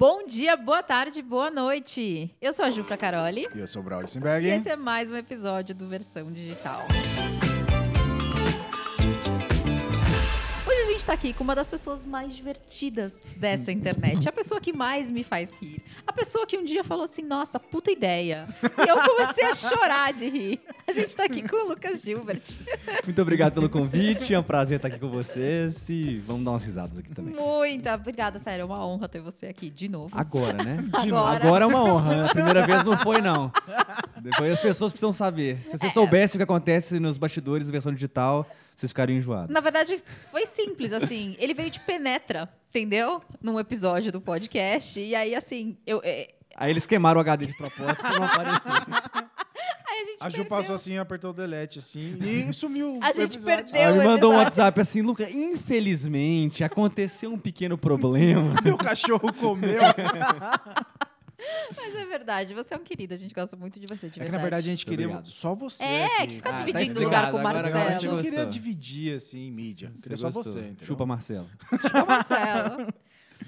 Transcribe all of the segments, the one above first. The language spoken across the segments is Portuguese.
Bom dia, boa tarde, boa noite. Eu sou a Jufra Caroli. E eu sou o Braulio E Simberg. esse é mais um episódio do Versão Digital. Hoje a gente tá aqui com uma das pessoas mais divertidas dessa internet. A pessoa que mais me faz rir. A pessoa que um dia falou assim, nossa, puta ideia. E eu comecei a chorar de rir. A gente tá aqui com o Lucas Gilbert. Muito obrigado pelo convite, é um prazer estar aqui com vocês e vamos dar umas risadas aqui também. Muita obrigada, sério. É uma honra ter você aqui de novo. Agora, né? Agora. Agora é uma honra. né? A primeira vez não foi, não. Depois as pessoas precisam saber. Se você É. soubesse o que acontece nos bastidores da versão digital, vocês ficariam enjoados. Na verdade, foi simples, assim. Ele veio de penetra, entendeu? Num episódio do podcast. E aí, assim, eu. é, Aí eles queimaram o HD de propósito pra não aparecer. Aí a gente A Ju perdeu. passou assim, apertou o delete assim e sumiu. A o gente episódio. perdeu. O mandou um. WhatsApp assim, Luca, infelizmente aconteceu um pequeno problema. Meu cachorro comeu. Mas é verdade, você é um querido, a gente gosta muito de você, de É que na verdade a gente queria Obrigado. só você. É, aqui. que fica Ah, tá dividindo explicado, lugar com o agora- agora A gente Marcelo. não queria dividir assim em mídia. Queria Você só gostou. você, entendeu? Chupa Marcelo. Chupa, Marcelo.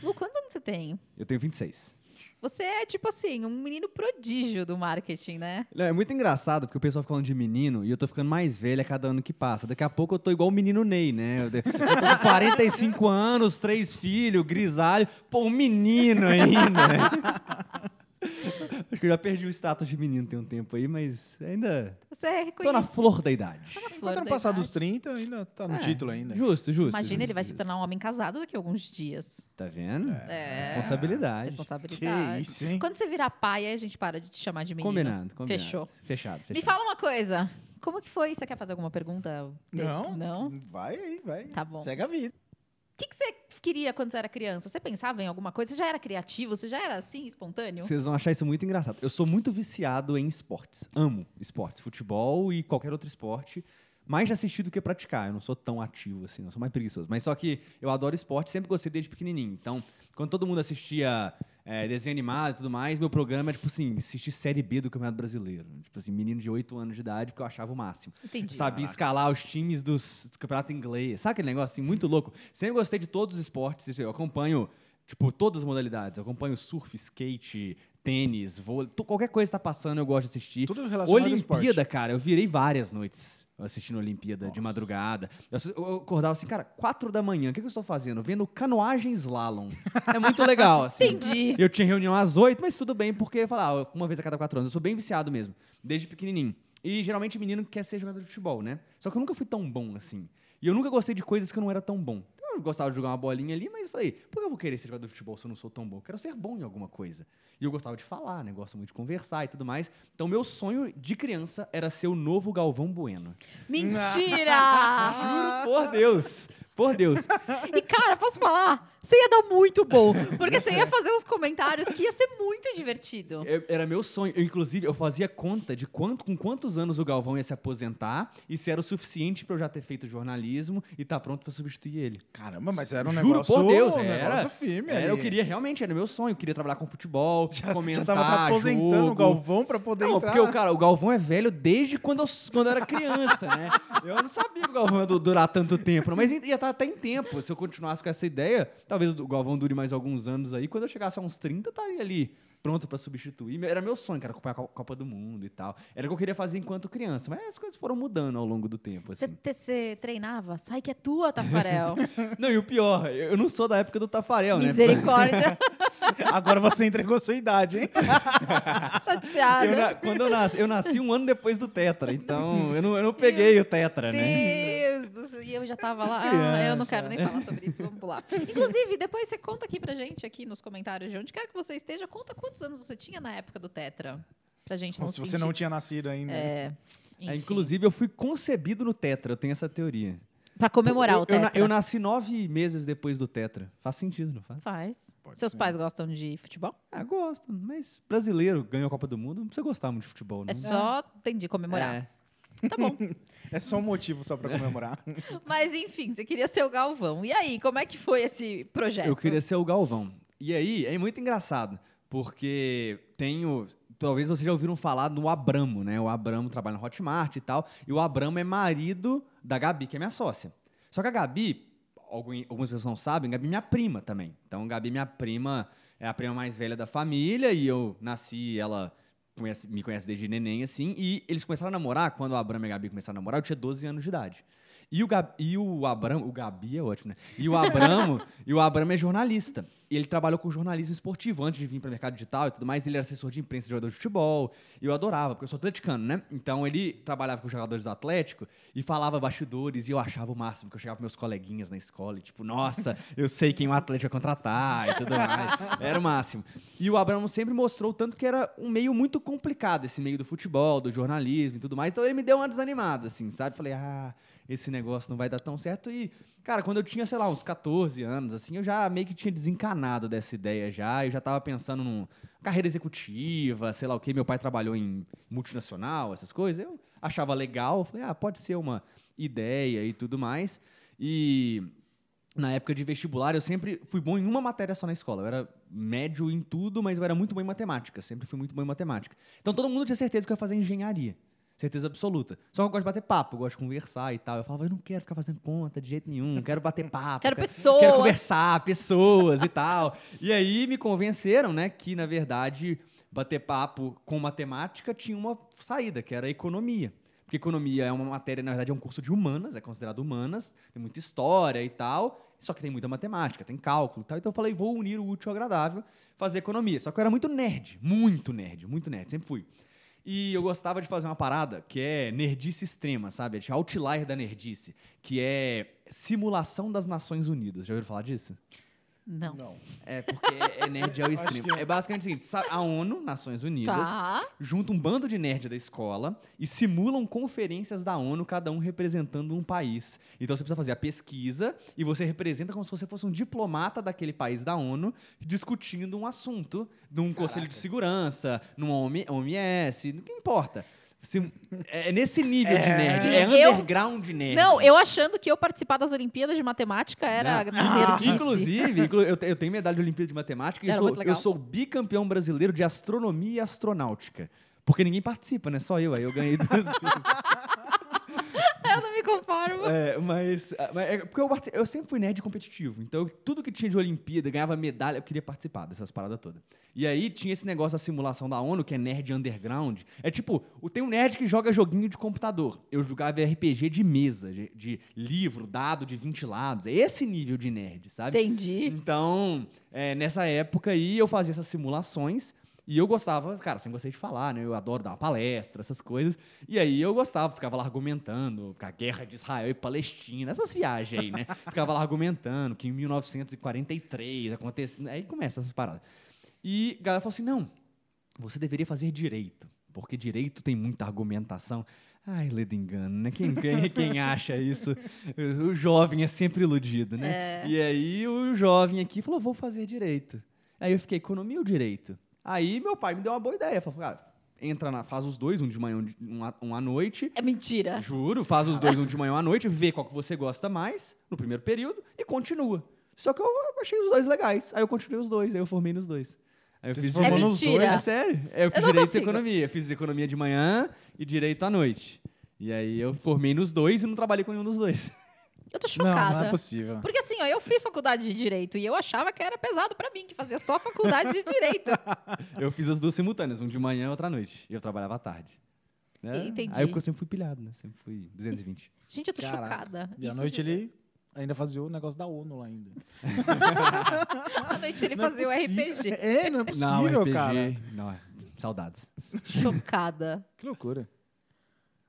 Lu, quantos anos você tem? Eu tenho 26. Você é, tipo assim, um menino prodígio do marketing, né? Não, É muito engraçado, porque o pessoal fica falando de menino e eu tô ficando mais velho a cada ano que passa. Daqui a pouco eu tô igual o menino Ney, né? Eu tô com 45 anos, três filhos, grisalho. Pô, um menino ainda, né? Acho que eu já perdi o status de menino tem um tempo aí, mas ainda Você é tô na flor da idade. na flor Enquanto não da passar idade. dos 30, ainda tá no É, título ainda. Justo, justo. Imagina, justo, ele vai se justo. tornar um homem casado daqui a alguns dias. Tá vendo? É. Responsabilidade. Responsabilidade. Que isso, hein? Quando você virar pai, aí a gente para de te chamar de menino. Combinado, combinado. Fechou. Fechado, fechado. Me fala uma coisa. Como que foi? Você quer fazer alguma pergunta? Não, Não? vai aí, vai. Tá bom. Segue a vida. O que, que você queria quando você era criança? Você pensava em alguma coisa? Você já era criativo? Você já era assim, espontâneo? Vocês vão achar isso muito engraçado. Eu sou muito viciado em esportes. Amo esportes, futebol e qualquer outro esporte. Mais de assistir do que praticar. Eu não sou tão ativo assim, eu sou mais preguiçoso. Mas só que eu adoro esporte, sempre gostei desde pequenininho. Então, quando todo mundo assistia é, desenho animado e tudo mais, meu programa é tipo assim, assistir Série B do Campeonato Brasileiro. Tipo assim, menino de 8 anos de idade, porque eu achava o máximo. Entendi. Sabia escalar os times dos, do campeonato inglês. Sabe aquele negócio assim, muito louco? Sempre gostei de todos os esportes. Eu acompanho, tipo, todas as modalidades. Eu acompanho surf, skate, tênis, vôlei. Qualquer coisa que tá passando, eu gosto de assistir. Tudo relacionado ao esporte. Olimpíada, cara, eu virei várias noites assistindo a Olimpíada de madrugada. Eu, acordava assim, cara, quatro da manhã, o que, que eu estou fazendo? Vendo canoagem slalom. É muito legal, assim. Entendi. Eu tinha reunião às oito, mas tudo bem, porque eu falava, uma vez a cada quatro anos. Eu sou bem viciado mesmo, desde pequenininho. E geralmente menino quer ser jogador de futebol, né? Só que eu nunca fui tão bom assim. E eu nunca gostei de coisas que eu não era tão bom. Então eu gostava de jogar uma bolinha ali, mas eu falei, por que eu vou querer ser jogador de futebol se eu não sou tão bom? Eu quero ser bom em alguma coisa. E eu gostava de falar, né? Gosto muito de conversar e tudo mais. Então meu sonho de criança era ser o novo Galvão Bueno. Mentira! Juro por Deus! Por Deus! e, cara, posso falar? Você ia dar muito bom. Porque você ia fazer uns comentários que ia ser muito divertido. Eu- Era meu sonho. Eu, inclusive, eu fazia conta de quanto, com quantos anos o Galvão ia se aposentar e se era o suficiente pra eu já ter feito jornalismo e estar pronto pra substituir ele. Caramba, mas era um Juro negócio, por Deus, um era. negócio firme É, ali. eu queria realmente, era meu sonho. Eu queria trabalhar com futebol, Já, comentar, já tava aposentando jogo. o Galvão pra poder Não, entrar. porque o, cara, o Galvão é velho desde quando eu, quando eu era criança, né? Eu não sabia que o Galvão ia du- durar tanto tempo, não, mas ia estar até em tempo. Se eu continuasse com essa ideia, talvez o Galvão dure mais alguns anos aí. Quando eu chegasse a uns 30, eu estaria ali pronto pra substituir. Era meu sonho, cara, acompanhar a Co- Copa do Mundo e tal. Era o que eu queria fazer enquanto criança, mas as coisas foram mudando ao longo do tempo, Você, assim. treinava? Sai que é tua, Tafarel. Não, e o pior, eu não sou da época do Tafarel, né? Misericórdia. Agora você entregou sua idade, hein? Chateada. Eu quando eu nasci, eu nasci um ano depois do Tetra, então eu não, eu não peguei o Tetra, né? Deus céu. E eu já tava lá. Ah, eu não quero nem falar sobre isso. Vamos pular. Inclusive, depois você conta aqui pra gente, aqui nos comentários de onde quer que você esteja, conta quantos anos você tinha na época do Tetra. Pra gente não se você sentir- não tinha nascido ainda. É. É, enfim. inclusive, eu fui concebido no Tetra, eu tenho essa teoria. Pra comemorar eu, o Tetra. Eu, eu nasci nove meses depois do Tetra. Faz sentido, não faz? Faz. Pode Seus ser. pais gostam de futebol? Ah, gosto, mas brasileiro ganhou a Copa do Mundo, não precisa gostar muito de futebol, não. É só, entendi, comemorar. É. Tá bom. É só um motivo só pra comemorar. Mas enfim, você queria ser o Galvão. E aí, como é que foi esse projeto? Eu queria ser o Galvão. E aí, é muito engraçado, porque tenho. Talvez vocês já ouviram falar do Abramo, né? O Abramo trabalha na Hotmart e tal. E o Abramo é marido da Gabi, que é minha sócia. Só que a Gabi, algum- algumas pessoas não sabem, a Gabi é minha prima também. Então, a Gabi é minha prima é a prima mais velha da família e eu nasci, ela conhece- me conhece desde neném, assim. E eles começaram a namorar, quando o Abraham e a Gabi começaram a namorar, eu tinha 12 anos de idade. E o, Gab, e o Abramo, o Gabi é ótimo, né? E o Abramo, e o Abramo é jornalista. E ele trabalhou com jornalismo esportivo antes de vir para o mercado digital e tudo mais. Ele era assessor de imprensa de jogador de futebol. E eu adorava, porque eu sou atleticano, né? Então ele trabalhava com jogadores do Atlético e falava bastidores. E eu achava o máximo, que eu chegava com meus coleguinhas na escola e tipo, nossa, eu sei quem o Atlético vai contratar e tudo mais. Era o máximo. E o Abramo sempre mostrou tanto que era um meio muito complicado, esse meio do futebol, do jornalismo e tudo mais. Então ele me deu uma desanimada, assim, sabe? Falei, ah, esse negócio não vai dar tão certo. E, cara, quando eu tinha, sei lá, uns 14 anos, assim, eu já meio que tinha desencanado dessa ideia já. Eu já tava pensando numa carreira executiva, sei lá o quê. Meu pai trabalhou em multinacional, essas coisas. Eu achava legal. Eu Falei, ah, pode ser uma ideia e tudo mais. E na época de vestibular, eu sempre fui bom em uma matéria só na escola. Eu era médio em tudo, mas eu era muito bom em matemática. Sempre fui muito bom em matemática. Então todo mundo tinha certeza que eu ia fazer engenharia. Certeza absoluta. Só que eu gosto de bater papo, eu gosto de conversar e tal. Eu falava, eu não quero ficar fazendo conta de jeito nenhum, quero bater papo. Quero Quero pessoas. conversar, pessoas e tal. E aí me convenceram, né, que na verdade bater papo com matemática tinha uma saída, que era economia. Porque economia é uma matéria, na verdade, é um curso de humanas, é considerado humanas, tem muita história e tal, só que tem muita matemática, tem cálculo e tal. Então eu falei, vou unir o útil ao agradável, fazer economia. Só que eu era muito nerd, muito nerd, muito nerd, sempre fui. E eu gostava de fazer uma parada que é nerdice extrema, sabe? É outlier da nerdice, que é simulação das Nações Unidas. Já ouviram falar disso? Não. Não. É, porque é nerd ao extremo. que- É basicamente o seguinte: a ONU, Nações Unidas, Tá. junta um bando de nerd da escola e simulam conferências da ONU, cada um representando um país. Então você precisa fazer a pesquisa e você representa como se você fosse um diplomata daquele país da ONU discutindo um assunto num conselho de segurança, numa OM- OMS, não importa. Sim, É nesse nível de nerd. É Eu- underground nerd. Não, eu achando que eu participar das Olimpíadas de Matemática era. Inclusive, inclu- eu, eu tenho medalha de Olimpíada de Matemática e eu sou, eu sou bicampeão brasileiro de astronomia e astronáutica. Porque ninguém participa, né? Só eu. Aí eu ganhei duas vezes. Eu não me conformo. É, mas, ah, mas é porque eu, eu sempre fui nerd competitivo. Então, tudo que tinha de Olimpíada, ganhava medalha, eu queria participar dessas paradas todas. E aí tinha esse negócio da simulação da ONU, que é nerd underground. É tipo, tem um nerd que joga joguinho de computador. Eu jogava RPG de mesa, de, de livro, dado de 20 lados. É esse nível de nerd, sabe? Entendi. Então, é, nessa época aí, eu fazia essas simulações e eu gostava, cara, sempre gostei de falar, né? Eu adoro dar uma palestra, essas coisas. E aí eu gostava, ficava lá argumentando a guerra de Israel e Palestina, essas viagens aí, né? Ficava lá argumentando que em 1943 aconteceu. Aí começa essas paradas. E a galera falou assim: não, você deveria fazer direito, porque direito tem muita argumentação. Ai, ledo engano, né? Quem, quem, quem acha isso? O jovem é sempre iludido, né? E aí o jovem aqui falou, vou fazer direito. Aí eu fiquei, economia ou direito? Aí meu pai me deu uma boa ideia. Falou, cara, entra na, faz os dois, um de manhã, um, de- um à- um à noite. É mentira. Juro, faz os dois, um de manhã e um à noite, vê qual que você gosta mais no primeiro período e continua. Só que eu achei os dois legais. Aí eu continuei os dois, aí eu formei nos dois. Aí eu Você fiz se formou É nos mentira. é dois? sério? É, eu fiz não direito e consigo. economia. Fiz economia de manhã e direito à noite. E aí eu formei nos dois e não trabalhei com nenhum dos dois. Eu tô Não, chocada. não é possível. Porque assim, ó, eu fiz faculdade de Direito e eu achava que era pesado pra mim, que fazia só faculdade de Direito. Eu fiz as duas simultâneas, um de manhã e outro à noite. E eu trabalhava à tarde. Né? Entendi. Aí eu sempre fui pilhado, né? Sempre fui 220. Gente, eu tô Caraca. chocada. E à Isso noite se- ele ainda fazia o negócio da ONU lá ainda. À noite ele Não é fazia o possível. RPG. É, não é possível, não, RPG, cara. Não, é. Saudades. Chocada. Que loucura.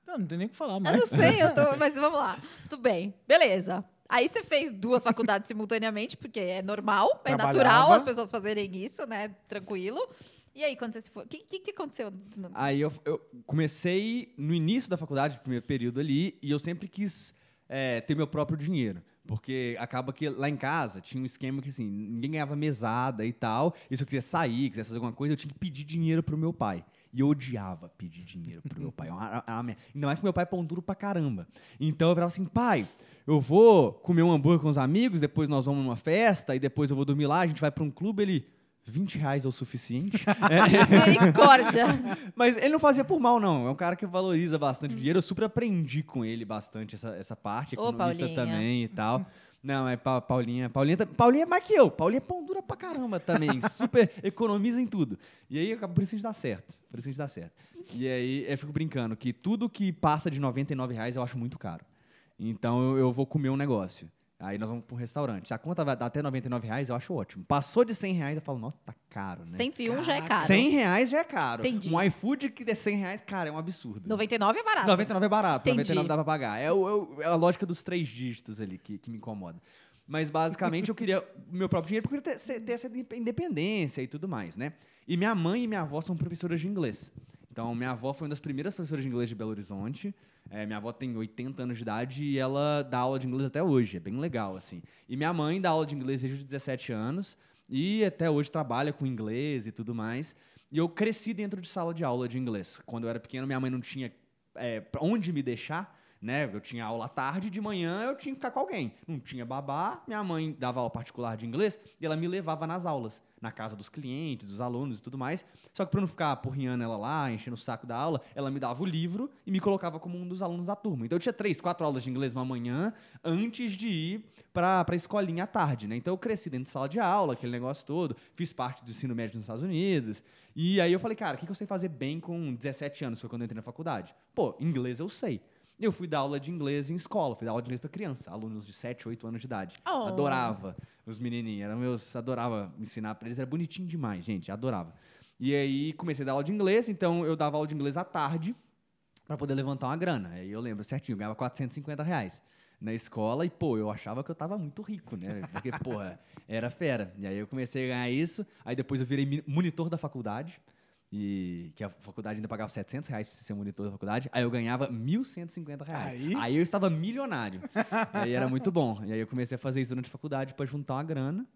Não, não tem nem o que falar Eu mais. não sei, eu tô, mas vamos lá. Tudo bem. Beleza. Aí você fez duas faculdades simultaneamente, porque é normal, é natural as pessoas fazerem isso, né? Tranquilo. E aí, quando você se foi? O que, que, que aconteceu? Aí eu, eu comecei no início da faculdade, primeiro período ali, e eu sempre quis é, ter meu próprio dinheiro. Porque acaba que lá em casa tinha um esquema que assim, ninguém ganhava mesada e tal. E se eu quisesse sair, quisesse fazer alguma coisa, eu tinha que pedir dinheiro pro meu pai. E eu odiava pedir dinheiro pro meu pai. É uma- é uma. Ainda mais que meu pai é pão duro pra caramba. Então eu virava assim, pai, eu vou comer um hambúrguer com os amigos, depois nós vamos numa festa, e depois eu vou dormir lá, a gente vai pra um clube, ele. 20 reais é o suficiente? Misericórdia. Mas ele não fazia por mal, não. É um cara que valoriza bastante o dinheiro. Eu super aprendi com ele bastante essa, essa parte, Ô, economista Paulinha. também e tal. Não, é pa Paulinha. Paulinha, tá- Paulinha é mais que eu. Paulinha é pão dura pra caramba também. super economiza em tudo. E aí, por isso a gente dá certo. Por isso a gente dá certo. E aí, eu fico brincando que tudo que passa de 99 reais eu acho muito caro. Então, eu, eu vou comer um negócio. Aí nós vamos para um restaurante. Se a conta vai dar até 99 reais, eu acho ótimo. Passou de 100 reais, eu falo, nossa, tá caro, né? 101 já é Caraca, caro. 100 reais já é caro. Entendi. Um iFood que der 100 reais, cara, é um absurdo. 99 é barato. 99 é barato, Entendi. 99 dá pra pagar. É, o- é o- é a lógica dos três dígitos ali que, que me incomoda. Mas basicamente eu queria o meu próprio dinheiro porque eu queria ter, ter essa independência e tudo mais, né? E minha mãe e minha avó são professoras de inglês. Então, minha avó foi uma das primeiras professoras de inglês de Belo Horizonte. É, minha avó tem 80 anos de idade e ela dá aula de inglês até hoje. É bem legal, assim. E minha mãe dá aula de inglês desde os 17 anos e até hoje trabalha com inglês e tudo mais. E eu cresci dentro de sala de aula de inglês. Quando eu era pequeno, minha mãe não tinha é, onde me deixar, né? Eu tinha aula tarde, de manhã eu tinha que ficar com alguém. Não tinha babá, minha mãe dava aula particular de inglês e ela me levava nas aulas, na casa dos clientes, dos alunos e tudo mais. Só que para não ficar porrinhando ela lá, enchendo o saco da aula, ela me dava o livro e me colocava como um dos alunos da turma. Então eu tinha três, quatro aulas de inglês uma manhã antes de ir para a escolinha à tarde, né? Então eu cresci dentro de sala de aula, aquele negócio todo, fiz parte do ensino médio nos Estados Unidos. E aí eu falei, cara, o que eu sei fazer bem com 17 anos? Foi quando eu entrei na faculdade. Pô, inglês eu sei. Eu fui dar aula de inglês em escola, fui dar aula de inglês para criança, alunos de 7, 8 anos de idade. Oh. Adorava os menininhos, eram meus, adorava me ensinar para eles, era bonitinho demais, gente, adorava. E aí comecei a dar aula de inglês, então eu dava aula de inglês à tarde para poder levantar uma grana. Aí eu lembro certinho, eu ganhava 450 reais na escola e, pô, eu achava que eu tava muito rico, né? Porque, porra, era fera. E aí eu comecei a ganhar isso, aí depois eu virei monitor da faculdade, e que a faculdade ainda pagava 700 reais pra você ser monitor da faculdade, aí eu ganhava 1.150 reais. Aí? eu estava milionário. aí era muito bom. E aí eu comecei a fazer isso durante a faculdade para juntar uma grana.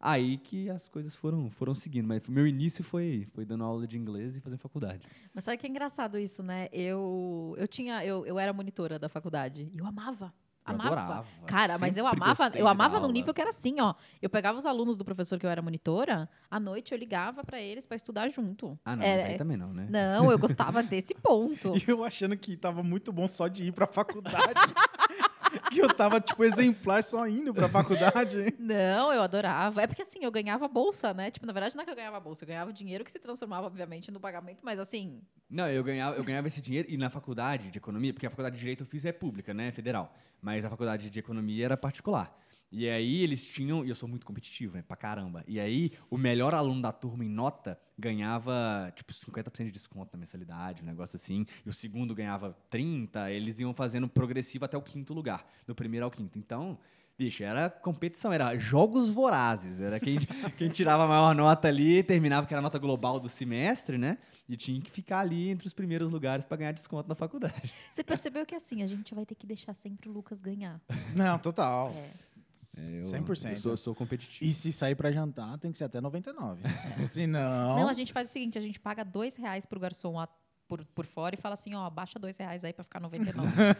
Aí que as coisas foram, foram seguindo. Mas o meu início foi, foi dando aula de inglês e fazendo faculdade. Mas sabe que é engraçado isso, né? Eu, eu tinha, eu, eu era monitora da faculdade e eu amava. Amava. adorava. Cara, mas eu amava, eu amava num nível que era assim, ó. Eu pegava os alunos do professor que eu era monitora, à noite eu ligava pra eles pra estudar junto. Ah, não, Era- mas aí também não, né? Não, eu gostava desse ponto. E eu achando que tava muito bom só de ir pra faculdade. que eu tava, tipo, exemplar só indo pra faculdade. Não, eu adorava. É porque assim, eu ganhava bolsa, né? Tipo, na verdade não é que eu ganhava bolsa, eu ganhava dinheiro que se transformava, obviamente, no pagamento, mas assim, Não, eu ganhava, eu ganhava esse dinheiro e na faculdade de economia, porque a faculdade de direito eu fiz é pública, né, federal, mas a faculdade de economia era particular. E aí eles tinham, e eu sou muito competitivo, né, pra caramba. E aí o melhor aluno da turma em nota ganhava tipo 50% de desconto na mensalidade, um negócio assim. E o segundo ganhava 30, eles iam fazendo progressivo até o quinto lugar, do primeiro ao quinto. Então, Bicho, era competição, era jogos vorazes. Era quem, quem tirava a maior nota ali, terminava, que era a nota global do semestre, né? E tinha que ficar ali entre os primeiros lugares para ganhar desconto na faculdade. você percebeu que assim, a gente vai ter que deixar sempre o Lucas ganhar. Não, total. É. Eu- 100%. Eu sou, eu sou competitivo. E se sair pra jantar, tem que ser até 99. Se não... Não, a gente faz o seguinte, a gente paga dois reais pro garçom a- por, por fora e fala assim, ó, baixa dois reais aí pra ficar 99.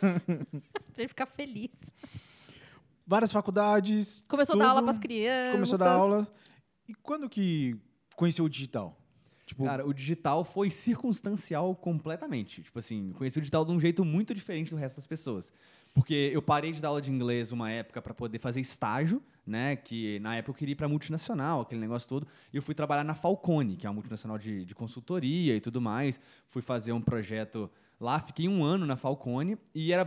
pra ele ficar feliz. Várias faculdades. Começou a dar aula pras crianças. Começou a dar aula. E quando que conheceu o digital? Tipo, Cara, o digital foi circunstancial completamente. Tipo assim, conheci o digital de um jeito muito diferente do resto das pessoas. Porque eu parei de dar aula de inglês uma época para poder fazer estágio, né? Que na época eu queria ir para multinacional, aquele negócio todo. E eu fui trabalhar na Falcone, que é uma multinacional de, de consultoria e tudo mais. Fui fazer um projeto lá, fiquei um ano na Falcone e era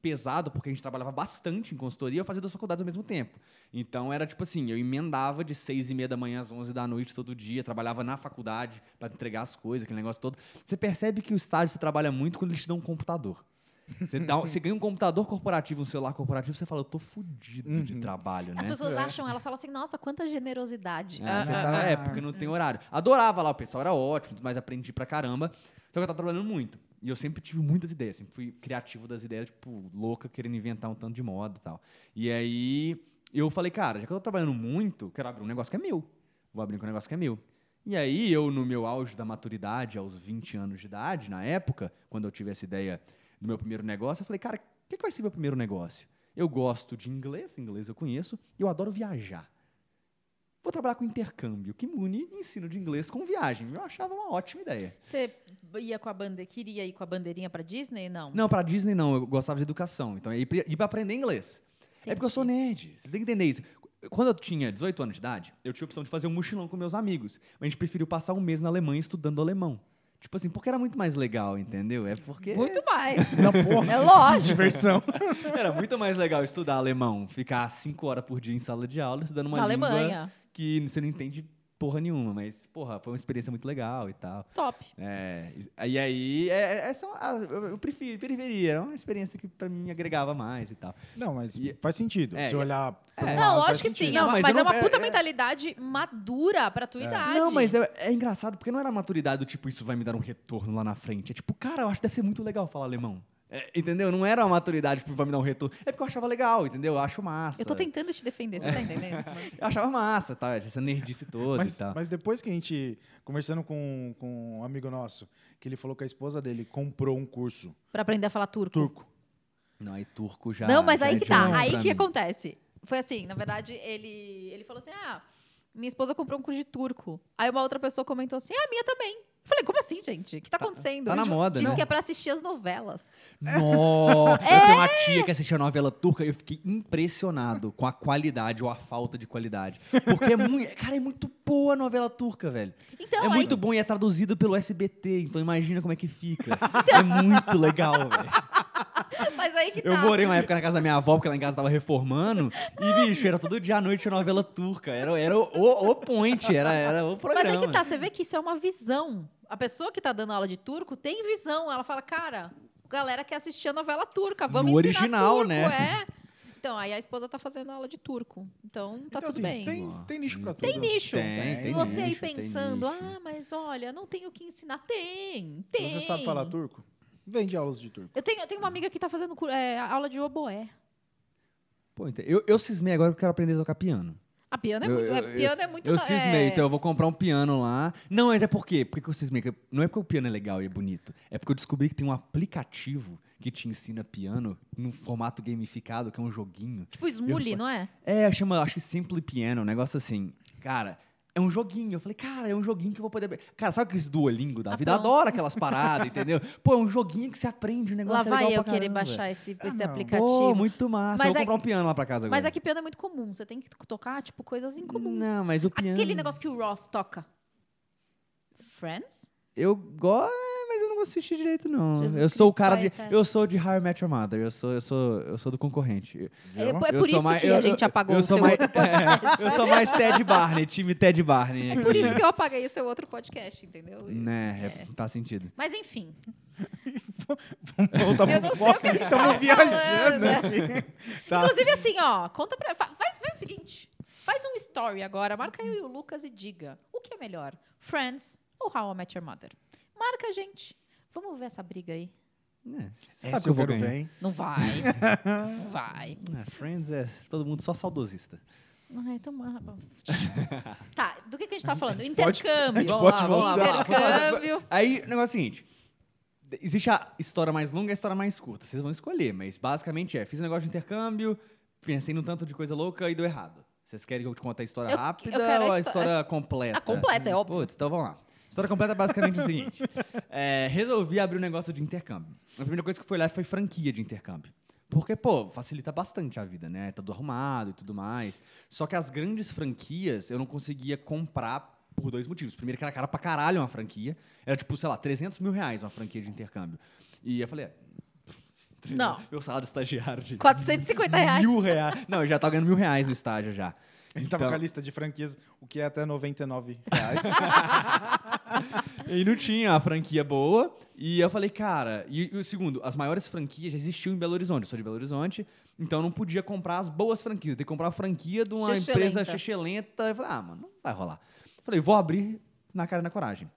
pesado porque a gente trabalhava bastante em consultoria, eu fazia duas faculdades ao mesmo tempo. Então era tipo assim, eu emendava de seis e meia da manhã às onze da noite todo dia, trabalhava na faculdade para entregar as coisas, aquele negócio todo. Você percebe que o estágio você trabalha muito quando eles te dão um computador. Você, dá- você ganha um computador corporativo, um celular corporativo, você fala, eu tô fudido de trabalho, né? As pessoas acham, elas falam assim, nossa, quanta generosidade. Ah, Ah, você ah, tá- ah. é, porque não tem horário. Adorava lá, o pessoal era ótimo, mas aprendi pra caramba. Só que eu tava trabalhando muito. E eu sempre tive muitas ideias, sempre fui criativo das ideias, tipo, louca, querendo inventar um tanto de moda e tal. E aí eu falei, cara, já que eu tô trabalhando muito, quero abrir um negócio que é meu. Vou abrir um negócio que é meu. E aí eu, no meu auge da maturidade, aos 20 anos de idade, na época, quando eu tive essa ideia do meu primeiro negócio, eu falei, cara, o que, que vai ser meu primeiro negócio? Eu gosto de inglês, inglês eu conheço, e eu adoro viajar. Vou trabalhar com intercâmbio, que une ensino de inglês com viagem. Eu achava uma ótima ideia. Você ia com a bande... queria ir com a bandeirinha pra Disney? Não. Não, para Disney não, eu gostava de educação, então ia para aprender inglês. É porque eu sou nerd. Você tem que entender isso. Quando eu tinha 18 anos de idade, eu tinha a opção de fazer um mochilão com meus amigos. Mas a gente preferiu passar um mês na Alemanha estudando alemão. Tipo assim, porque era muito mais legal, entendeu? É porque Muito mais. Na porra. É lógico. Diversão. era muito mais legal estudar alemão, ficar cinco horas por dia em sala de aula, estudando uma Na língua Alemanha. que você não entende porra nenhuma, mas, porra, foi uma experiência muito legal e tal. Top. É, e aí, é, é, as- eu, prefiro, preferia, era uma experiência que pra mim agregava mais e tal. Não, mas E- faz sentido. É, Se olhar um é. lado, Não, lógico que sim. é Não, mas mas é uma é- puta é- mentalidade madura pra tua idade. Não, mas é, é engraçado porque não era maturidade do tipo, isso vai me dar um retorno lá na frente. É tipo, cara, eu acho que deve ser muito legal falar alemão. É, entendeu? Não era uma maturidade, vai me dar um retorno. É porque eu achava legal, entendeu? Eu acho massa. Eu tô tentando te defender, você tá entendendo? Eu achava massa, tá? Essa nerdice toda Mas, e tal. mas depois que a gente, conversando com, com um amigo nosso, que ele falou que a esposa dele comprou um curso pra aprender a falar turco. turco. Não, aí turco já. Não, mas aí que tá. Aí que mim. acontece. Foi assim, na verdade, ele, ele falou assim: ah, minha esposa comprou um curso de turco. Aí uma outra pessoa comentou assim: ah, a minha também. Falei, como assim, gente? O que tá acontecendo? tá na moda, Diz né? que é pra assistir as novelas. Nossa! É. Eu tenho uma tia que assistia a novela turca e eu fiquei impressionado com a qualidade ou a falta de qualidade. Porque é muito. Cara, é muito boa a novela turca, velho. Então, é aí- muito bom e é traduzido pelo SBT, então imagina como é que fica. É muito legal, velho. Mas aí que tá. Eu morei uma época na casa da minha avó, porque ela em casa tava reformando, e, bicho, era todo dia à noite a novela turca. Era, era o, o, o point, era, era o Mas programa. aí que tá, você vê que isso é uma visão. A pessoa que tá dando aula de turco tem visão. Ela fala, cara, galera quer assistir a novela turca, vamos No ensinar original, turco, né? é. Então, aí a esposa tá fazendo aula de turco. Então, tá então, tudo assim, bem. Tem, tem nicho pra tudo. Tem nicho. Tem, tem e você aí nicho, tem pensando, ah, mas olha, não tenho o que ensinar. Tem, tem. você sabe falar turco, vende aulas de turco. Eu tenho, eu tenho uma amiga que tá fazendo é, aula de oboé. Pô, então, eu, eu cismei agora que eu quero aprender a tocar piano. A piano é Eu- muito. eu- é, piano é muito. Eu é, cismei, então eu vou comprar um piano lá. Não, mas é por quê? Por que que eu cismei? Não é porque o piano é legal e é bonito. É porque eu descobri que tem um aplicativo que te ensina piano num formato gamificado, que é um joguinho. Tipo Smully, Eu fa- não é? É, chama, acho que Simply Piano, um negócio assim. Cara, é um joguinho. Eu falei, cara, é um joguinho que eu vou poder. Cara, sabe aqueles Duolingo da Ah, vida? Adora aquelas paradas, entendeu? Pô, é um joguinho que você aprende, o negócio Lá é vai legal eu pra querer baixar esse, Ah, esse não. aplicativo. Pô, muito massa. Mas eu vou é- comprar um piano lá pra casa agora. Mas aqui piano é muito comum. Você tem que tocar, tipo, coisas incomuns. Não, mas o piano... Aquele negócio que o Ross toca. Friends? Eu gosto, mas eu não vou assistir direito, não. Jesus eu sou o Cristo, cara pai de. eterno. Eu sou de How I Met Your Mother. Eu sou, eu sou, eu sou do concorrente. É, é Eu por sou isso mais- que eu- a gente eu- apagou eu o seu mais- outro podcast. Eu sou mais Ted Barney, time Ted Barney. É por isso que eu apaguei o seu outro podcast, entendeu? Né, é, faz sentido. Mas enfim. Vamos voltar Eu pro o foco. gente Estamos tava viajando falando. aqui. Tá. Inclusive, assim, ó, conta pra. fa- Faz, faz o seguinte: faz um story agora, marca eu e o Lucas e diga o que é melhor, Friends ou How I Met Your Mother? Marca a gente. Vamos ver essa briga aí. É, Sabe essa que eu vou ganhar. hein? Não vai. não vai. É, Friends é todo mundo só saudosista. Ai, então, ah, bom. tá, do que, que a gente tá falando? pode- Intercâmbio. Vamos lá, vamos lá, vamos lá. Intercâmbio. Aí, o negócio é o seguinte. Existe a história mais longa e a história mais curta. Vocês vão escolher, mas basicamente é: fiz um negócio de intercâmbio, pensei num tanto de coisa louca e deu errado. Vocês querem que eu te conte a história Eu- rápida eu quero a ou a histó- história completa? A completa, é óbvio. Putz, então vamos lá. A história completa é basicamente o seguinte: é, resolvi abrir um negócio de intercâmbio. A primeira coisa que fui lá foi franquia de intercâmbio. Porque, pô, facilita bastante a vida, né? Tá tudo arrumado e tudo mais. Só que as grandes franquias eu não conseguia comprar por dois motivos. Primeiro, que era cara pra caralho uma franquia. Era tipo, sei lá, 300 mil reais uma franquia de intercâmbio. E eu falei, é, Não. meu salário de estagiário de 450 reais. mil reais. Não, eu já tava ganhando mil reais no estágio já. Tava Então- com a lista de franquias, o que é até 99 reais. E não tinha a franquia boa. E eu falei, cara. E, o segundo, as maiores franquias já existiam em Belo Horizonte. Eu sou de Belo Horizonte. Então eu não podia comprar as boas franquias. Eu tenho que comprar a franquia de uma Xexelenta. empresa xexelenta. Eu falei, ah, mano, não vai rolar. Eu falei, vou abrir na cara e na coragem.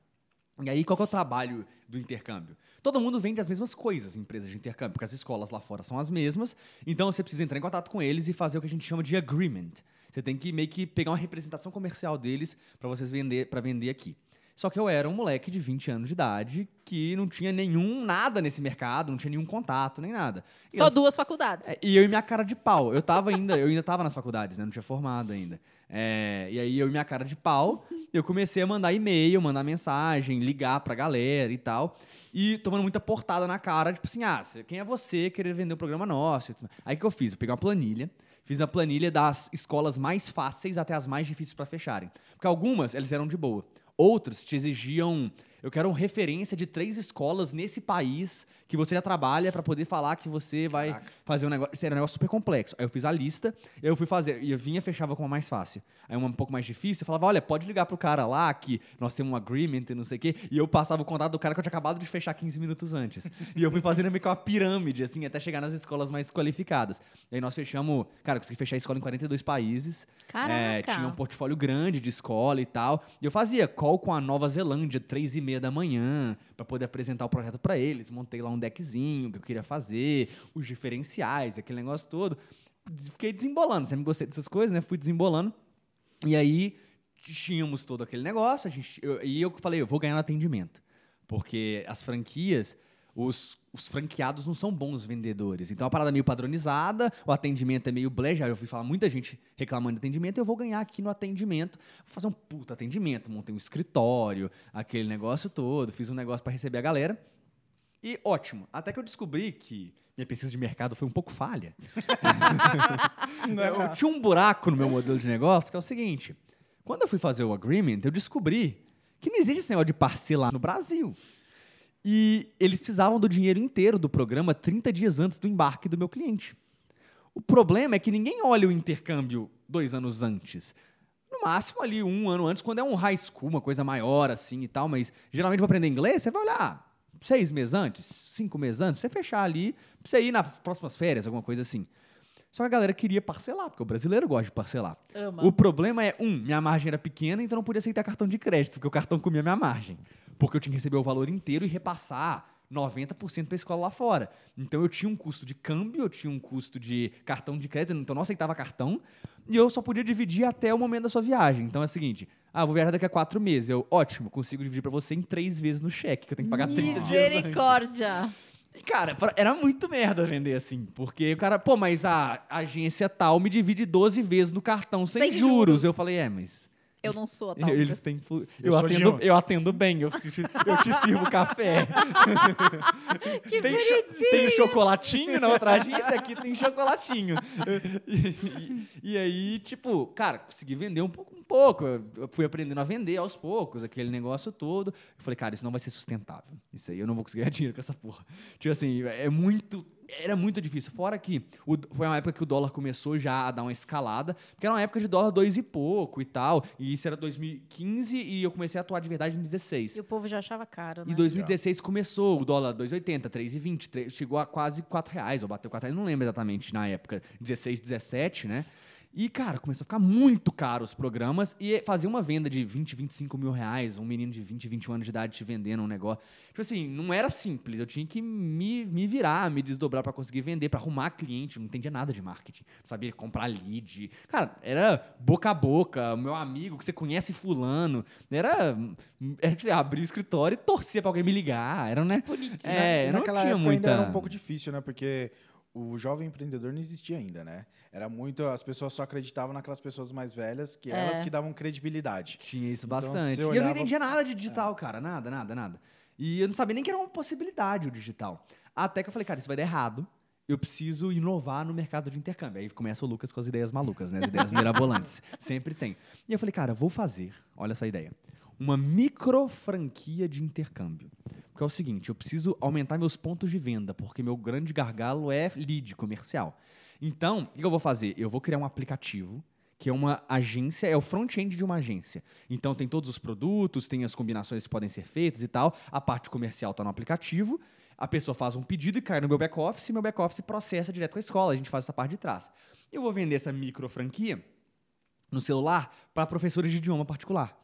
E aí, qual que é o trabalho do intercâmbio? Todo mundo vende as mesmas coisas em empresas de intercâmbio, porque as escolas lá fora são as mesmas. Então você precisa entrar em contato com eles e fazer o que a gente chama de agreement. Você tem que meio que pegar uma representação comercial deles para vocês vender para vender aqui. Só que eu era um moleque de 20 anos de idade que não tinha nenhum nada nesse mercado, não tinha nenhum contato, nem nada. E Só eu- duas faculdades. é, E eu e minha cara de pau. Eu tava ainda, eu ainda tava nas faculdades, né? Não tinha formado ainda. É, e aí eu e minha cara de pau, eu comecei a mandar e-mail, mandar mensagem, ligar pra galera e tal. E tomando muita portada na cara, tipo assim, ah, quem é você querer vender um programa nosso? Aí o que eu fiz? Eu peguei uma planilha, Fiz a planilha das escolas mais fáceis até as mais difíceis para fecharem. Porque algumas, eles eram de boa. Outros te exigiam eu quero referência de três escolas nesse país que você já trabalha para poder falar que você vai Caraca. fazer um negócio. Isso era um negócio super complexo. Aí eu fiz a lista, eu fui fazer, e eu vinha e fechava com uma mais fácil. Aí uma um pouco mais difícil, eu falava, olha, pode ligar pro cara lá que nós temos um agreement e não sei o quê. E eu passava o contato do cara que eu tinha acabado de fechar 15 minutos antes. e eu fui fazendo meio que uma pirâmide, assim, até chegar nas escolas mais qualificadas. E aí nós fechamos, cara, eu consegui fechar a escola em 42 países. Caraca. É, tinha um portfólio grande de escola e tal. E eu fazia call com a Nova Zelândia, três e meia da manhã, para poder apresentar o projeto para eles. Montei lá um deckzinho que eu queria fazer, os diferenciais, aquele negócio todo. Fiquei desembolando, sempre gostei dessas coisas, né? Fui desembolando. E aí tínhamos todo aquele negócio, a gente, eu- e eu falei, eu vou ganhar no atendimento. Porque as franquias, os, os franqueados não são bons vendedores. Então a parada é meio padronizada, o atendimento é meio blé. Já eu fui falar muita gente reclamando de atendimento, eu vou ganhar aqui no atendimento. Vou fazer um puta atendimento, montei um escritório, aquele negócio todo, fiz um negócio para receber a galera. E ótimo, até que eu descobri que minha pesquisa de mercado foi um pouco falha. eu, eu tinha um buraco no meu modelo de negócio que é o seguinte: quando eu fui fazer o agreement, eu descobri que não existe esse negócio de parcelar no Brasil. E eles precisavam do dinheiro inteiro do programa 30 dias antes do embarque do meu cliente. O problema é que ninguém olha o intercâmbio dois anos antes. No máximo ali um ano antes, quando é um high school, uma coisa maior assim e tal, mas geralmente para aprender inglês, você vai olhar seis meses antes, cinco meses antes, você fechar ali, pra você ir nas próximas férias, alguma coisa assim. Só que a galera queria parcelar, porque o brasileiro gosta de parcelar. Ama. O problema é, um, minha margem era pequena, então eu não podia aceitar cartão de crédito, porque o cartão comia minha margem. Porque eu tinha que receber o valor inteiro e repassar 90% para a escola lá fora. Então eu tinha um custo de câmbio, eu tinha um custo de cartão de crédito, então eu não aceitava cartão, e eu só podia dividir até o momento da sua viagem. Então é o seguinte, ah, vou viajar daqui a quatro meses. Eu, ótimo, consigo dividir para você em três vezes no cheque, que eu tenho que pagar 30 dias. Misericórdia. E, cara, era muito merda vender assim. Porque o cara, pô, mas a agência tal me divide 12 vezes no cartão sem, Sem juros. juros. Eu falei, é, mas. Eu não sou a tal. Eles têm. flu- Eu Eu, atendo, eu atendo bem, eu, te- eu te sirvo café. Que tem, cho- tem chocolatinho na outra agência, aqui tem chocolatinho. E, e- e aí, tipo, cara, consegui vender um pouco, um pouco. Eu eu fui aprendendo a vender aos poucos, aquele negócio todo. Eu falei, cara, isso não vai ser sustentável. Isso aí eu não vou conseguir ganhar dinheiro com essa porra. Tipo assim, é muito. Era muito difícil. Fora que o- foi uma época que o dólar começou já a dar uma escalada, porque era uma época de dólar dois e pouco e tal. E isso era 2015 e eu comecei a atuar de verdade em 16. E o povo já achava caro, né? Em 2016 começou o dólar 2,80, 3,20, tre- chegou a quase 4 reais, ou bateu 4 reais, não lembro exatamente na época, 16, 17, né? E, cara, começou a ficar muito caro os programas e fazer uma venda de 20, 25 mil reais, um menino de 20, 21 anos de idade te vendendo um negócio. Tipo assim, não era simples, eu tinha que me, me virar, me desdobrar pra conseguir vender, pra arrumar cliente, eu não entendia nada de marketing, sabia comprar lead. Cara, era boca a boca, meu amigo que você conhece fulano, era, era tipo, abrir o escritório e torcer pra alguém me ligar, era, né? Bonitinho. É, E não tinha muita... era um pouco difícil, né? Porque o jovem empreendedor não existia ainda, né? Era muito. As pessoas só acreditavam naquelas pessoas mais velhas, que É. elas que davam credibilidade. Tinha isso Então, bastante. você E eu não olhava- entendia nada de digital, cara. Nada, nada, nada. E eu não sabia nem que era uma possibilidade o digital. Até que eu falei, cara, isso vai dar errado. Eu preciso inovar no mercado de intercâmbio. Aí começa o Lucas com as ideias malucas, né? As ideias mirabolantes. Sempre tem. E eu falei, cara, eu vou fazer, olha essa ideia, uma micro franquia de intercâmbio. Porque é o seguinte, eu preciso aumentar meus pontos de venda, porque meu grande gargalo é lead comercial. Então, o que eu vou fazer? Eu vou criar um aplicativo que é uma agência, é o front-end de uma agência. Então tem todos os produtos, tem as combinações que podem ser feitas e tal. A parte comercial está no aplicativo. A pessoa faz um pedido e cai no meu back-office, e meu back-office processa direto com a escola. A gente faz essa parte de trás. Eu vou vender essa micro franquia no celular para professores de idioma particular.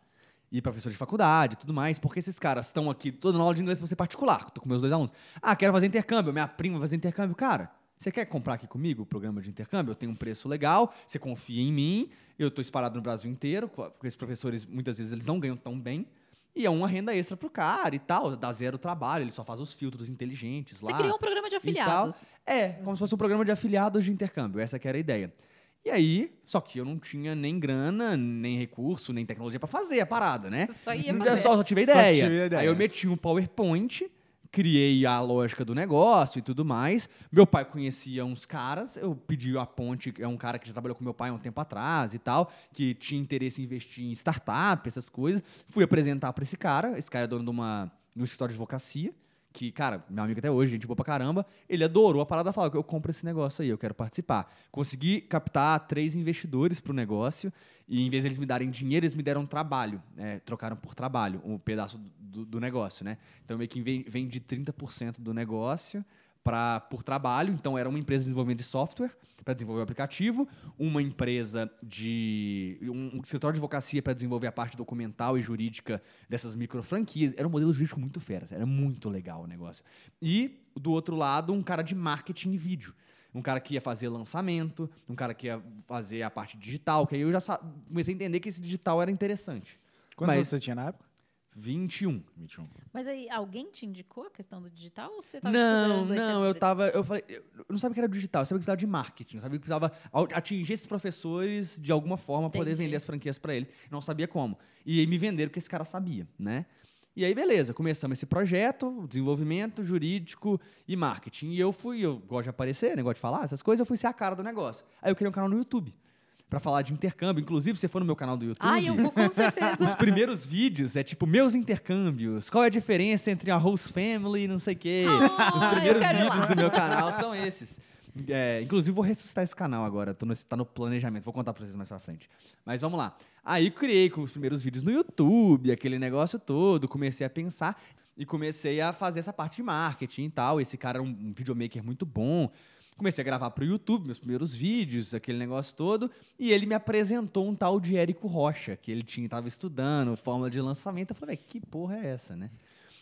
E professores de faculdade e tudo mais, porque esses caras estão aqui toda na aula de inglês para ser particular. Tô com meus dois alunos. Ah, quero fazer intercâmbio, minha prima vai fazer intercâmbio. Cara, você quer comprar aqui comigo o programa de intercâmbio? Eu tenho um preço legal, você confia em mim, eu estou espalhado no Brasil inteiro, porque esses professores, muitas vezes, eles não ganham tão bem. E é uma renda extra pro cara e tal, dá zero trabalho, ele só faz os filtros inteligentes Você lá. criou um programa de afiliados. É, como se fosse um programa de afiliados de intercâmbio. Essa que era a ideia. E aí, só que eu não tinha nem grana, nem recurso, nem tecnologia pra fazer a parada, né? Só ia Eu fazer. só, só tive a Só ideia. tive ideia. Aí eu meti um PowerPoint criei a lógica do negócio e tudo mais. Meu pai conhecia uns caras, eu pedi a ponte, é um cara que já trabalhou com meu pai há um tempo atrás e tal, que tinha interesse em investir em startup, essas coisas. Fui apresentar para esse cara, esse cara é dono de uma no escritório de advocacia, que, cara, meu amigo até hoje, gente boa pra caramba, ele adorou a parada, que eu compro esse negócio aí, eu quero participar. Consegui captar três investidores pro negócio e em vez de eles me darem dinheiro, eles me deram trabalho, né? trocaram por trabalho um pedaço do, do negócio, né? Então meio que de 30% do negócio para por trabalho, então era uma empresa de desenvolvimento de software para desenvolver o aplicativo, uma empresa de um, um escritório de advocacia para desenvolver a parte documental e jurídica dessas micro franquias. Era um modelo jurídico muito fera, era muito legal o negócio. E do outro lado, um cara de marketing e vídeo um cara que ia fazer lançamento, um cara que ia fazer a parte digital, que aí eu já comecei a entender que esse digital era interessante. Quantos anos você tinha na época? 21. 21. Mas aí, alguém te indicou a questão do digital ou você estava Não, não, eu tava. Eu falei, eu não sabia que era digital, eu sabia que precisava de marketing, eu sabia que precisava atingir esses professores de alguma forma, poder Entendi. vender as franquias para eles. Não sabia como. E aí me venderam que esse cara sabia, né? E aí, beleza, começamos esse projeto, desenvolvimento jurídico e marketing. E eu fui, eu gosto de aparecer, negócio de falar, essas coisas, eu fui ser a cara do negócio. Aí eu criei um canal no YouTube. Pra falar de intercâmbio. Inclusive, você for no meu canal do YouTube. Ah, eu vou com certeza. Os primeiros vídeos é tipo meus intercâmbios. Qual é a diferença entre a host family e não sei o quê? Ah, Os primeiros vídeos do meu canal são esses. É, inclusive, vou ressuscitar esse canal agora. Tô no, tá no planejamento. Vou contar pra vocês mais pra frente. Mas vamos lá. Aí criei com os primeiros vídeos no YouTube, aquele negócio todo. Comecei a pensar e comecei a fazer essa parte de marketing e tal. Esse cara era um, um videomaker muito bom. Comecei a gravar pro YouTube meus primeiros vídeos, aquele negócio todo, e ele me apresentou um tal de Érico Rocha, que ele tinha tava estudando, fórmula de lançamento. Eu falei, "Véi, que porra é essa, né?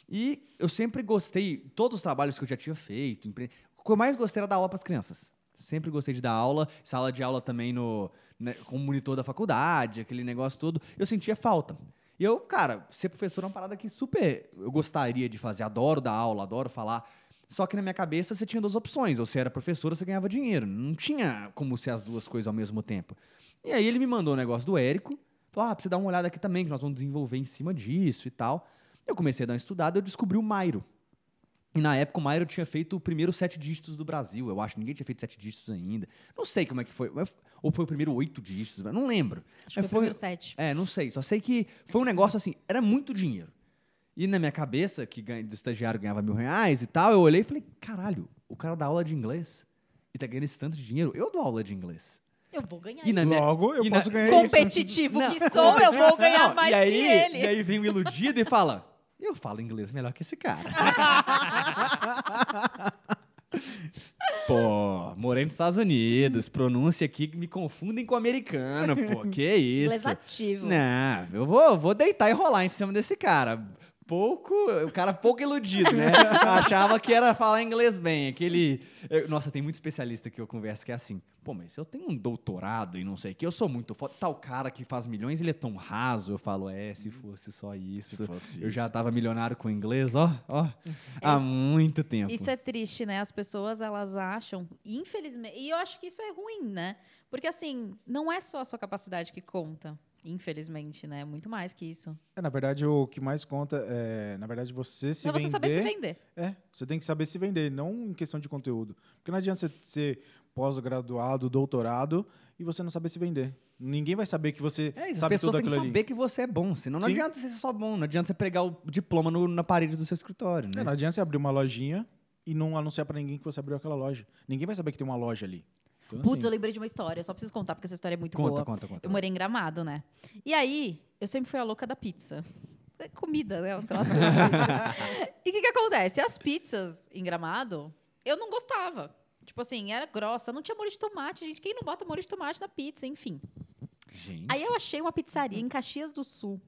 E eu sempre gostei, todos os trabalhos que eu já tinha feito, empre- o que eu mais gostei era dar aula para as crianças. Sempre gostei de dar aula, sala de aula também no, né, monitor da faculdade, aquele negócio todo. Eu sentia falta. E eu, cara, ser professor é uma parada que super eu gostaria de fazer. Adoro dar aula, adoro falar. Só que na minha cabeça você tinha duas opções. Ou você era professor ou você ganhava dinheiro. Não tinha como ser as duas coisas ao mesmo tempo. E aí ele me mandou o negócio do Érico. Falou, ah, pra você dar uma olhada aqui também, que nós vamos desenvolver em cima disso e tal. Eu comecei a dar uma estudada e eu descobri o Mairo. E na época o Mairo tinha feito o primeiro sete dígitos do Brasil. Eu acho, ninguém tinha feito sete dígitos ainda. Não sei como é que foi. Ou foi o primeiro oito dígitos, não lembro. Acho que Mas foi o primeiro sete. é, não sei. Só sei que foi um negócio assim, era muito dinheiro. E na minha cabeça, que ganha, do estagiário ganhava mil reais e tal, eu olhei e falei, caralho, o cara dá aula de inglês e tá ganhando esse tanto de dinheiro. Eu dou aula de inglês. Eu vou ganhar. E na minha- Logo, eu e na- posso ganhar isso. Competitivo Não, que sou, eu vou ganhar Não, mais e aí, que ele. E aí vem o iludido e fala, eu falo inglês melhor que esse cara. Pô, morei nos Estados Unidos, pronúncia aqui me confundem com americano, pô, que Inglês isso. ativo. Não, eu vou, vou deitar e rolar em cima desse cara. Pouco, o cara pouco iludido, né? Achava que era falar inglês bem. Aquele. eu- nossa, tem muito especialista que eu converso que é assim. Pô, mas eu tenho um doutorado e não sei o que, eu sou muito foda. Tal cara que faz milhões, ele é tão raso. Eu falo, é, se fosse só isso. Se fosse eu isso. já tava milionário com inglês, ó, ó, há muito tempo. Isso é triste, né? As pessoas, elas acham, infelizmente, e eu acho que isso é ruim, né? Porque assim, não é só a sua capacidade que conta, infelizmente, né? Muito mais que isso. É, na verdade, o que mais conta é, na verdade, você se vender. você saber se vender. É, você tem que saber se vender, não em questão de conteúdo. Porque não adianta você ser pós-graduado, doutorado e você não saber se vender. Ninguém vai saber que você É, isso, as sabe pessoas tudo têm que aquilo saber ali. que você é bom, senão não Sim. adianta você ser só bom, não adianta você pregar o diploma no- na parede do seu escritório, né? É, não adianta você abrir uma lojinha e não anunciar pra ninguém que você abriu aquela loja. Ninguém vai saber que tem uma loja ali. Então, Putz, assim, eu lembrei de uma história, só preciso contar porque essa história é muito Conta, boa. conta, conta. Eu morei em Gramado, né? E aí, eu sempre fui a louca da pizza. É comida, né? Um troço difícil. e o que, que acontece? As pizzas em Gramado, eu não gostava. Tipo assim, era grossa, não tinha molho de tomate, gente. Quem não bota molho de tomate na pizza, enfim. Gente. Aí eu achei uma pizzaria em Caxias do Sul,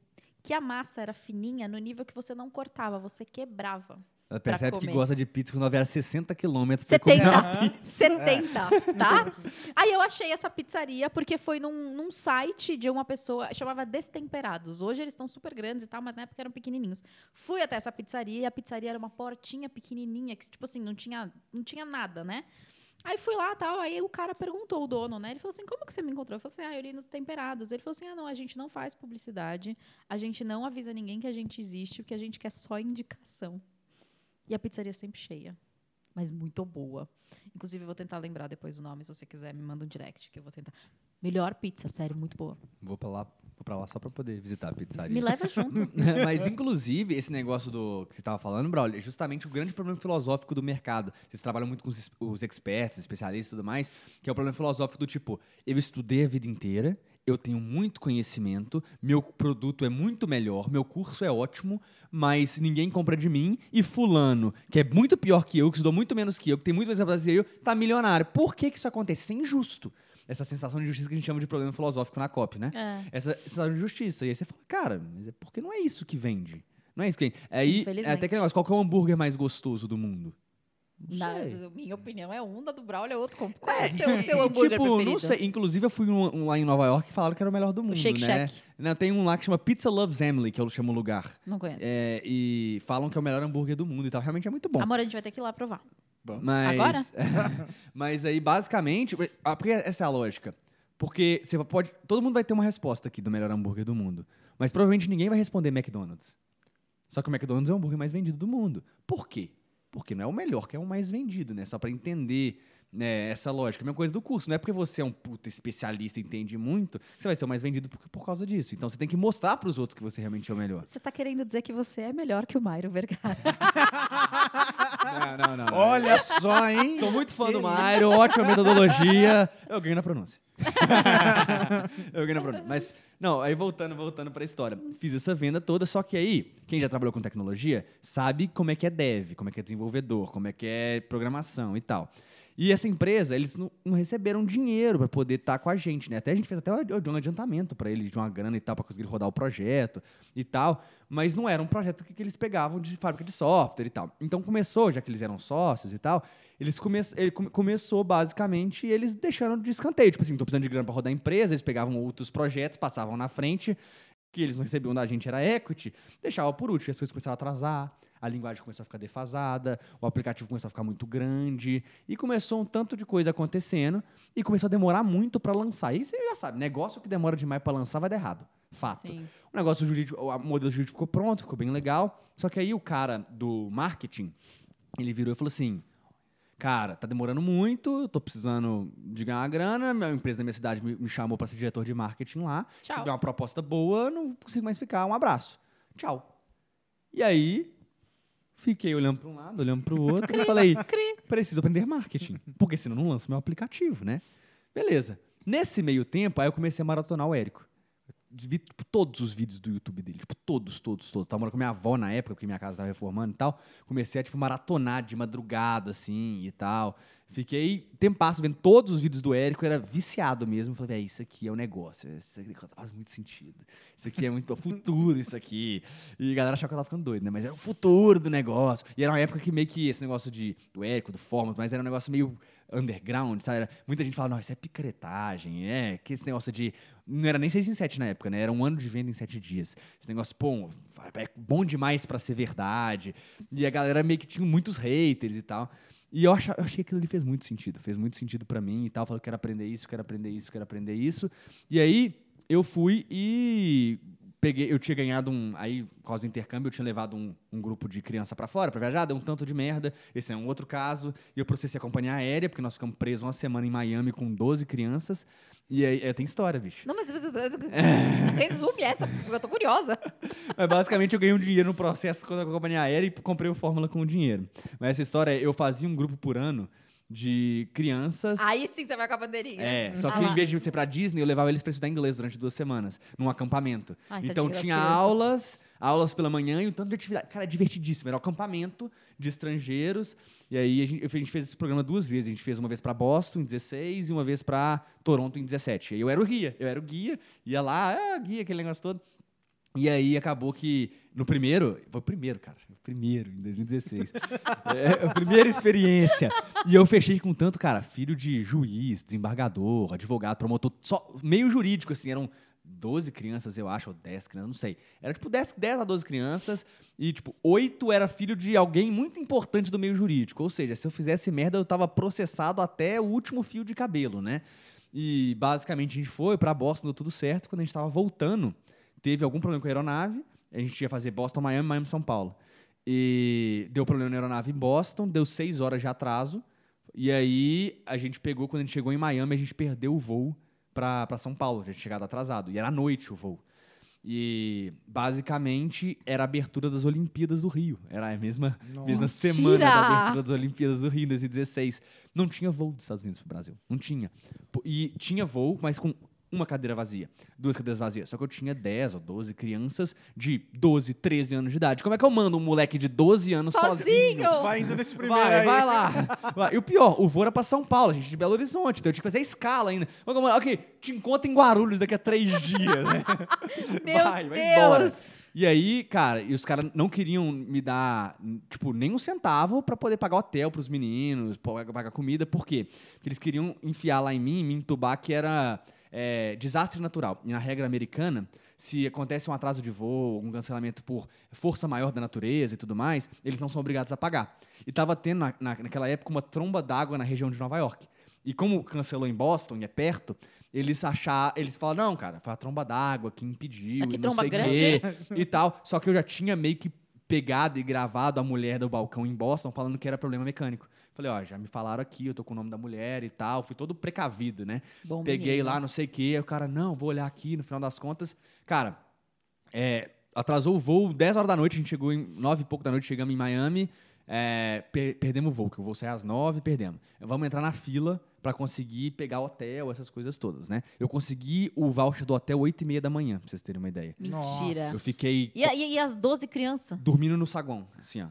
que a massa era fininha no nível que você não cortava, você quebrava. Ela percebe que gosta de pizza quando ela vier 60 quilômetros pra comer. 70. 70, tá? Aí eu achei essa pizzaria porque foi num, num site de uma pessoa, chamava Destemperados. Hoje eles estão super grandes e tal, mas na época eram pequenininhos. Fui até essa pizzaria e a pizzaria era uma portinha pequenininha, que tipo assim, não tinha, não tinha nada, né? Aí fui lá tal, aí o cara perguntou, o dono, né? Ele falou assim: como que você me encontrou? Eu falei assim: ah, eu li no Temperados. Ele falou assim: ah, não, a gente não faz publicidade, a gente não avisa ninguém que a gente existe, porque a gente quer só indicação. E a pizzaria sempre cheia. Mas muito boa. Inclusive, eu vou tentar lembrar depois o nome, se você quiser, me manda um direct que eu vou tentar. Melhor pizza, sério, muito boa. Vou pra lá, vou pra lá só pra poder visitar a pizzaria. Me leva junto. Mas, inclusive, esse negócio do que você estava falando, Braulio, é justamente o grande problema filosófico do mercado. Vocês trabalham muito com os, os experts, especialistas e tudo mais, que é o problema filosófico do tipo, eu estudei a vida inteira, eu tenho muito conhecimento, meu produto é muito melhor, meu curso é ótimo, mas ninguém compra de mim, e fulano, que é muito pior que eu, que estudou muito menos que eu, que tem muito mais eu, tá milionário. Por que, que isso acontece? Isso é injusto. Essa sensação de injustiça que a gente chama de problema filosófico na COP, né? É. essa sensação de justiça. E aí você fala, cara, mas é porque não é isso que vende. Não é isso que vende. Aí, é até que negócio, qual que é o hambúrguer mais gostoso do mundo? Na minha opinião, é um, da do Braulio é outro. Qual é o seu, o seu hambúrguer tipo, preferido? não sei. Inclusive, eu fui um, um lá em Nova York e falaram que era o melhor do mundo, Shake né? Shack. Não, tem um lá que chama Pizza Loves Emily, que eu chamo o lugar. Não conheço. É, e falam que é o melhor hambúrguer do mundo e tal. Realmente é muito bom. Amor, a gente vai ter que ir lá provar. Mas, Agora? mas aí, basicamente, ah, porque essa é a lógica. Porque você pode. Todo mundo vai ter uma resposta aqui do melhor hambúrguer do mundo. Mas provavelmente ninguém vai responder McDonald's. Só que o McDonald's é o hambúrguer mais vendido do mundo. Por quê? Porque não é o melhor, que é o mais vendido, né? Só pra entender né, essa lógica. A mesma coisa do curso. Não é porque você é um puta especialista e entende muito que você vai ser o mais vendido por, por causa disso. Então você tem que mostrar pros outros que você realmente é o melhor. Você tá querendo dizer que você é melhor que o Mairo Vergara. Não, não, não. Olha só, hein? Sou muito fã do Mairo, ótima metodologia. Eu ganho na pronúncia. eu ganho na pronúncia. Mas, não, aí voltando, voltando pra história. Fiz essa venda toda, só que aí, quem já trabalhou com tecnologia sabe como é que é dev, como é que é desenvolvedor, como é que é programação e tal. E essa empresa, eles não, receberam dinheiro para poder estar com a gente, né? Até a gente fez até um adiantamento para eles de uma grana e tal, para conseguir rodar o projeto e tal. Mas não era um projeto que, que eles pegavam de fábrica de software e tal. Então começou, já que eles eram sócios e tal, eles come, ele come- começou basicamente eles deixaram de escanteio. Tipo assim, tô precisando de grana para rodar a empresa, eles pegavam outros projetos, passavam na frente, que eles não recebiam da gente era equity, deixava por último, e as coisas começaram a atrasar, a linguagem começou a ficar defasada, o aplicativo começou a ficar muito grande, e começou um tanto de coisa acontecendo, e começou a demorar muito para lançar. E você já sabe, negócio que demora demais para lançar vai dar errado. Fato. Sim. O negócio jurídico, o modelo jurídico ficou pronto, ficou bem legal, só que aí o cara do marketing, ele virou e falou assim, cara, tá demorando muito, eu tô precisando de ganhar uma grana, a empresa da minha cidade me, me chamou para ser diretor de marketing lá, Tchau. se der uma proposta boa, não consigo mais ficar, um abraço. Tchau. E aí, fiquei olhando para um lado, olhando para o outro, e falei, preciso aprender marketing, porque senão não lanço meu aplicativo, né? Beleza. Nesse meio tempo, aí eu comecei a maratonar o Érico. Vi tipo, todos os vídeos do YouTube dele, tipo, todos, todos, todos. Tava morando com minha avó na época, porque minha casa tava reformando e tal. Comecei a, tipo, maratonar de madrugada, assim, e tal. Fiquei tempasso vendo todos os vídeos do Érico, era viciado mesmo. Falei, é, isso aqui é o negócio, isso aqui faz muito sentido. Isso aqui é muito é o futuro, isso aqui. E a galera achava que eu tava ficando doido, né? Mas era o futuro do negócio. E era uma época que meio que esse negócio de, do Érico, do Fórmula, mas era um negócio meio underground, sabe? Era- muita gente falava, não, isso é picaretagem, é, que esse negócio de... Não era nem 6 em 7 na época, né? Era um ano de venda em 7 dias. Esse negócio, pô, é bom demais pra ser verdade. E a galera meio que tinha muitos haters e tal. E eu, eu achei que aquilo ali fez muito sentido. Fez muito sentido pra mim e tal. Falei, quero aprender isso, quero aprender isso, quero aprender isso. E aí, eu fui e peguei, eu tinha ganhado um, aí, por causa do intercâmbio, eu tinha levado um, um grupo de criança pra fora pra viajar, deu um tanto de merda, esse é um outro caso, e eu processei a companhia aérea, porque nós ficamos presos uma semana em Miami com 12 crianças, e aí, é, tem história, bicho. Não, mas, resume essa, porque eu tô curiosa. Mas basicamente eu ganhei um dinheiro no processo com a companhia aérea e comprei o Fórmula com o dinheiro. Mas essa história, eu fazia um grupo por ano de crianças... Aí sim você vai com a bandeirinha. É, só Ah que lá. em vez de ser pra Disney, eu levava eles pra estudar inglês durante duas semanas, num acampamento. Ai, então tadinho das tinha aulas, aulas pela manhã e um tanto de atividade. Cara, é divertidíssimo. Era um acampamento de estrangeiros. E aí a gente, a gente fez esse programa duas vezes. A gente fez uma vez pra Boston em 16 e uma vez pra Toronto em 17. E eu era o guia. Eu era o guia, ia lá, ah, guia, aquele negócio todo. E aí acabou que no primeiro, foi o primeiro, cara, o primeiro, em 2016. é, a primeira experiência. E eu fechei com tanto, cara, filho de juiz, desembargador, advogado, promotor, só meio jurídico, assim, eram 12 crianças, eu acho, ou 10 crianças, não sei. Era tipo 10, 10 a 12 crianças e, tipo, 8 era filho de alguém muito importante do meio jurídico. Ou seja, se eu fizesse merda, eu tava processado até o último fio de cabelo, né? E basicamente a gente foi pra Boston, deu tudo certo. Quando a gente tava voltando, teve algum problema com a aeronave. A gente ia fazer Boston, Miami, Miami, São Paulo. E deu problema na aeronave em Boston, deu seis horas de atraso. E aí a gente pegou, quando a gente chegou em Miami, a gente perdeu o voo pra, pra São Paulo. A gente tinha chegado atrasado. E era à noite o voo. E basicamente era a abertura das Olimpíadas do Rio. Era a mesma, mesma semana da abertura das Olimpíadas do Rio em 2016. Não tinha voo dos Estados Unidos pro Brasil. Não tinha. E tinha voo, mas com uma cadeira vazia, duas cadeiras vazias. Só que eu tinha 10 ou 12 crianças de 12, 13 anos de idade. Como é que eu mando um moleque de 12 anos sozinho? Sozinho! Vai indo nesse primeiro Vai, aí. vai lá. Vai. E o pior, o voo era pra São Paulo, a gente de Belo Horizonte, então eu tinha que fazer a escala ainda. Ok, te encontro em Guarulhos daqui a três dias, né? Meu Vai, vai embora. Deus! E aí, cara, e os caras não queriam me dar, tipo, nem um centavo pra poder pagar hotel pros meninos, pra pagar comida. Por quê? Porque eles queriam enfiar lá em mim, me entubar, que era é, desastre natural. E na regra americana, se acontece um atraso de voo, um cancelamento por força maior da natureza e tudo mais, eles não são obrigados a pagar. E tava tendo, na, na- naquela época, uma tromba d'água na região de Nova York. E como cancelou em Boston, e é perto, eles acharam, eles falaram, não, cara, foi a tromba d'água que impediu, Ah, que e não sei o grande, quê, e tal. Só que eu já tinha meio que pegado e gravado a mulher do balcão em Boston falando que era problema mecânico. Falei, ó, já me falaram aqui, eu tô com o nome da mulher e tal. Fui todo precavido, né? Bom Peguei menino. lá, não sei o quê. Aí o cara, não, vou olhar aqui, no final das contas. Cara, é, atrasou o voo, 10 horas da noite, a gente chegou em 9 e pouco da noite, chegamos em Miami. é, per- perdemos o voo, que o voo sai às 9, perdemos. Vamos entrar na fila pra conseguir pegar hotel, essas coisas todas, né? Eu consegui o voucher do hotel 8 e meia da manhã, pra vocês terem uma ideia. Mentira. Eu fiquei E, a- e- e as 12 crianças? dormindo no saguão, assim, ó.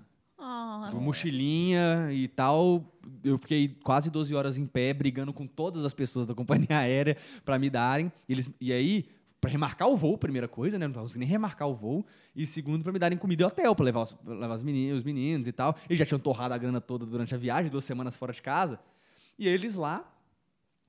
Com mochilinha e tal. Eu fiquei quase 12 horas em pé, brigando com todas as pessoas da companhia aérea pra me darem. E, eles, e aí, pra remarcar o voo, primeira coisa, né? Não tava conseguindo nem remarcar o voo. E segundo, pra me darem comida e hotel, pra levar, os, pra levar os, meninos, os meninos e tal. Eles já tinham torrado a grana toda durante a viagem, duas semanas fora de casa. E eles lá.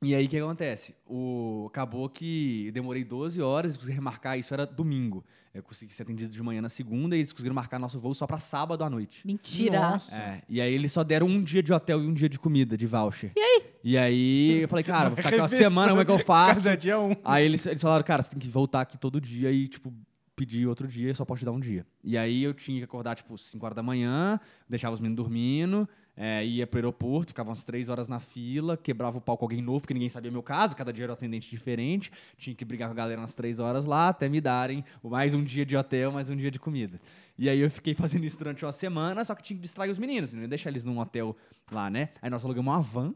E aí, o que acontece? O, acabou que demorei 12 horas, consegui remarcar, isso era domingo. Eu consegui ser atendido de manhã na segunda e eles conseguiram marcar nosso voo só pra sábado à noite. mentira. Nossa. É, e aí eles só deram um dia de hotel e um dia de comida, de voucher. E aí? E aí eu falei, cara, vou ficar aqui uma semana, como é que eu faço? Cada dia um. Aí eles, eles falaram, cara, você tem que voltar aqui todo dia e, tipo, pedir outro dia, só pode te dar um dia. E aí eu tinha que acordar, tipo, 5 horas da manhã, deixava os meninos dormindo, é, ia pro aeroporto, ficava umas 3 horas na fila, quebrava o pau com alguém novo, porque ninguém sabia meu caso, cada dia era um atendente diferente, tinha que brigar com a galera umas 3 horas lá, até me darem mais um dia de hotel, mais um dia de comida. E aí eu fiquei fazendo isso durante uma semana, só que tinha que distrair os meninos, não ia deixar eles num hotel lá, né? Aí nós alugamos uma van,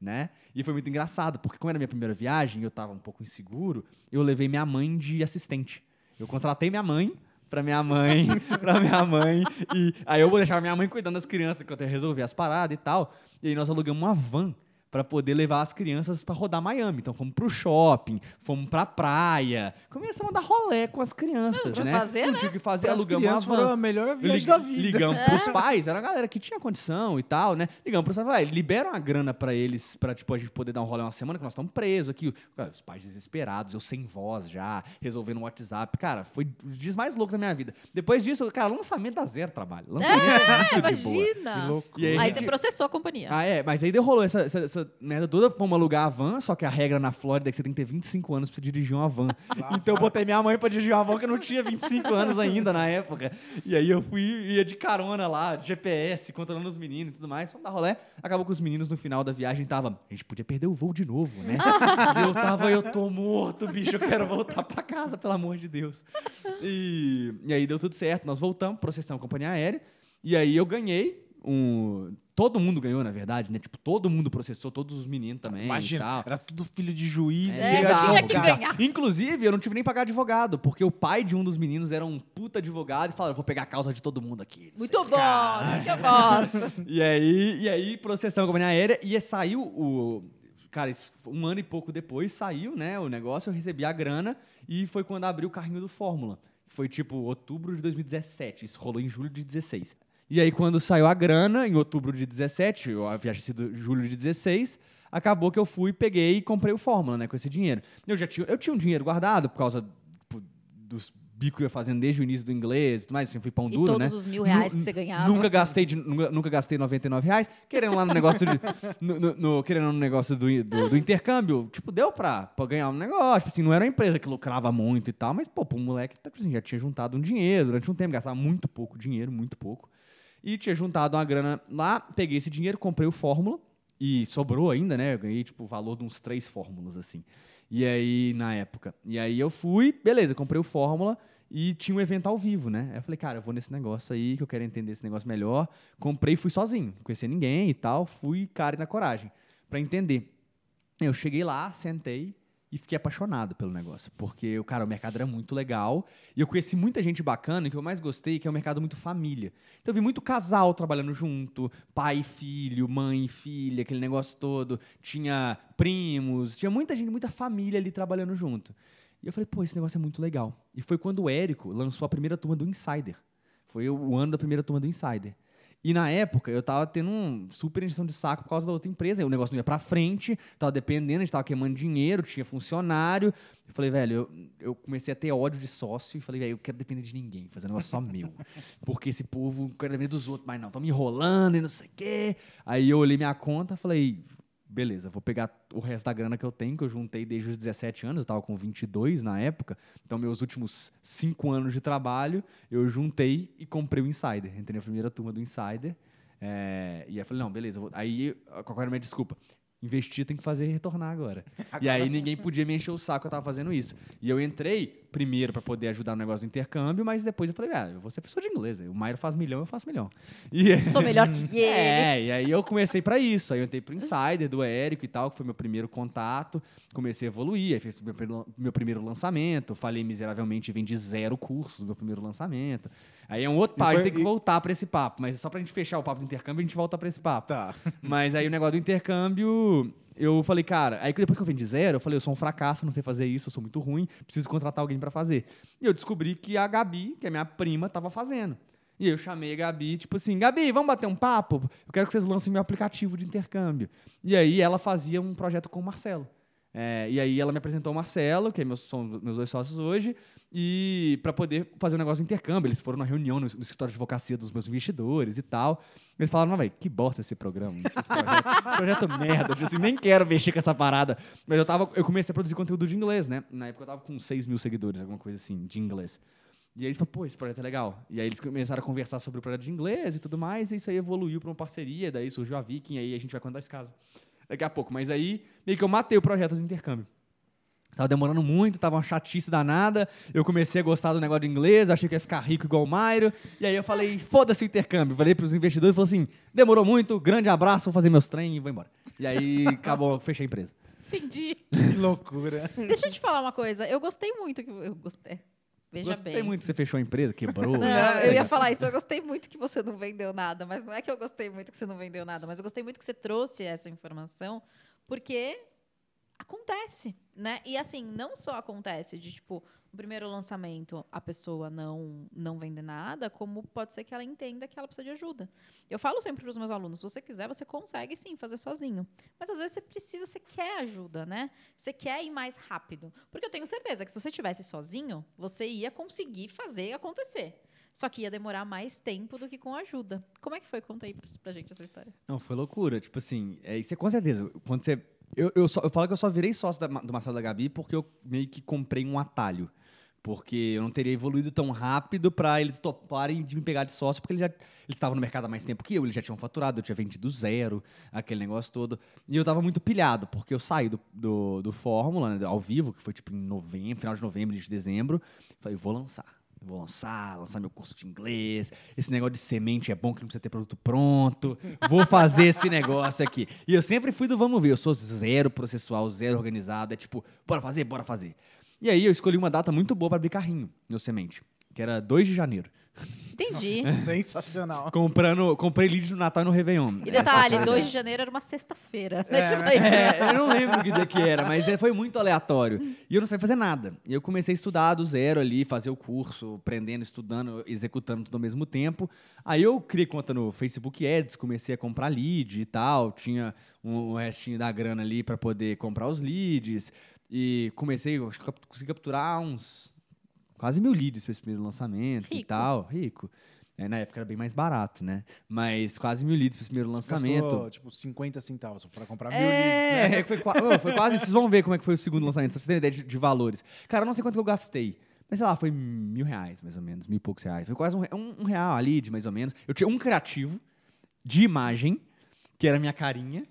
né? E foi muito engraçado, porque como era minha primeira viagem, eu tava um pouco inseguro, eu levei minha mãe de assistente. Eu contratei minha mãe pra minha mãe, pra minha mãe, e aí eu vou deixar minha mãe cuidando das crianças enquanto eu resolver as paradas e tal. E aí nós alugamos uma van pra poder levar as crianças pra rodar Miami. Então fomos pro shopping, fomos pra praia, começamos a dar rolê com as crianças, tinha o né? que fazer, Não né? tinha o que fazer, As alugamos crianças uma van. foram a melhor viagem Lig- da vida. Ligamos pros pais, era a galera que tinha condição e tal, né? Ligamos pros pais, vai, libera uma grana pra eles, pra tipo, a gente poder dar um rolê uma semana, que nós estamos presos aqui. Cara, os pais desesperados, eu sem voz já, resolvendo o WhatsApp. Cara, foi os dias mais loucos da minha vida. Depois disso, cara, lançamento da zero trabalho. Lançamento É, de boa. Que imagina. louco. E aí, Aí a você gente- processou a companhia. ah, é, mas aí deu rolou essa, essa, essa merda toda, fomos alugar a van, só que a regra na Flórida é que você tem que ter 25 anos pra dirigir uma van. então eu botei minha mãe pra dirigir uma van que eu não tinha 25 anos ainda na época. E aí eu fui, ia de carona lá, de GPS, controlando os meninos e tudo mais, fomos dar rolé. Acabou que os meninos no final da viagem tava, a gente podia perder o voo de novo, né? e eu tava, eu tô morto, bicho, eu quero voltar pra casa, pelo amor de Deus. E, e aí deu tudo certo, nós voltamos, processamos a companhia aérea, e aí eu ganhei um... Todo mundo ganhou, na verdade, né? Tipo, todo mundo processou, todos os meninos também Imagina, tal. era tudo filho de juiz. É, e era tinha que ganhar. Inclusive, eu não tive nem que pagar advogado, porque o pai de um dos meninos era um puta advogado e falou: eu vou pegar a causa de todo mundo aqui. Muito bom, que eu gosto. E aí, e aí processamos a companhia aérea e saiu o. Cara, um ano e pouco depois saiu, né, o negócio, eu recebi a grana e foi quando abriu o carrinho do Fórmula. Foi tipo outubro de 2017, isso rolou em julho de 16. E aí quando saiu a grana, em outubro de 17, eu- a viagem sido julho de 16, acabou que eu fui, peguei e comprei o Fórmula, né, com esse dinheiro. Eu já tinha, eu tinha um dinheiro guardado por causa tipo, dos bicos que eu ia fazendo desde o início do inglês e tudo mais, assim, fui pão E duro, todos né? os mil reais Nu- que você ganhava. Nunca gastei, de- nunca, nunca gastei 99 reais. Querendo lá no negócio de. no, no- no- querendo no negócio do, do, do intercâmbio, tipo, deu pra, pra ganhar um negócio. Tipo assim, não era uma empresa que lucrava muito e tal, mas, pô, pro moleque, tá, assim, já tinha juntado um dinheiro durante um tempo, gastava muito pouco dinheiro, muito pouco. E tinha juntado uma grana lá, peguei esse dinheiro, comprei o Fórmula e sobrou ainda, né? Eu ganhei, tipo, o valor de uns três Fórmulas, assim. E aí, na época. E aí eu fui, beleza, comprei o Fórmula e tinha um evento ao vivo, né? Aí eu falei, cara, eu vou nesse negócio aí, que eu quero entender esse negócio melhor. Comprei e fui sozinho, não conhecia ninguém e tal. Fui, cara, e na coragem, pra entender. Eu cheguei lá, sentei e fiquei apaixonado pelo negócio, porque, cara, o mercado era muito legal e eu conheci muita gente bacana e o que eu mais gostei que é um mercado muito família. Então eu vi muito casal trabalhando junto, pai e filho, mãe e filha, aquele negócio todo. Tinha primos, tinha muita gente, muita família ali trabalhando junto. E eu falei, pô, esse negócio é muito legal. E foi quando o Érico lançou a primeira turma do Insider. Foi o ano da primeira turma do Insider. E na época eu tava tendo um super injeção de saco por causa da outra empresa. O negócio não ia pra frente, tava dependendo, a gente tava queimando dinheiro, tinha funcionário. Eu falei, velho, eu, eu comecei a ter ódio de sócio e falei, velho, eu quero depender de ninguém, fazer um negócio só meu. Porque esse povo quer depender dos outros, mas não, estão me enrolando e não sei o quê. Aí eu olhei minha conta falei, beleza, vou pegar o resto da grana que eu tenho, que eu juntei desde os 17 anos, eu estava com 22 na época, então meus últimos 5 anos de trabalho, eu juntei e comprei o Insider. Entrei na primeira turma do Insider, é, e aí falei, não, beleza, vou, aí, qualquer momento, desculpa, investir tem que fazer retornar agora. agora. E aí ninguém podia me encher o saco, eu estava fazendo isso. E eu entrei primeiro para poder ajudar no negócio do intercâmbio, mas depois eu falei, ah, eu vou ser professor de inglês. O Mairo faz milhão, eu faço milhão. E, Sou melhor que ele. É, e aí eu comecei para isso. Aí eu entrei pro Insider do Érico e tal, que foi meu primeiro contato. Comecei a evoluir, aí fiz meu, meu primeiro lançamento. Falei miseravelmente, vendi zero cursos no meu primeiro lançamento. Aí é um outro papo, a gente tem que voltar para esse papo. Mas só pra gente fechar o papo do intercâmbio, a gente volta para esse papo. Tá. Mas aí o negócio do intercâmbio eu falei, cara, aí depois que eu vendi zero, eu falei, eu sou um fracasso, não sei fazer isso, eu sou muito ruim, preciso contratar alguém para fazer. E eu descobri que a Gabi, que é minha prima, estava fazendo. E eu chamei a Gabi, tipo assim, Gabi, vamos bater um papo? Eu quero que vocês lancem meu aplicativo de intercâmbio. E aí ela fazia um projeto com o Marcelo. É, e aí ela me apresentou o Marcelo, que é são meus dois sócios hoje, e para poder fazer um negócio de intercâmbio. Eles foram na reunião no, no, escritório de advocacia dos meus investidores e tal. Eles falaram, mas que bosta esse programa, esse projeto, projeto merda. Eu assim, nem quero mexer com essa parada. Mas eu, tava, eu comecei a produzir conteúdo de inglês, né? Na época eu tava com 6 mil seguidores, alguma coisa assim, de inglês. E aí eles falaram, pô, esse projeto é legal. E aí eles começaram a conversar sobre o projeto de inglês e tudo mais, e isso aí evoluiu para uma parceria, daí surgiu a Viking, aí a gente vai contar esse caso daqui a pouco. Mas aí, meio que eu matei o projeto de intercâmbio. Tava demorando muito, tava uma chatice danada. Eu comecei a gostar do negócio de inglês, achei que ia ficar rico igual o Mairo. E aí eu falei, foda-se o intercâmbio. Falei pros investidores, falei assim, demorou muito, grande abraço, vou fazer meus trem e vou embora. E aí acabou, fechei a empresa. Entendi. Que loucura. Deixa eu te falar uma coisa. Eu gostei muito que eu gostei. Veja gostei bem. muito que você fechou a empresa, quebrou. Não, eu ia falar isso. Eu gostei muito que você não vendeu nada, mas não é que eu gostei muito que você não vendeu nada, mas eu gostei muito que você trouxe essa informação, porque acontece, né? E assim, não só acontece de tipo, primeiro lançamento a pessoa não não vender nada, como pode ser que ela entenda que ela precisa de ajuda. Eu falo sempre para os meus alunos, se você quiser, você consegue sim fazer sozinho. Mas às vezes você precisa, você quer ajuda, né? Você quer ir mais rápido. Porque eu tenho certeza que se você tivesse sozinho, você ia conseguir fazer acontecer. Só que ia demorar mais tempo do que com ajuda. Como é que foi? Conta aí pra, pra gente essa história. Não, foi loucura. Tipo assim, é, isso é com certeza. Quando você eu, eu, só, eu falo que eu só virei sócio da, do Marcelo da Gabi porque eu meio que comprei um atalho. Porque eu não teria evoluído tão rápido para eles toparem de me pegar de sócio, porque eles já eles estavam no mercado há mais tempo que eu, eles já tinham faturado, eu tinha vendido zero, aquele negócio todo. E eu tava muito pilhado, porque eu saí do, do, do Fórmula, né, ao vivo, que foi tipo em novembro, final de novembro, início de dezembro. Falei, vou lançar vou lançar, lançar meu curso de inglês. Esse negócio de semente é bom que não precisa ter produto pronto. Vou fazer esse negócio aqui. E eu sempre fui do vamos ver. Eu sou zero processual, zero organizado. É tipo, bora fazer, bora fazer. E aí eu escolhi uma data muito boa para abrir carrinho no semente, que era 2 de janeiro. Entendi. Nossa, sensacional. Comprando, comprei lead no Natal e no Réveillon. E detalhe, 2 de janeiro era uma sexta-feira. É, tipo né? É, eu não lembro que dia que era, mas é, foi muito aleatório. E eu não sabia fazer nada. E eu comecei a estudar do zero ali, fazer o curso, aprendendo, estudando, executando tudo ao mesmo tempo. Aí eu criei conta no Facebook Ads, comecei a comprar lead e tal. Tinha um, um restinho da grana ali para poder comprar os leads. E comecei, acho que consegui capturar uns quase mil leads para esse primeiro lançamento e Rico. tal. Rico. É, na época era bem mais barato, né? Mas quase mil leads para esse primeiro lançamento. Gastou, tipo, 50 centavos para comprar mil leads, né? É, foi, oh, foi quase. Vocês vão ver como é que foi o segundo lançamento, só pra vocês terem ideia de, de valores. Cara, eu não sei quanto que eu gastei, Mas sei lá, foi mil reais, mais ou menos, mil e poucos reais. Foi quase um, um, um real ali, de mais ou menos. Eu tinha um criativo de imagem, que era a minha carinha,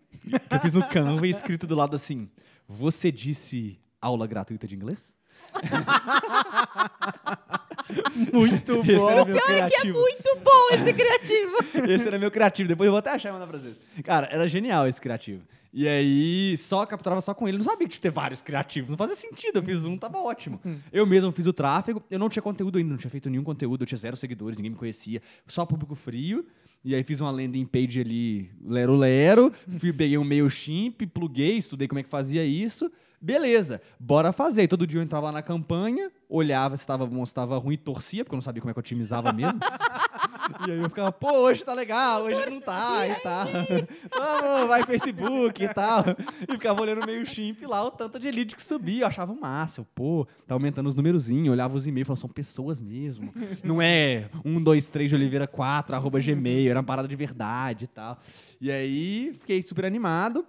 que eu fiz no Canva, e escrito do lado assim: Você disse aula gratuita de inglês? Muito Esse bom. era meu É que é criativo. muito bom esse criativo. Esse era meu criativo. Depois eu vou até achar e mandar pra vocês. Cara, era genial esse criativo. E aí, só capturava só com ele. Não sabia que tinha que ter vários criativos. Não fazia sentido. Eu fiz um, tava ótimo. Eu mesmo fiz o tráfego. Eu não tinha conteúdo ainda, não tinha feito nenhum conteúdo. Eu tinha zero seguidores, ninguém me conhecia. Só público frio. E aí fiz uma landing page ali, lero lero. Fui, peguei um MailChimp, pluguei, estudei como é que fazia isso. Beleza, bora fazer. Todo dia eu entrava lá na campanha, olhava se estava bom, se estava ruim, torcia, porque eu não sabia como é que otimizava mesmo. E aí eu ficava, pô, hoje tá legal, hoje não tá e tal. Vamos, vai Facebook e tal. E ficava olhando meio chimp lá, o tanto de lead que subia. Eu achava massa. Pô, tá aumentando os numerozinhos. Olhava os e-mails, falava, são pessoas mesmo. Não é 1, 2, 3 de Oliveira 4, arroba Gmail, era uma parada de verdade e tal. E aí fiquei super animado.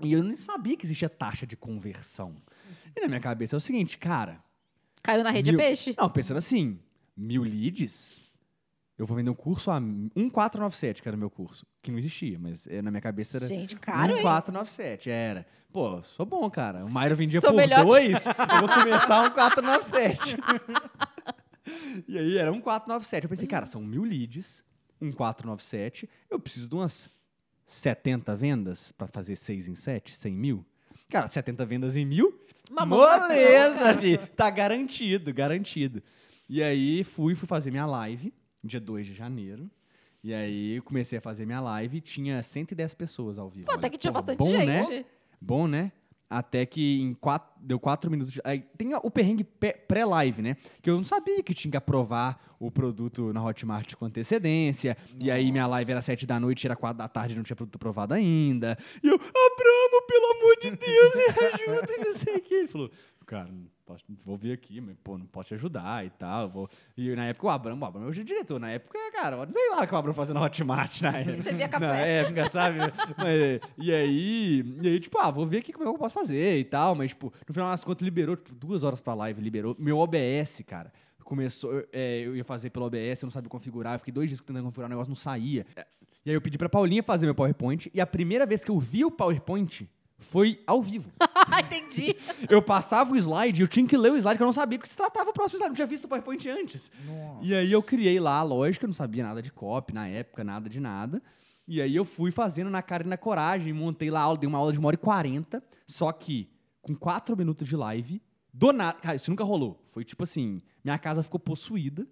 E eu nem sabia que existia taxa de conversão. E na minha cabeça é o seguinte, cara. Caiu na rede Mil- é peixe? Não, pensando assim, mil leads, eu vou vender um curso a 1497, que era o meu curso. Que não existia, mas eh, na minha cabeça era Gente, caro, hein? 1497, era. Pô, sou bom, cara. O Mairo vendia Sou por melhor dois, eu vou começar um 497. e aí era um 497. Eu pensei, cara, são mil leads, um 497, eu preciso de umas 70 vendas pra fazer 6 em 7, 100 mil. Cara, 70 vendas em mil, Uma moleza, fi. Tá garantido, garantido. E aí fui, fui fazer minha live, dia 2 de janeiro. E aí eu comecei a fazer minha live e tinha 110 pessoas ao vivo. Pô, até que tinha porra, bastante bom, gente. Né? Bom, né? Até que em quatro, deu quatro minutos. de- aí tem o perrengue pré-live, né? Que eu não sabia que tinha que aprovar o produto na Hotmart com antecedência. E aí minha live era sete da noite, era quatro da tarde, não tinha produto aprovado ainda. E eu, Abramo, pelo amor de Deus, me ajuda, não sei o que. Ele falou, cara, posso- vou vir aqui, mas, pô, não posso te ajudar e tal. Vou... E na época o Abramo, o Abramo é hoje diretor. Na época, cara, sei lá o que o Abramo fazia na Hotmart na época. Você via café. Na época, sabe? Mas, e aí, e aí, tipo, ah, vou ver aqui como é que eu posso fazer e tal. Mas, tipo, no final das contas, liberou, tipo, duas horas pra live, liberou. Meu OBS, cara, começou, é, eu ia fazer pelo OBS, eu não sabia configurar, eu fiquei dois dias tentando configurar, o negócio não saía. E aí eu pedi pra Paulinha fazer meu PowerPoint, e a primeira vez que eu vi o PowerPoint foi ao vivo. Ah, Entendi. Eu passava o slide e eu tinha que ler o slide, que eu não sabia o que se tratava o próximo slide, não tinha visto o PowerPoint antes. E aí eu criei lá a lógica, eu não sabia nada de copy na época, nada de nada. E aí eu fui fazendo na cara e na coragem, montei lá a aula, dei uma aula de uma hora e quarenta, só que com quatro minutos de live, do nada, cara, isso nunca rolou. Foi tipo assim, minha casa ficou possuída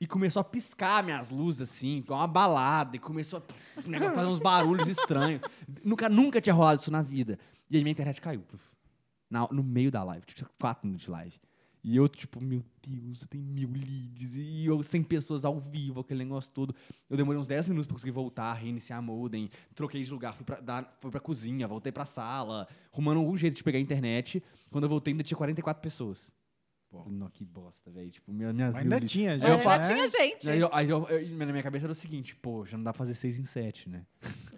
e começou a piscar minhas luzes assim, igual uma balada, e começou a negócio fazer uns barulhos estranhos. Nunca, nunca tinha rolado isso na vida. E aí minha internet caiu. na- no meio da live, tinha quatro minutos de live. E eu, tipo, meu Deus, eu tenho mil leads. E eu 100 pessoas ao vivo, aquele negócio todo. Eu demorei uns 10 minutos pra conseguir voltar, reiniciar a modem. Troquei de lugar, fui pra, dar, fui pra cozinha, voltei pra sala. Arrumando algum jeito de pegar a internet. Quando eu voltei, ainda tinha 44 pessoas. Pô, não, que bosta, velho. Tipo, minha- minhas Mas mil ainda tinha, já. eu Ainda falo- tinha gente. Aí, eu, aí eu- eu- na minha cabeça era o seguinte, pô, já não dá pra fazer 6 em 7, né?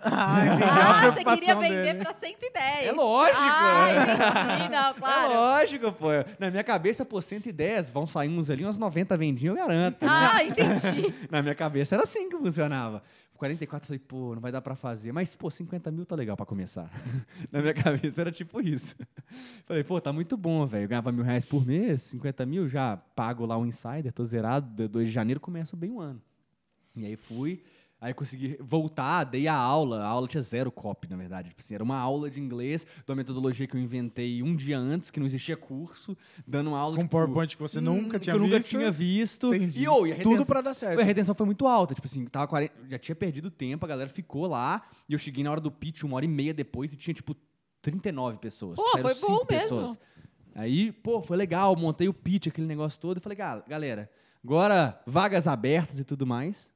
Ah, entendi. Ah, você preocupação queria vender dele. pra 110. É lógico. Ah, entendi. Não, É claro. lógico, pô. Na minha cabeça, pô, 110, vão sair uns ali, umas 90 vendinhas, eu garanto. né? Ah, entendi. Na minha cabeça era assim que funcionava. 44, eu falei, pô, não vai dar pra fazer. Mas, pô, 50 mil tá legal pra começar. Na minha cabeça era tipo isso. Falei, pô, tá muito bom, velho. Ganhava mil reais por mês, 50 mil, já pago lá o Insider, tô zerado. 2 de janeiro começa bem o ano. E aí fui, aí consegui voltar, dei a aula. A aula tinha zero copy, na verdade. Tipo assim, era uma aula de inglês, de uma metodologia que eu inventei um dia antes, que não existia curso, dando uma aula Com tipo, PowerPoint que você nunca hum, tinha que eu nunca visto. tinha visto. Entendi. E, oh, e a Tudo retenção- pra dar certo. a retenção foi muito alta. Tipo assim, tava 40, já tinha perdido tempo, a galera ficou lá. E eu cheguei na hora do pitch, uma hora e meia depois, e tinha, tipo, 39 pessoas. Pô, Saíram foi bom mesmo. pessoas. Aí, pô, foi legal, montei o pitch, aquele negócio todo. E falei, "Ga- galera, agora vagas abertas e tudo mais.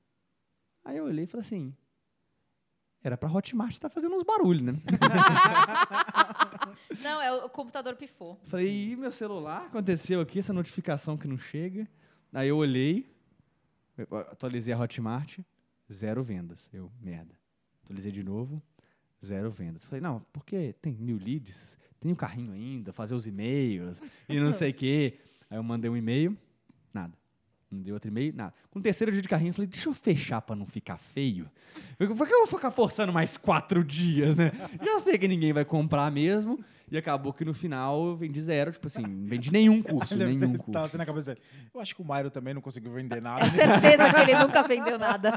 Aí eu olhei e falei assim, era pra Hotmart estar fazendo uns barulhos, né? Não, é o computador pifou. Falei, e meu celular? Aconteceu aqui essa notificação que não chega. Aí eu olhei, eu atualizei a Hotmart, zero vendas. Eu, merda. Atualizei de novo, zero vendas. Falei, não, porque tem mil leads, tem o carrinho ainda, fazer os e-mails e não sei o quê. Aí eu mandei um e-mail. Não dei outro e-mail, nada. Com o terceiro dia de carrinho, eu falei, deixa eu fechar pra não ficar feio. Por que eu vou ficar forçando mais quatro dias, né? Já sei que ninguém vai comprar mesmo. E acabou que no final eu vendi zero, tipo assim, não vendi nenhum curso, nenhum Tava curso. assim na cabeça dele. Eu acho que o Mairo também não conseguiu vender nada. É certeza que ele nunca vendeu nada.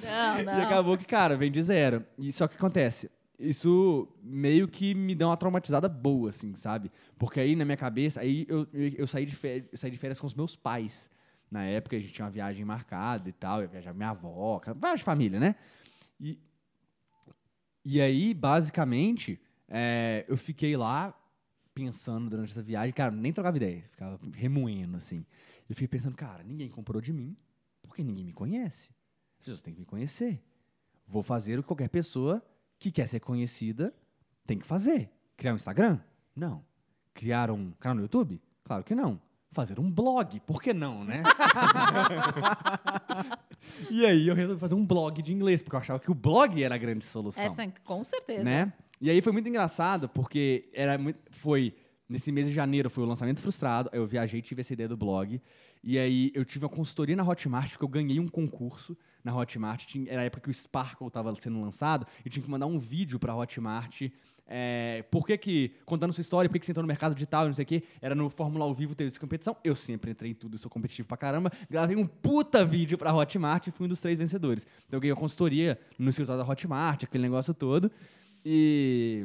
Não, E não. acabou que, cara, vendi zero. E só que acontece, isso meio que me deu uma traumatizada boa, assim, sabe? Porque aí na minha cabeça, aí eu, eu, eu saí, de férias, eu saí de férias com os meus pais. Na época a gente tinha uma viagem marcada e tal, ia viajar minha avó, viagem de família, né? E, e aí, basicamente, é, eu fiquei lá pensando durante essa viagem, cara, nem trocava ideia, ficava remoendo, assim. Eu fiquei pensando, cara, ninguém comprou de mim, porque ninguém me conhece. As pessoas têm que me conhecer. Vou fazer o que qualquer pessoa que quer ser conhecida tem que fazer. Criar um Instagram? Não. Criar um canal no YouTube? Claro que não. Fazer um blog? Por que não, né? e aí eu resolvi fazer um blog de inglês, porque eu achava que o blog era a grande solução Essa, com certeza. né? E aí foi muito engraçado, porque era muito, foi nesse mês de janeiro foi o lançamento frustrado, aí eu viajei, tive essa ideia do blog, e aí eu tive uma consultoria na Hotmart, porque eu ganhei um concurso na Hotmart, tinha, era a época que o Sparkle estava sendo lançado, e tinha que mandar um vídeo para a Hotmart, é, por que que, contando sua história, por que que você entrou no mercado digital e não sei o quê, era no Fórmula ao Vivo, teve essa competição, eu sempre entrei em tudo, sou competitivo pra caramba, gravei um puta vídeo pra Hotmart e fui um dos três vencedores. Então eu ganhei uma consultoria no escritório da Hotmart, aquele negócio todo, e...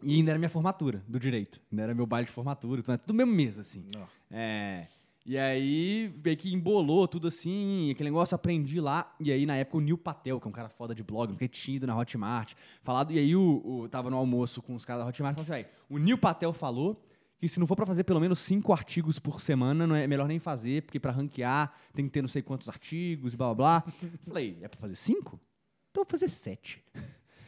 E ainda era minha formatura do direito. Ainda era meu baile de formatura, então é tudo mesmo mês, assim. É, e aí, meio que embolou tudo assim, aquele negócio, aprendi lá. E aí, na época, o Neil Patel, que é um cara foda de blog, que tinha ido na Hotmart, falado. E aí, o, o- tava no almoço com os caras da Hotmart, falou assim, o Neil Patel falou que se não for pra fazer pelo menos cinco artigos por semana, não é melhor nem fazer, porque pra ranquear tem que ter não sei quantos artigos e blá blá blá. Falei, é pra fazer cinco? Então vou fazer sete.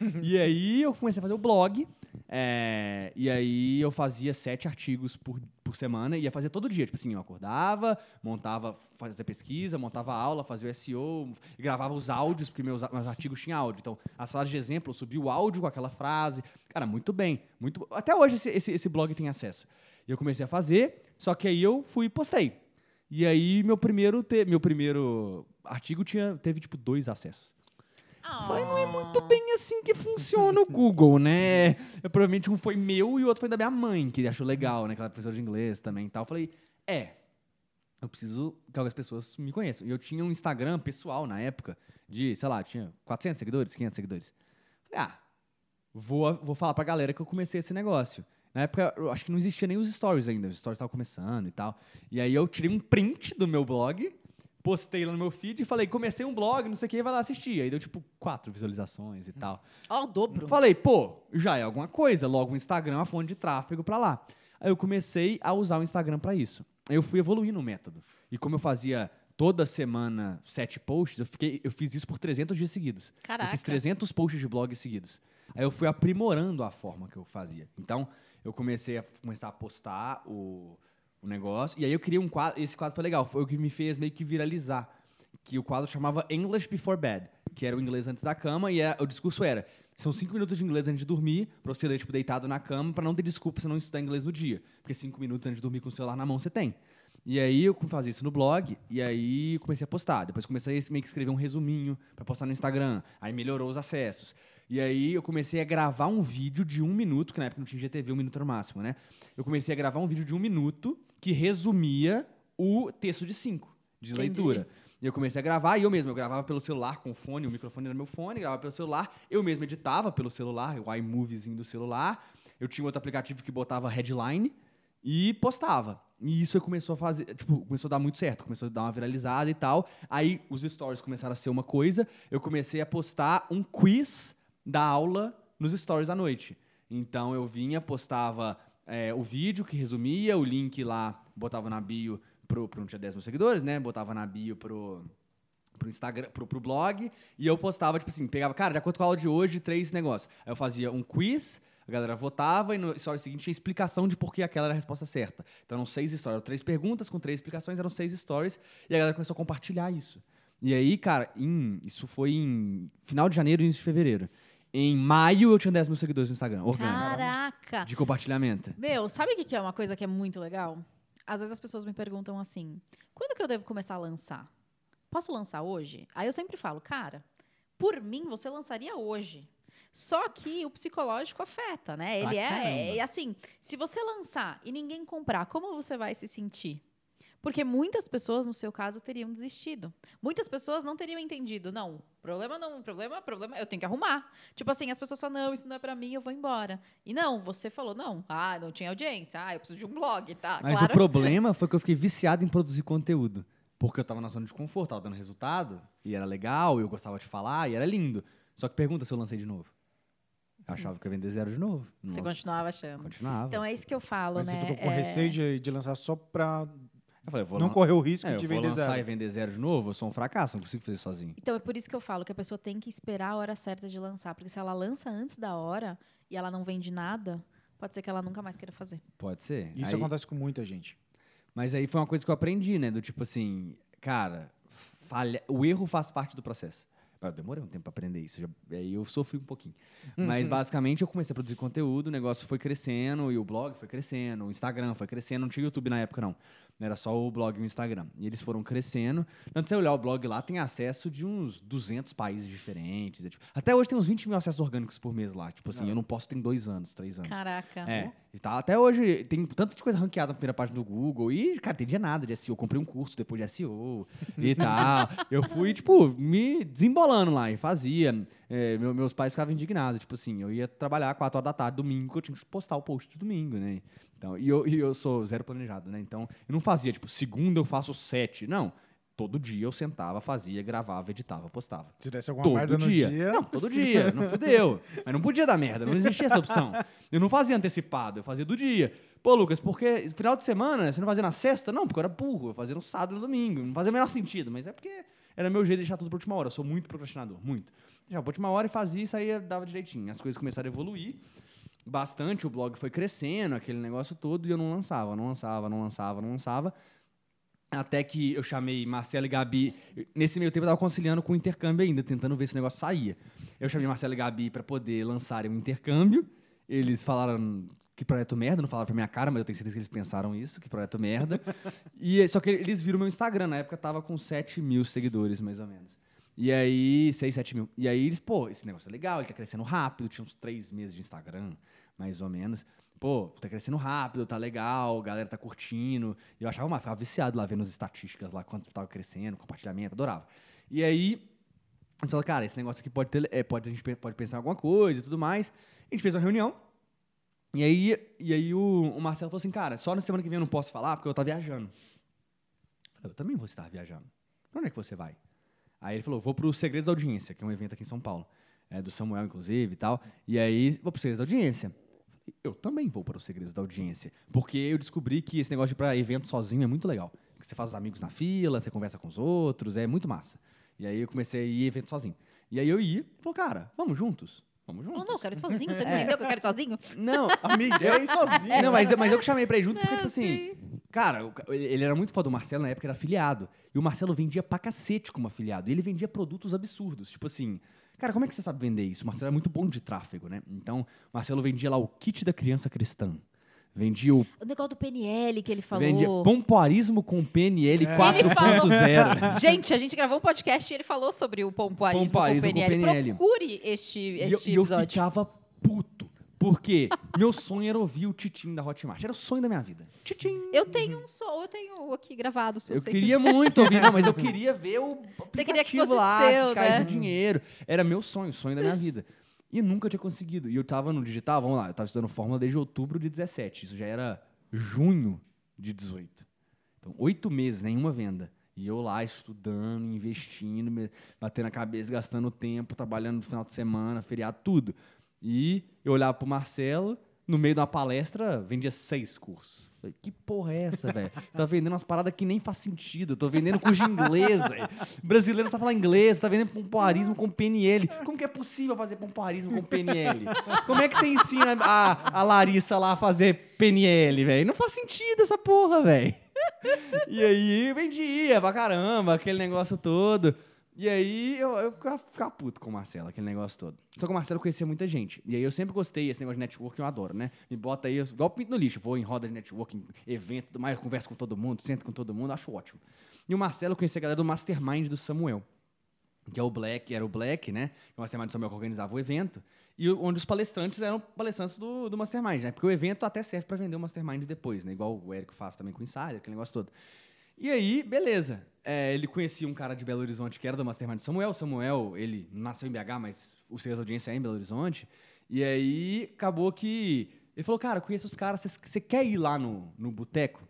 e aí eu comecei a fazer o blog. é, e aí eu fazia sete artigos por, por semana e ia fazer todo dia. Tipo assim, eu acordava, montava, fazia pesquisa, montava aula, fazia o SEO, gravava os áudios, porque meus, meus artigos tinham áudio. Então, a sala de exemplo, eu subia o áudio com aquela frase. Cara, muito bem. Muito, até hoje esse, esse, esse blog tem acesso. E eu comecei a fazer, só que aí eu fui e postei. E aí meu primeiro, te- meu primeiro artigo tinha, teve tipo dois acessos. Ah. Falei, não é muito bem assim que funciona o Google, né? Eu, provavelmente um foi meu e o outro foi da minha mãe, que achou legal, né? Que ela é professora de inglês também e tal. Falei, é, eu preciso que algumas pessoas me conheçam. E eu tinha um Instagram pessoal na época, de, sei lá, tinha 400 seguidores, 500 seguidores. Falei, ah, vou, vou falar pra galera que eu comecei esse negócio. Na época, eu acho que não existia nem os stories ainda, os stories estavam começando e tal. E aí eu tirei um print do meu blog, postei lá no meu feed e falei, comecei um blog, não sei o que, vai lá assistir. Aí deu tipo quatro visualizações e tal. Ó, o dobro. Falei, pô, já é alguma coisa. Logo o Instagram é uma fonte de tráfego pra lá. Aí eu comecei a usar o Instagram pra isso. Aí eu fui evoluindo o método. E como eu fazia toda semana sete posts, eu, fiquei, eu fiz isso por 300 dias seguidos. Eu Caraca. fiz 300 posts de blog seguidos. Aí eu fui aprimorando a forma que eu fazia. Então, eu comecei a começar a postar o, o negócio. E aí eu criei um quadro. Esse quadro foi legal. Foi o que me fez meio que viralizar. Que o quadro chamava English Before Bed, que era o inglês antes da cama. E é- o discurso era: são cinco minutos de inglês antes de dormir, pra você ler, tipo, deitado na cama, pra não ter desculpa se não estudar inglês no dia. Porque cinco minutos antes de dormir com o celular na mão você tem. E aí eu fazia isso no blog, e aí comecei a postar. Depois comecei a meio que escrever um resuminho pra postar no Instagram. Aí melhorou os acessos. E aí eu comecei a gravar um vídeo de um minuto, que na época não tinha GTV, um minuto era o máximo, né? Eu comecei a gravar um vídeo de um minuto que resumia o texto de cinco, de Entendi. leitura. E eu comecei a gravar, e eu mesmo, eu gravava pelo celular com o fone, o microfone era meu fone, gravava pelo celular, eu mesmo editava pelo celular, o iMoviezinho do celular. Eu tinha outro aplicativo que botava headline e postava. E isso começou a fazer, tipo, começou a dar muito certo, começou a dar uma viralizada e tal. Aí os stories começaram a ser uma coisa, eu comecei a postar um quiz da aula nos stories à noite. Então eu vinha, postava é, o vídeo que resumia, o link lá, botava na bio pro, pro não tinha 10 mil seguidores, né? Botava na bio pro, pro Instagram, pro, pro blog, e eu postava, tipo assim, pegava, cara, de acordo com a aula de hoje, três negócios. Aí eu fazia um quiz, a galera votava, e no story seguinte tinha explicação de por que aquela era a resposta certa. Então eram seis stories, três perguntas com três explicações, eram seis stories, e a galera começou a compartilhar isso. E aí, cara, em- isso foi em final de janeiro, início de fevereiro. Em maio eu tinha 10 mil seguidores no Instagram, orgânico, Caraca. de compartilhamento. Meu, sabe o que que é uma coisa que é muito legal? às vezes as pessoas me perguntam assim: quando que eu devo começar a lançar? Posso lançar hoje? Aí eu sempre falo, cara, por mim você lançaria hoje. Só que o psicológico afeta, né? Ele é, caramba. é assim, se você lançar e ninguém comprar, como você vai se sentir? Porque muitas pessoas, no seu caso, teriam desistido. Muitas pessoas não teriam entendido. Não, problema não, problema, problema, eu tenho que arrumar. Tipo assim, as pessoas falam, não, isso não é pra mim, eu vou embora. E não, você falou, não, ah, não tinha audiência, ah, eu preciso de um blog, tá? Mas claro. o problema foi que eu fiquei viciado em produzir conteúdo. Porque eu tava na zona de conforto, tava dando resultado, e era legal, eu gostava de falar, e era lindo. Só que pergunta se eu lancei de novo. Eu achava que eu ia vender zero de novo. Você Nossa, continuava achando. continuava. Então é isso que eu falo, Mas né? você ficou com É- receio de, de lançar só pra eu falei, eu vou não lan- correr o risco é, eu de vou vender lançar zero. e vender zero de novo, eu sou um fracasso, não consigo fazer sozinho. Então é por isso que eu falo que a pessoa tem que esperar a hora certa de lançar. Porque se ela lança antes da hora e ela não vende nada, pode ser que ela nunca mais queira fazer. Pode ser. Isso Aí- acontece com muita gente. Mas aí foi uma coisa que eu aprendi, né? Do tipo assim, cara, falha... o erro faz parte do processo. Eu demorei um tempo pra aprender isso. já- Aí eu sofri um pouquinho. Mas basicamente eu comecei a produzir conteúdo, o negócio foi crescendo, e o blog foi crescendo, o Instagram foi crescendo. Não tinha YouTube na época, não. Era só o blog e o Instagram. E eles foram crescendo. Antes de você olhar o blog lá, tem acesso de uns 200 países diferentes. É, tipo, até hoje tem uns 20 mil acessos orgânicos por mês lá. Tipo assim, eu não posso ter em dois anos, três anos. Caraca. É, tá, até hoje tem tanto de coisa ranqueada na primeira página do Google e, cara, tem dia nada de SEO. Eu comprei um curso depois de SEO e tal. Eu fui, tipo, me desembolando lá e fazia. É, meu- meus pais ficavam indignados. Tipo assim, eu ia trabalhar 4 horas da tarde, domingo, que eu tinha que postar o post de domingo, né? Então, e, eu, e eu sou zero planejado, né? Então, eu não fazia, tipo, segunda eu faço sete. Não. Todo dia eu sentava, fazia, gravava, editava, postava. Se desse alguma Todo merda no dia. dia. Não, todo dia. Não fudeu. Mas não podia dar merda. Não existia essa opção. Eu não fazia antecipado, eu fazia do dia. Pô, Lucas, porque final de semana você não fazia na sexta? Não, porque eu era burro. Eu fazia no sábado e no domingo. Não fazia o menor sentido. Mas é porque era meu jeito de deixar tudo pra última hora. Eu sou muito procrastinador, muito. Deixava pra última hora e fazia e saía, dava direitinho. As coisas começaram a evoluir bastante. O blog foi crescendo, aquele negócio todo. E eu não lançava, não lançava, não lançava, não lançava. Até que eu chamei Marcelo e Gabi. Nesse meio tempo eu tava conciliando com o intercâmbio ainda, tentando ver se o negócio saía. Eu chamei Marcelo e Gabi para poder lançarem um intercâmbio. Eles falaram que projeto merda, não falaram pra minha cara, mas eu tenho certeza que eles pensaram isso, que projeto merda. e só que eles viram meu Instagram, na época tava com 7 mil seguidores, mais ou menos. E aí, 6, 7 mil. E aí eles, pô, esse negócio é legal, ele tá crescendo rápido, tinha uns 3 meses de Instagram, mais ou menos. Pô, tá crescendo rápido, tá legal, a galera tá curtindo. Eu achava, mas ficava viciado lá vendo as estatísticas lá, quanto tava crescendo, compartilhamento, adorava. E aí, a gente falou, cara, esse negócio aqui pode ter, é, pode, a gente pode pensar em alguma coisa e tudo mais. A gente fez uma reunião. E aí, e aí o, o Marcelo falou assim, cara, só na semana que vem eu não posso falar porque eu tô viajando. Eu falei, eu também vou estar viajando. Pra onde é que você vai? Aí ele falou, vou pro Segredos da Audiência, que é um evento aqui em São Paulo. É, do Samuel, inclusive, e tal. E aí, vou pro Segredos da Audiência. Eu também vou para os Segredos da Audiência. Porque eu descobri que esse negócio de ir pra evento sozinho é muito legal. Porque você faz os amigos na fila, você conversa com os outros, é muito massa. E aí eu comecei a ir evento sozinho. E aí eu ia, falou, cara, vamos juntos? Vamos juntos? Não, não, eu quero ir sozinho. Você não É. entendeu que eu quero ir sozinho? Não, A minha ideia é ir sozinho. não, mas, mas eu que chamei pra ir junto porque, Não, tipo assim, cara, ele era muito foda. O Marcelo, na época, era afiliado. E o Marcelo vendia pra cacete como afiliado. E ele vendia produtos absurdos. Tipo assim, cara, como é que você sabe vender isso? O Marcelo é muito bom de tráfego, né? Então, o Marcelo vendia lá o kit da criança cristã. Vendia o. O negócio do PNL que ele falou. Vendia pompoarismo com PNL falou. 4.0. Gente, a gente gravou um podcast e ele falou sobre o pompoarismo, Pompoarismo com com PNL. PNL. Procure este, E eu, este e eu episódio. ficava puto. Porque meu sonho era ouvir o Titim da Hotmart. Era o sonho da minha vida. Titim. Eu tenho um som, eu tenho aqui gravado, se Eu você queria muito ouvir, não, mas eu queria ver o Você queria que fosse lá, seu, que cai né? o dinheiro. Era meu sonho, o sonho da minha vida. E nunca tinha conseguido. E eu tava no digital, vamos lá, eu tava estudando fórmula desde outubro de 17. Isso já era junho de 18. Então, oito meses, nenhuma venda. E eu lá estudando, investindo, batendo a cabeça, gastando tempo, trabalhando no final de semana, feriado, tudo. E eu olhava pro Marcelo, no meio de uma palestra, vendia seis cursos. Falei, que porra é essa, velho? Você tá vendendo umas paradas que nem faz sentido. Eu tô vendendo curso de inglês, velho. Brasileiro sabe falar inglês, tá vendendo pompoarismo com PNL. Como que é possível fazer pompoarismo com PNL? Como é que você ensina a, a Larissa lá a fazer PNL, velho? Não faz sentido essa porra, velho. E aí vendia pra caramba, aquele negócio todo. E aí eu, eu ficava, ficava puto com o Marcelo, aquele negócio todo. Só que o Marcelo conhecia muita gente. E aí eu sempre gostei, esse negócio de networking eu adoro, né? Me bota aí, eu- igual pinto no lixo, vou em roda de networking, evento, tudo mais, converso com todo mundo, sento com todo mundo, acho ótimo. E o Marcelo conhecia a galera do Mastermind do Samuel. Que é o Black, era o Black, né? O Mastermind do Samuel que organizava o evento. E onde os palestrantes eram palestrantes do, do Mastermind, né? Porque o evento até serve para vender o Mastermind depois, né? Igual o Érico faz também com o Insider, aquele negócio todo. E aí, beleza. É, ele conhecia um cara de Belo Horizonte que era do Mastermind Samuel. Samuel, ele nasceu em BH, mas o seu audiência é em Belo Horizonte. E aí, acabou que... Ele falou, cara, conheço os caras, você- quer ir lá no, no boteco?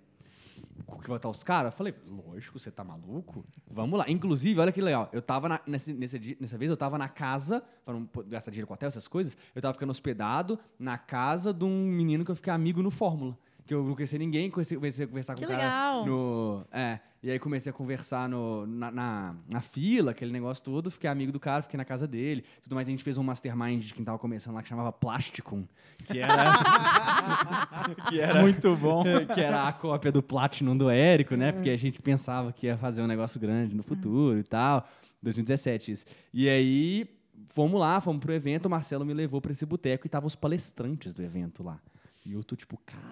que vai estar os caras? Eu falei, lógico, você tá maluco? Vamos lá. Inclusive, olha que legal. Eu tava na, nesse, nesse nessa vez, eu tava na casa, pra não gastar dinheiro com hotel, essas coisas, eu tava ficando hospedado na casa de um menino que eu fiquei amigo no Fórmula. Que eu não conhecia ninguém, comecei, comecei a conversar Que com o cara legal. no. É. E aí comecei a conversar no, na, na, na fila, aquele negócio todo, fiquei amigo do cara, fiquei na casa dele. Tudo mais, a gente fez um mastermind de quem tava começando lá que chamava Plasticum, que era. que era Muito bom. que era a cópia do Platinum do Érico, né? Porque a gente pensava que ia fazer um negócio grande no futuro e tal. 2017 isso. E aí fomos lá, fomos pro evento, o Marcelo me levou pra esse boteco e tava os palestrantes do evento lá. E eu tô tipo, cara,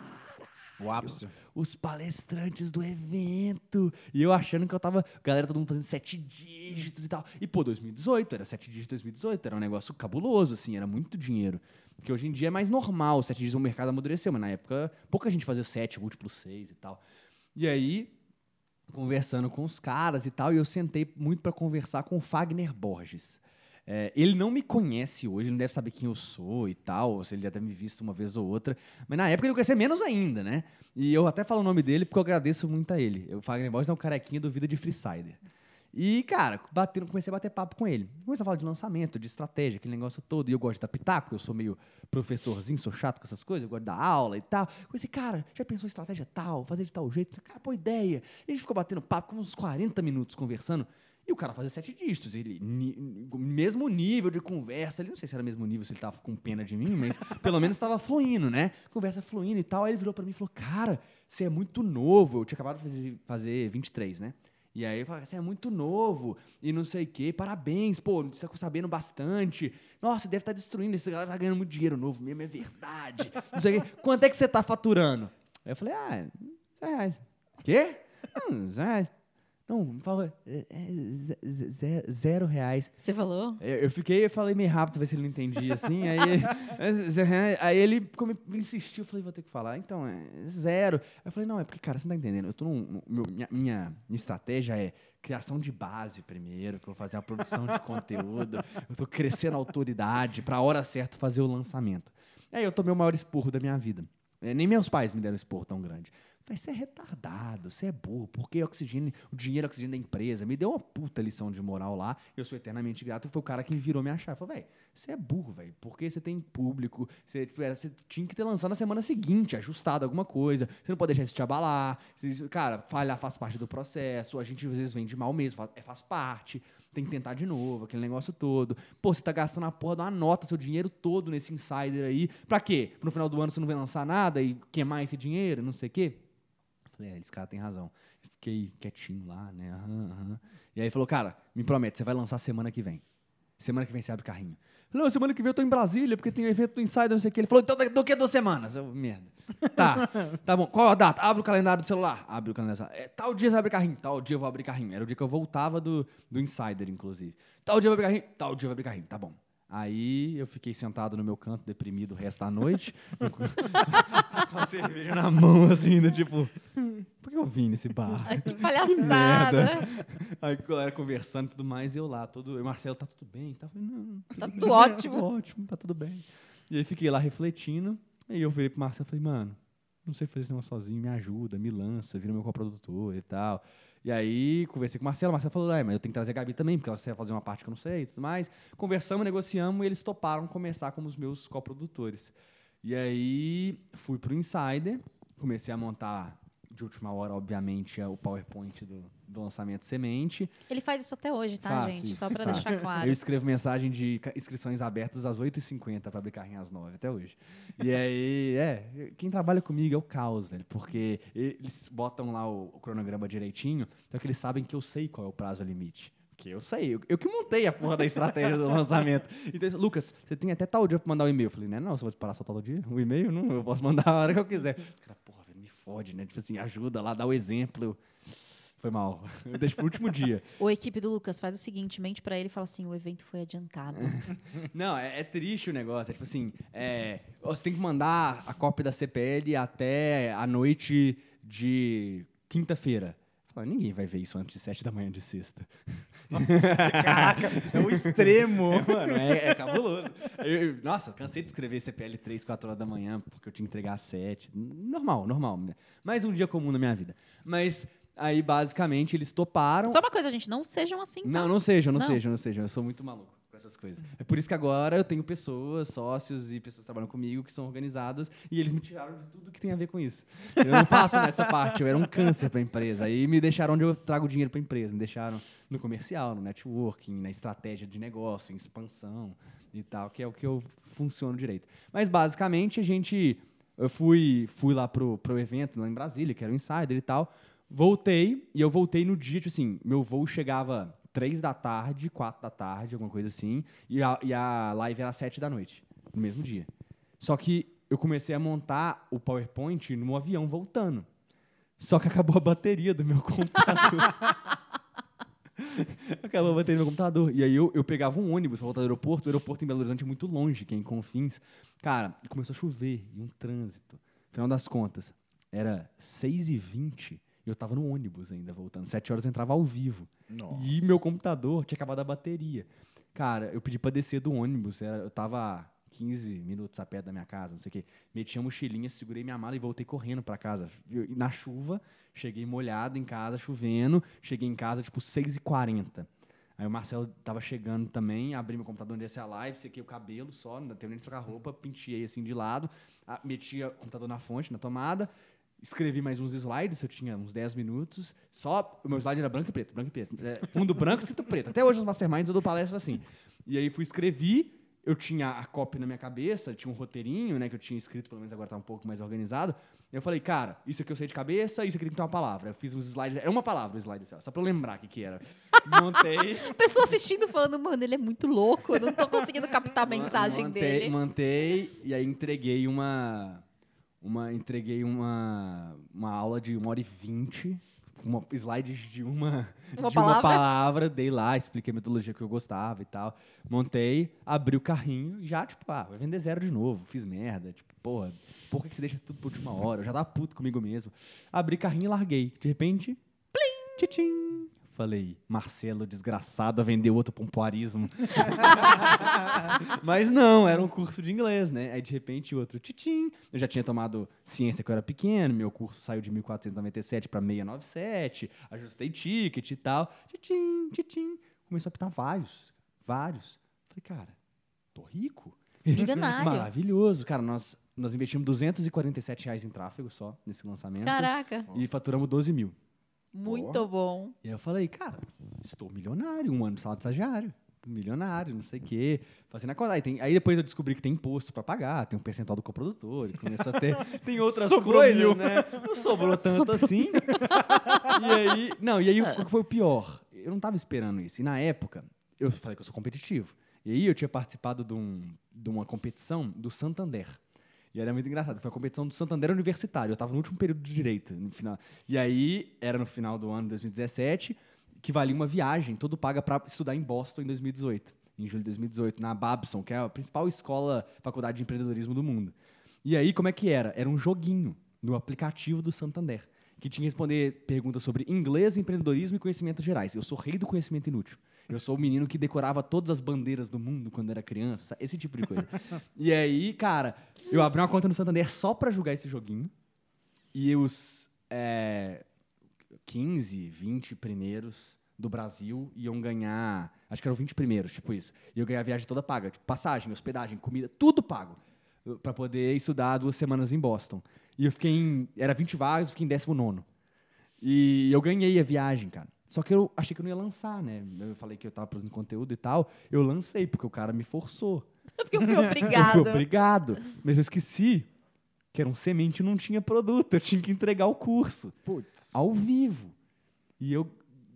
O ápice. os palestrantes do evento. E eu achando que eu tava. Galera, todo mundo fazendo sete dígitos e tal. E, pô, 2018, era sete dígitos 2018, era um negócio cabuloso, assim, era muito dinheiro. Porque hoje em dia é mais normal, sete dígitos o mercado amadureceu, mas na época pouca gente fazia sete, múltiplo seis e tal. E aí, conversando com os caras e tal, e eu sentei muito pra conversar com o Fagner Borges. É, ele não me conhece hoje, ele não deve saber quem eu sou e tal, se ele já deve me visto uma vez ou outra. Mas na época ele conhecia menos ainda, né? E eu até falo o nome dele porque eu agradeço muito a ele. O Fagner Borges é um carequinha do Vida de Freesider. E, cara, batendo, comecei a bater papo com ele. Comecei a falar de lançamento, de estratégia, aquele negócio todo. E eu gosto de dar pitaco, eu sou meio professorzinho, sou chato com essas coisas, eu gosto de dar aula e tal. Comecei, cara, já pensou em estratégia tal, fazer de tal jeito? Cara, pô, ideia. E a gente ficou batendo papo, com uns 40 minutos conversando. E o cara fazia sete dígitos. Ele, mesmo nível de conversa. Ele não sei se era mesmo nível, se ele tava com pena de mim, mas pelo menos estava fluindo, né? Conversa fluindo e tal. Aí ele virou pra mim e falou: Cara, você é muito novo. Eu tinha acabado de fazer, fazer 23, né? E aí ele falou: Você é muito novo e não sei o quê. Parabéns, pô, você tá sabendo bastante. Nossa, deve estar destruindo. Esse galera tá ganhando muito dinheiro novo mesmo, é verdade. Não sei o quê. Quanto é que você tá faturando? Aí eu falei: Ah, 100 reais. Quê? Hum, 100 reais. Não, me falou, é, é, ze- ze- ze- zero reais. Você falou? Eu, eu fiquei, eu falei meio rápido, pra ver se ele não entendia, assim. aí, aí ele ficou me, insistiu, eu falei, vou ter que falar. Então, é zero. Aí eu falei, não, é porque, cara, você não tá entendendo. Eu tô num, meu- minha, minha, estratégia é criação de base primeiro, que eu fazer a produção de conteúdo. Eu tô crescendo a autoridade pra hora certa fazer o lançamento. Aí eu tomei o maior esporro da minha vida. É, nem meus pais me deram esporro tão grande. Falei, você é retardado, você é burro, porque oxigênio, o dinheiro é oxigênio da empresa. Me deu uma puta lição de moral lá. Eu sou eternamente grato. Foi o cara que virou minha chave. Falei, velho, você é burro, velho. Porque você tem público. Você, tipo, você tinha que ter lançado na semana seguinte, ajustado alguma coisa. Você não pode deixar isso te abalar. Cara, falhar faz parte do processo. A gente às vezes vende mal mesmo, faz, é, faz parte. Tem que tentar de novo, aquele negócio todo. Pô, você tá gastando a porra de uma nota, seu dinheiro todo nesse insider aí. Pra quê? No final do ano você não vai lançar nada e queimar esse dinheiro, não sei o quê? Falei, é, esse cara tem razão. Fiquei quietinho lá, né? Aham, aham. E aí ele falou, cara, me promete, você vai lançar semana que vem. Semana que vem você abre carrinho. Falei, não, semana que vem eu tô em Brasília, porque tem um evento do Insider, não sei o que. Ele falou, então do que duas semanas? Eu, merda. Tá, tá bom. Qual a data? Abre o calendário do celular. Abre o calendário do celular. É, tal dia você abre carrinho. Tal dia eu vou abrir carrinho. Era o dia que eu voltava do, do Insider, inclusive. Tal dia eu vou abrir carrinho. Tal dia eu vou abrir carrinho. Tá bom. Aí eu fiquei sentado no meu canto, deprimido o resto da noite, com a cerveja na mão, assim, do tipo, por que eu vim nesse bar? Ai, que palhaçada. Aí a galera conversando e tudo mais, e eu lá, todo, e Marcelo, tá tudo bem? Tá, Eu falei, não, Tá tudo ótimo. Tudo ótimo, tá tudo bem. E aí fiquei lá refletindo, aí eu virei pro Marcelo e falei, mano, não sei fazer esse negócio sozinho, me ajuda, me lança, vira meu coprodutor e tal. E aí conversei com o Marcelo, o Marcelo falou, ah, mas eu tenho que trazer a Gabi também, porque ela vai fazer uma parte que eu não sei e tudo mais. Conversamos, negociamos e eles toparam começar como os meus coprodutores. E aí fui pro Insider, comecei a montar de última hora, obviamente, o PowerPoint do, do lançamento Semente. Ele faz isso até hoje, tá, Faço gente? isso, Só pra faço. deixar claro. Eu escrevo mensagem de inscrições abertas às 8h50 para abrir carrinho às 9 até hoje. E aí, é, quem trabalha comigo é o caos, velho, porque eles botam lá o, o cronograma direitinho, então que eles sabem que eu sei qual é o prazo limite. Porque eu sei, eu, eu que montei a porra da estratégia do lançamento. Então, Lucas, você tem até tal dia pra mandar o e-mail. Eu falei, né, não, você vai parar só tal dia? O e-mail? Não, eu posso mandar a hora que eu quiser. O cara, porra, fode, né? Tipo assim, ajuda lá, dá o exemplo. Foi mal. Eu deixo pro último dia. A equipe do Lucas faz o seguinte, mente pra ele e fala assim, o evento foi adiantado. Não, é, é triste o negócio. É tipo assim, é, você tem que mandar a cópia da CPL até a noite de quinta-feira. Ninguém vai ver isso antes de sete da manhã de sexta. Caraca, é o extremo. É, mano, é, é cabuloso. Eu- eu- nossa, cansei de escrever CPL 3, 4 horas da manhã, porque eu tinha que entregar às 7. Normal, normal. né? Mais um dia comum na minha vida. Mas aí, basicamente, eles toparam. Só uma coisa, gente, não sejam assim, tá? Não, não sejam, não, Não. sejam, não sejam. Eu sou muito maluco essas coisas. É por isso que agora eu tenho pessoas, sócios e pessoas que trabalham comigo que são organizadas e eles me tiraram de tudo que tem a ver com isso. Eu não passo nessa parte, eu era um câncer para a empresa. Aí me deixaram onde eu trago dinheiro para a empresa, me deixaram no comercial, no networking, na estratégia de negócio, em expansão e tal, que é o que eu funciono direito. Mas basicamente a gente eu fui fui lá pro, pro evento lá em Brasília, que era o Insider e tal. Voltei, e eu voltei no dia, tipo assim, meu voo chegava três da tarde, quatro da tarde, alguma coisa assim, e a, e a live era sete da noite, no mesmo dia. Só que eu comecei a montar o PowerPoint no avião voltando. Só que acabou a bateria do meu computador. acabou a bateria do meu computador. E aí eu, eu pegava um ônibus pra voltar do aeroporto. O aeroporto em Belo Horizonte é muito longe, que é em Confins. Cara, começou a chover e um trânsito. Final das contas, era 6h20 e eu tava no ônibus ainda voltando. Sete horas eu entrava ao vivo. Nossa. E meu computador tinha acabado a bateria. Cara, eu pedi pra descer do ônibus. Era, eu tava 15 minutos a pé da minha casa, não sei o quê. Meti a mochilinha, segurei minha mala e voltei correndo pra casa. Eu- na chuva, cheguei molhado em casa, chovendo. Cheguei em casa, tipo, 6h40. Aí o Marcelo tava chegando também, abri meu computador onde ia ser a live, sequei o cabelo só, não tenho nem de trocar roupa, penteei assim de lado, a- meti o computador na fonte, na tomada, escrevi mais uns slides, eu tinha uns 10 minutos, só o meu slide era branco e preto, branco e preto. É, fundo branco, escrito preto. Até hoje nos masterminds eu dou palestra assim. E aí fui escrevi, eu tinha a cópia na minha cabeça, tinha um roteirinho, né, que eu tinha escrito, pelo menos agora tá um pouco mais organizado. Eu falei, cara, isso aqui eu sei de cabeça, isso aqui tem que ter uma palavra. Eu fiz uns slides, era uma palavra o slide, só pra eu lembrar o que que era. Montei, pessoa assistindo falando, mano, ele é muito louco, eu não tô conseguindo captar a mensagem mantei, dele. Mantei e aí entreguei uma, uma entreguei uma, uma aula de uma hora e vinte, uma slides de uma Uma de palavra? uma palavra, dei lá, expliquei a metodologia que eu gostava e tal. Montei, abri o carrinho e já, tipo, ah, vai vender zero de novo. Fiz merda, tipo, porra, por que que você deixa tudo por última hora? Eu já tava puto comigo mesmo. Abri carrinho e larguei. De repente, plim, tchim. Falei, Marcelo, desgraçado, a vender outro pompoarismo. Mas não, era um curso de inglês, né? Aí de repente outro titim. Eu já tinha tomado ciência que eu era pequeno, meu curso saiu de 1497 para 697, ajustei ticket e tal. Titim, titim. Começou a apitar vários, vários. Falei, cara, tô rico. Milionário. Maravilhoso. Cara, nós, nós investimos 247 reais em tráfego só nesse lançamento. Caraca, E faturamos 12 mil. Muito bom. E aí eu falei, cara, estou milionário, um ano de salário de estagiário. Milionário, não sei o quê. Fazendo a coisa. Aí, tem- aí depois eu descobri que tem imposto pra pagar, tem um percentual do coprodutor, e começou a ter. Tem outras Sobrou coisas, mil. né? Não sobrou tanto assim. e aí. Não, e aí o que foi o pior? Eu não tava esperando isso. E na época, eu falei que eu sou competitivo. E aí eu tinha participado de, um- de uma competição do Santander. E era muito engraçado, foi a competição do Santander Universitário. Eu estava no último período de direito, no final. E aí, era no final do ano de 2017, que valia uma viagem, todo paga para estudar em Boston em 2018, em julho de 2018, na Babson, que é a principal escola, faculdade de empreendedorismo do mundo. E aí, como é que era? Era um joguinho no aplicativo do Santander, que tinha que responder perguntas sobre inglês, empreendedorismo e conhecimentos gerais. Eu sou rei do conhecimento inútil. Eu sou o menino que decorava todas as bandeiras do mundo quando era criança, esse tipo de coisa. e aí, cara, eu abri uma conta no Santander só pra jogar esse joguinho. E os é, 15, 20 primeiros do Brasil iam ganhar. Acho que eram 20 primeiros, tipo isso. E eu ganhar a viagem toda paga. Tipo, passagem, hospedagem, comida, tudo pago. Pra poder estudar duas semanas em Boston. E eu fiquei em. Era 20 vagas, eu fiquei em 19. E eu ganhei a viagem, cara. Só que eu achei que eu não ia lançar, né? Eu falei que eu tava produzindo conteúdo e tal. Eu lancei, porque o cara me forçou. Porque eu fui Eu obrigado. fui obrigado. Mas eu esqueci que era um semente e não tinha produto. Eu tinha que entregar o curso Putz. ao vivo. E eu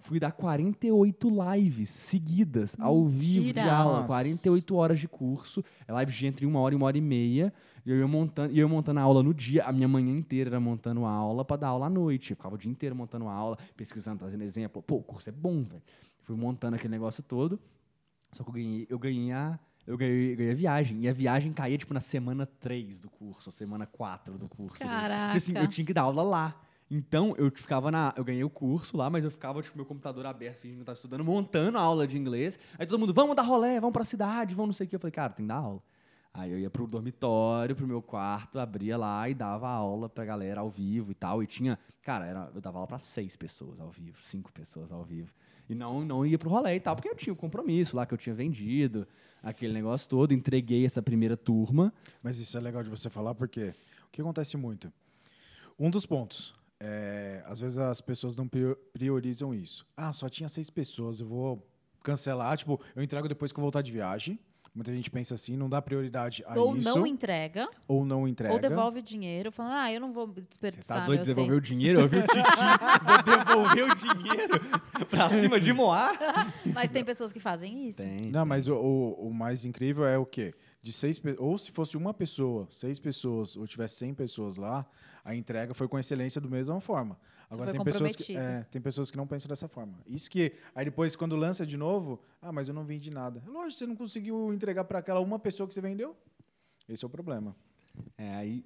fui dar 48 lives seguidas, ao vivo, de Mentira. aula. Nossa. 48 horas de curso. É live de entre uma hora e uma hora e meia. E eu ia montando, e eu ia montando a aula no dia. A minha manhã inteira era montando a aula pra dar aula à noite. Eu ficava o dia inteiro montando a aula, pesquisando, trazendo exemplo. Pô, o curso é bom, velho. Fui montando aquele negócio todo. Só que eu ganhei, eu ganhei a. Eu ganhei, ganhei a viagem. E a viagem caía, tipo, na semana 3 do curso, semana 4 do curso. Caraca. Porque, assim, eu tinha que dar aula lá. Então, eu ficava na. Eu ganhei o curso lá, mas eu ficava, tipo, meu computador aberto, fingindo que eu tava estudando, montando a aula de inglês. Aí todo mundo, vamos dar rolé, vamos pra cidade, vamos não sei o quê. Eu falei, cara, tem que dar aula. Aí eu ia pro dormitório, pro meu quarto, abria lá e dava aula pra galera ao vivo e tal. E tinha. Cara, era, eu dava aula pra seis pessoas ao vivo, cinco pessoas ao vivo. E não, não ia pro rolê e tal, porque eu tinha o compromisso lá que eu tinha vendido, aquele negócio todo. Entreguei essa primeira turma. Mas isso é legal de você falar porque o que acontece muito? Um dos pontos, é, às vezes as pessoas não prior- priorizam isso. Ah, só tinha seis pessoas, eu vou cancelar. Tipo, eu entrego depois que eu voltar de viagem. Muita gente pensa assim, não dá prioridade a Ou isso. não entrega, ou não entrega. ou devolve o dinheiro, falando, ah, eu não vou Você desperdiçar tá doido de devolver tempo. o dinheiro? Eu vi o Titi, vou devolver o dinheiro pra cima de Moá. Mas tem pessoas que fazem isso. Tem. Não, mas o, o, o mais incrível é o quê? De seis ou se fosse uma pessoa, seis pessoas, ou tivesse 100 pessoas lá, a entrega foi com excelência da mesma forma. Agora foi tem pessoas que é, tem pessoas que não pensam dessa forma. Isso que aí depois quando lança de novo, ah, mas eu não vendi nada. Lógico, você não conseguiu entregar para aquela uma pessoa que você vendeu. Esse é o problema. É, aí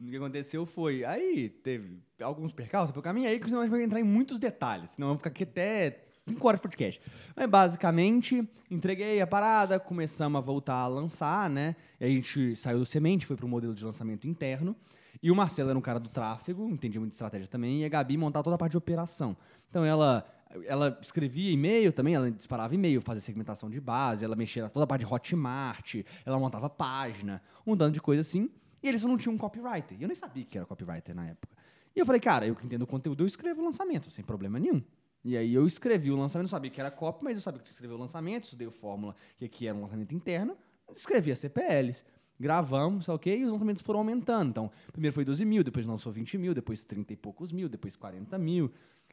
o que aconteceu foi. Aí teve alguns percalços pelo caminho, aí que senão a gente vai entrar em muitos detalhes, senão eu vou ficar aqui até 5 horas de podcast. Mas basicamente, entreguei a parada, começamos a voltar a lançar, né? E a gente saiu do semente, foi para o modelo de lançamento interno. E o Marcelo era um cara do tráfego, entendia muito de estratégia também, e a Gabi montava toda a parte de operação. Então ela. Ela escrevia e-mail também, ela disparava e-mail, fazia segmentação de base, ela mexia toda a parte de Hotmart, ela montava página, um dano de coisa assim. E eles não tinham um copywriter. E eu nem sabia que era copywriter na época. E eu falei, cara, eu que entendo o conteúdo, eu escrevo o lançamento, sem problema nenhum. E aí eu escrevi o lançamento, não sabia que era copy, mas eu sabia que escrever o lançamento, estudei a fórmula, que aqui era um lançamento interno, escrevi as CPLs. Gravamos, o quê, e os lançamentos foram aumentando. Então, primeiro foi 12 mil, depois lançou 20 mil, depois 30 e poucos mil, depois 40 mil.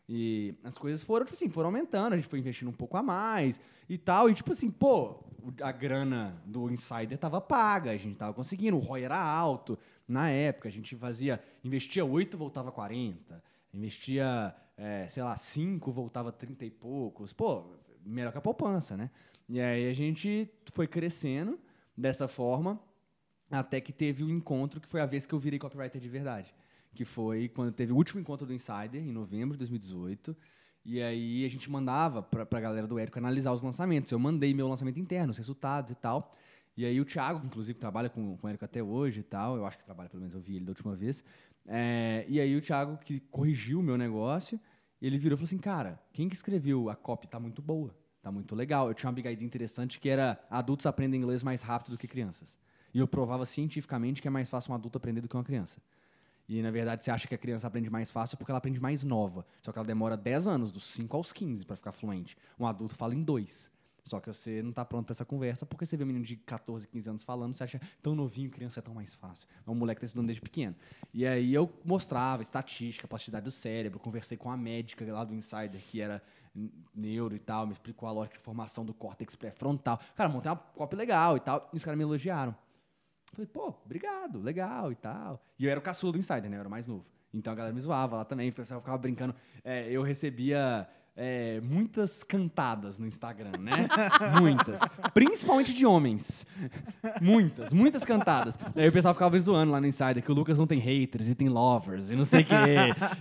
E as coisas foram, tipo assim, foram aumentando, a gente foi investindo um pouco a mais e tal. E tipo assim, pô, o- a grana do Insider tava paga, a gente tava conseguindo, o ROI era alto. Na época, a gente fazia, investia 8, voltava 40. Investia, é, sei lá, 5, voltava 30 e poucos. Pô, melhor que a poupança, né? E aí a gente foi crescendo dessa forma até que teve o encontro que foi a vez que eu virei copywriter de verdade. Que foi quando teve o último encontro do Insider, em novembro de 2018. E aí a gente mandava pra, pra galera do Érico analisar os lançamentos. Eu mandei meu lançamento interno, os resultados e tal. E aí o Thiago, inclusive, trabalha com, com o Érico até hoje e tal, eu acho que trabalha, pelo menos eu vi ele da última vez. É, e aí o Thiago, que corrigiu o meu negócio, ele virou e falou assim, cara, quem que escreveu a copy tá muito boa, tá muito legal. Eu tinha uma big idea interessante que era adultos aprendem inglês mais rápido do que crianças. E eu provava cientificamente que é mais fácil um adulto aprender do que uma criança. E, na verdade, você acha que a criança aprende mais fácil porque ela aprende mais nova. Só que ela demora 10 anos, dos 5 aos 15, para ficar fluente. Um adulto fala em dois. Só que você não está pronto para essa conversa porque você vê um menino de 14, 15 anos falando, você acha tão novinho, criança é tão mais fácil. É um moleque que está estudando desde pequeno. E aí eu mostrava estatística, plasticidade do cérebro, conversei com a médica lá do Insider, que era neuro e tal, me explicou a lógica de formação do córtex pré-frontal. Cara, montei uma cópia legal e tal, e os caras me elogiaram. Falei, pô, obrigado, legal e tal. E eu era o caçula do Insider, né? Eu era mais novo. Então a galera me zoava lá também, o pessoal ficava brincando. É, eu recebia é, muitas cantadas no Instagram, né? muitas. Principalmente de homens. Muitas, muitas cantadas. E aí o pessoal ficava zoando lá no Insider que o Lucas não tem haters, ele tem lovers e não sei o quê.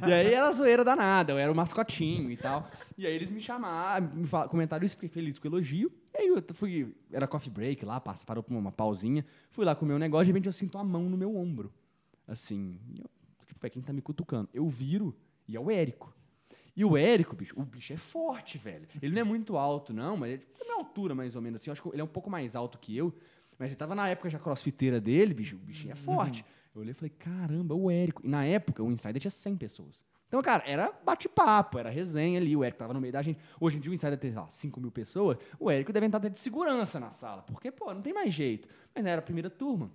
E aí era zoeira danada, eu era o mascotinho e tal. E aí eles me chamaram, me falaram, comentaram isso, fiquei feliz com o elogio. E aí eu fui, era coffee break lá, parou pra uma pausinha. Fui lá comer um negócio, de repente eu sinto a mão no meu ombro. Assim, eu, tipo, "Vé, quem tá me cutucando? Eu viro e é o Érico. E o Érico, bicho, o bicho é forte, velho. Ele não é muito alto, não, mas ele é minha altura, mais ou menos assim. Eu acho que ele é um pouco mais alto que eu. Mas ele tava na época já crossfiteira dele, bicho, o bicho é forte. Eu olhei e falei, caramba, o Érico. E na época, o Insider tinha 100 pessoas. Então, cara, era bate-papo, era resenha ali, o Érico tava no meio da gente. Hoje em dia o Insider tem, sei lá, 5 mil pessoas, o Érico deve estar até de segurança na sala, porque, pô, não tem mais jeito. Mas era a primeira turma.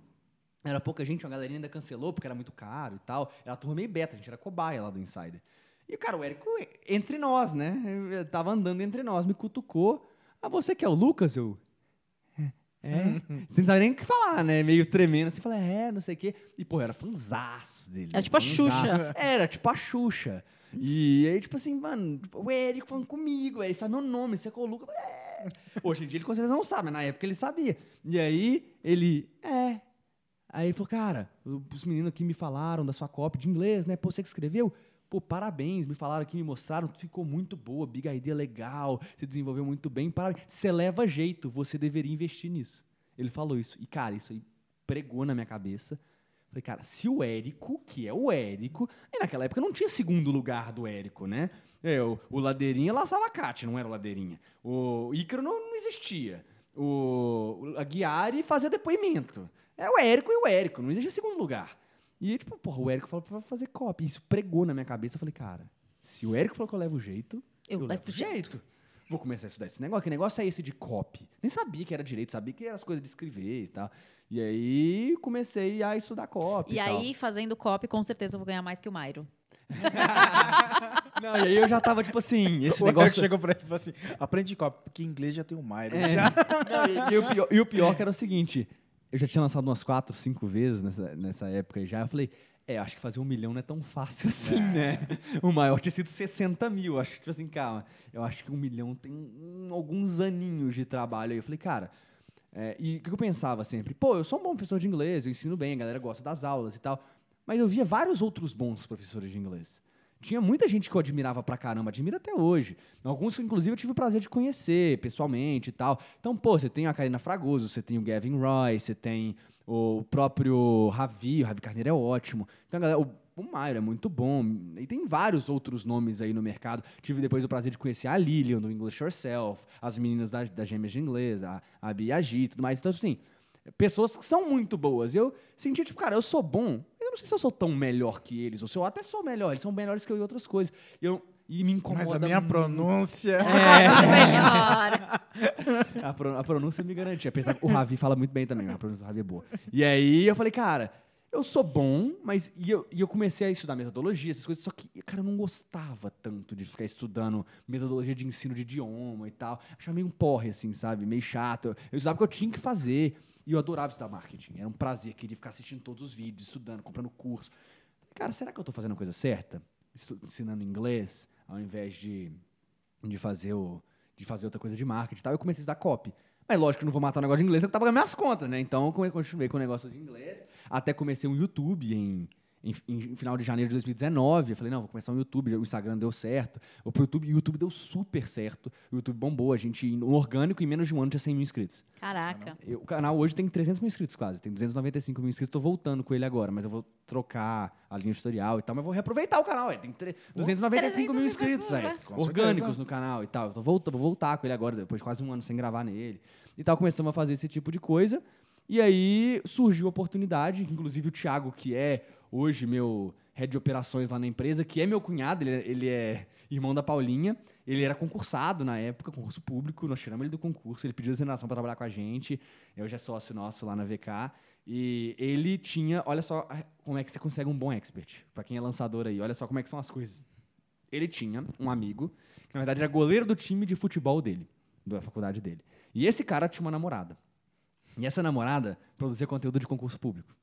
Era pouca gente, uma galerinha ainda cancelou porque era muito caro e tal. Era a turma meio beta, a gente era cobaia lá do Insider. E, cara, o Érico, entre nós, né? Eu tava andando entre nós, me cutucou. Ah, você que é o Lucas? Eu. É. é. Sem saber nem o que falar, né? Meio tremendo. Assim, falei, é, não sei o quê. E, pô, era fãzaço dele. Era tipo a. Xuxa. Era, tipo a Xuxa. E aí, tipo assim, mano, tipo, o Érico falando comigo, aí sabe meu nome, você é o Lucas. É. Hoje em dia ele com certeza não sabe, mas na época ele sabia. E aí, ele, é. Aí ele falou, cara, os meninos aqui me falaram da sua cópia de inglês, né? Pô, você que escreveu? Pô, parabéns, me falaram aqui, me mostraram, ficou muito boa, big idea legal, você desenvolveu muito bem, parabéns. Você leva jeito, você deveria investir nisso. Ele falou isso. E, cara, isso aí pregou na minha cabeça. Falei, cara, se o Érico, que é o Érico, e naquela época não tinha segundo lugar do Érico, né? É, o, Ladeirinha laçava Cate, não era o Ladeirinha. O Ícaro não, não existia. O, o Aguiari fazia depoimento. É o Érico e o Érico, não existia segundo lugar. E, tipo, porra, o Érico falou pra fazer copy. Isso pregou na minha cabeça. Eu falei, cara, se o Érico falou que eu levo jeito, Eu eu, levo levo jeito. Vou começar a estudar esse negócio. Que negócio é esse de copy? Nem sabia que era direito, sabia que era as coisas de escrever e tal. E aí comecei a estudar copy. E tal. aí, fazendo copy, com certeza eu vou ganhar mais que o Mairo. Não, e aí eu já tava, tipo assim, esse o negócio. chegou pra ele e falou assim: aprende copy, porque em inglês já tem o Myron. É. Já. Não, e, e o pior, e o pior que era o seguinte: eu já tinha lançado umas quatro, cinco vezes nessa, nessa época já. Eu falei, é, acho que fazer um milhão não é tão fácil assim, né? O maior tinha sido 60 mil. Acho que, tipo assim, calma, eu acho que um milhão tem alguns aninhos de trabalho aí. Eu falei, cara. é, e o que eu pensava sempre? Pô, eu sou um bom professor de inglês, eu ensino bem, a galera gosta das aulas e tal. Mas eu via vários outros bons professores de inglês. Tinha muita gente que eu admirava pra caramba, admiro até hoje. Alguns que, inclusive, eu tive o prazer de conhecer pessoalmente e tal. Então, pô, você tem a Karina Fragoso, você tem o Gavin Roy, você tem o próprio Ravi, o Ravi Carneiro é ótimo. Então, galera, o, o Maio é muito bom. E tem vários outros nomes aí no mercado. Tive depois o prazer de conhecer a Lilian, do English Yourself, as meninas da, da Gêmeas de Inglês, a, a Biagi e tudo mais. Então, assim, pessoas que são muito boas. E eu senti, tipo, cara, eu sou bom. Eu não sei se eu sou tão melhor que eles, ou se eu até sou melhor. Eles são melhores que eu em outras coisas. E, eu, e me incomoda Mas a minha muito. pronúncia. Melhor. A, pro- a pronúncia me garantia. Apesar que o Ravi fala muito bem também, a pronúncia do Ravi é boa. E aí eu falei, cara, eu sou bom, mas. E eu, e eu comecei a estudar metodologia, essas coisas, só que, cara, eu não gostava tanto de ficar estudando metodologia de ensino de idioma e tal. Achava meio um porre, assim, sabe? Meio chato. Eu, eu estudava porque eu tinha que fazer. E eu adorava estudar marketing. Era um prazer, queria ficar assistindo todos os vídeos, estudando, comprando curso. Cara, será que eu tô fazendo a coisa certa? Estu- ensinando inglês, ao invés de, de fazer o de fazer outra coisa de marketing e tal, eu comecei a estudar copy. Mas lógico que não vou matar o negócio de inglês, eu tava pagando minhas contas, né? Então eu continuei com o negócio de inglês, até comecei um YouTube em, em, em final de janeiro de 2019. Eu falei, não, vou começar um YouTube, o Instagram deu certo. O pro YouTube, o YouTube deu super certo. O YouTube bombou, a gente, no orgânico, em menos de um ano tinha 100 mil inscritos. Caraca. Eu- o canal hoje tem 300 mil inscritos quase, tem 295 mil inscritos. Tô voltando com ele agora, mas eu vou trocar a linha editorial e tal, mas vou reaproveitar o canal, ué. Tem tre- 295 mil inscritos, velho. Com Orgânicos no canal e tal. Eu tô voltando, vou voltar com ele agora, depois de quase um ano sem gravar nele. E tal, começamos a fazer esse tipo de coisa. E aí surgiu a oportunidade, inclusive o Thiago, que é hoje meu head de operações lá na empresa, que é meu cunhado, ele é, ele é irmão da Paulinha. Ele era concursado na época, concurso público, nós tiramos ele do concurso, ele pediu exoneração para trabalhar com a gente. Eu já é sócio nosso lá na VK. E ele tinha, olha só como é que você consegue um bom expert. Para quem é lançador aí, olha só como é que são as coisas. Ele tinha um amigo, que na verdade era goleiro do time de futebol dele, da faculdade dele. E esse cara tinha uma namorada. E essa namorada produzia conteúdo de concurso público.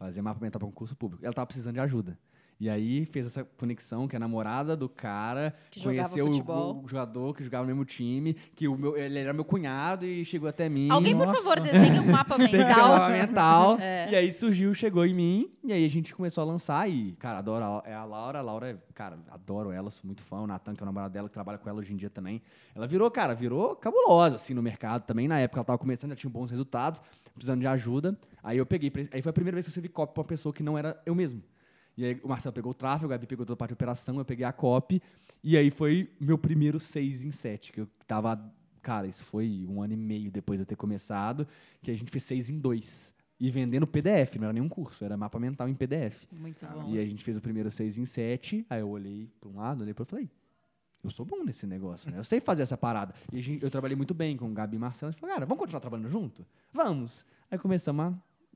Fazia mapa mental para concurso público. Ela tava precisando de ajuda. E aí fez essa conexão que a namorada do cara Que conheceu o- o, jogador que jogava no mesmo time, que o meu, ele era meu cunhado e chegou até mim. Alguém, por Nossa. favor, desenhe um mapa ter um mental. mapa mental. É. E aí surgiu, chegou em mim, e aí a gente começou a lançar. E, cara, adoro a, é a Laura. A Laura, é, cara, adoro ela, sou muito fã. O Natan, que é o namorado dela, que trabalha com ela hoje em dia também. Ela virou, cara, virou cabulosa, assim, no mercado também. Na época ela tava começando, já tinha bons resultados, precisando de ajuda. Aí eu peguei, aí foi a primeira vez que eu servi copy pra uma pessoa que não era eu mesmo. E aí o Marcelo pegou o tráfego, a Gabi pegou toda a parte de operação, eu peguei a copy. E aí foi meu primeiro 6 em 7, que eu tava. Cara, isso foi um ano e meio depois de eu ter começado, que a gente fez 6 em 2. E vendendo PDF, não era nenhum curso, era mapa mental em PDF. Muito bom. E a gente fez o primeiro 6 em 7, aí eu olhei para um lado, olhei para outro e falei, eu sou bom nesse negócio, né? Eu sei fazer essa parada. E a gente- eu trabalhei muito bem com o Gabi e Marcelo. A gente falou, cara, vamos continuar trabalhando junto? Vamos. Aí começamos a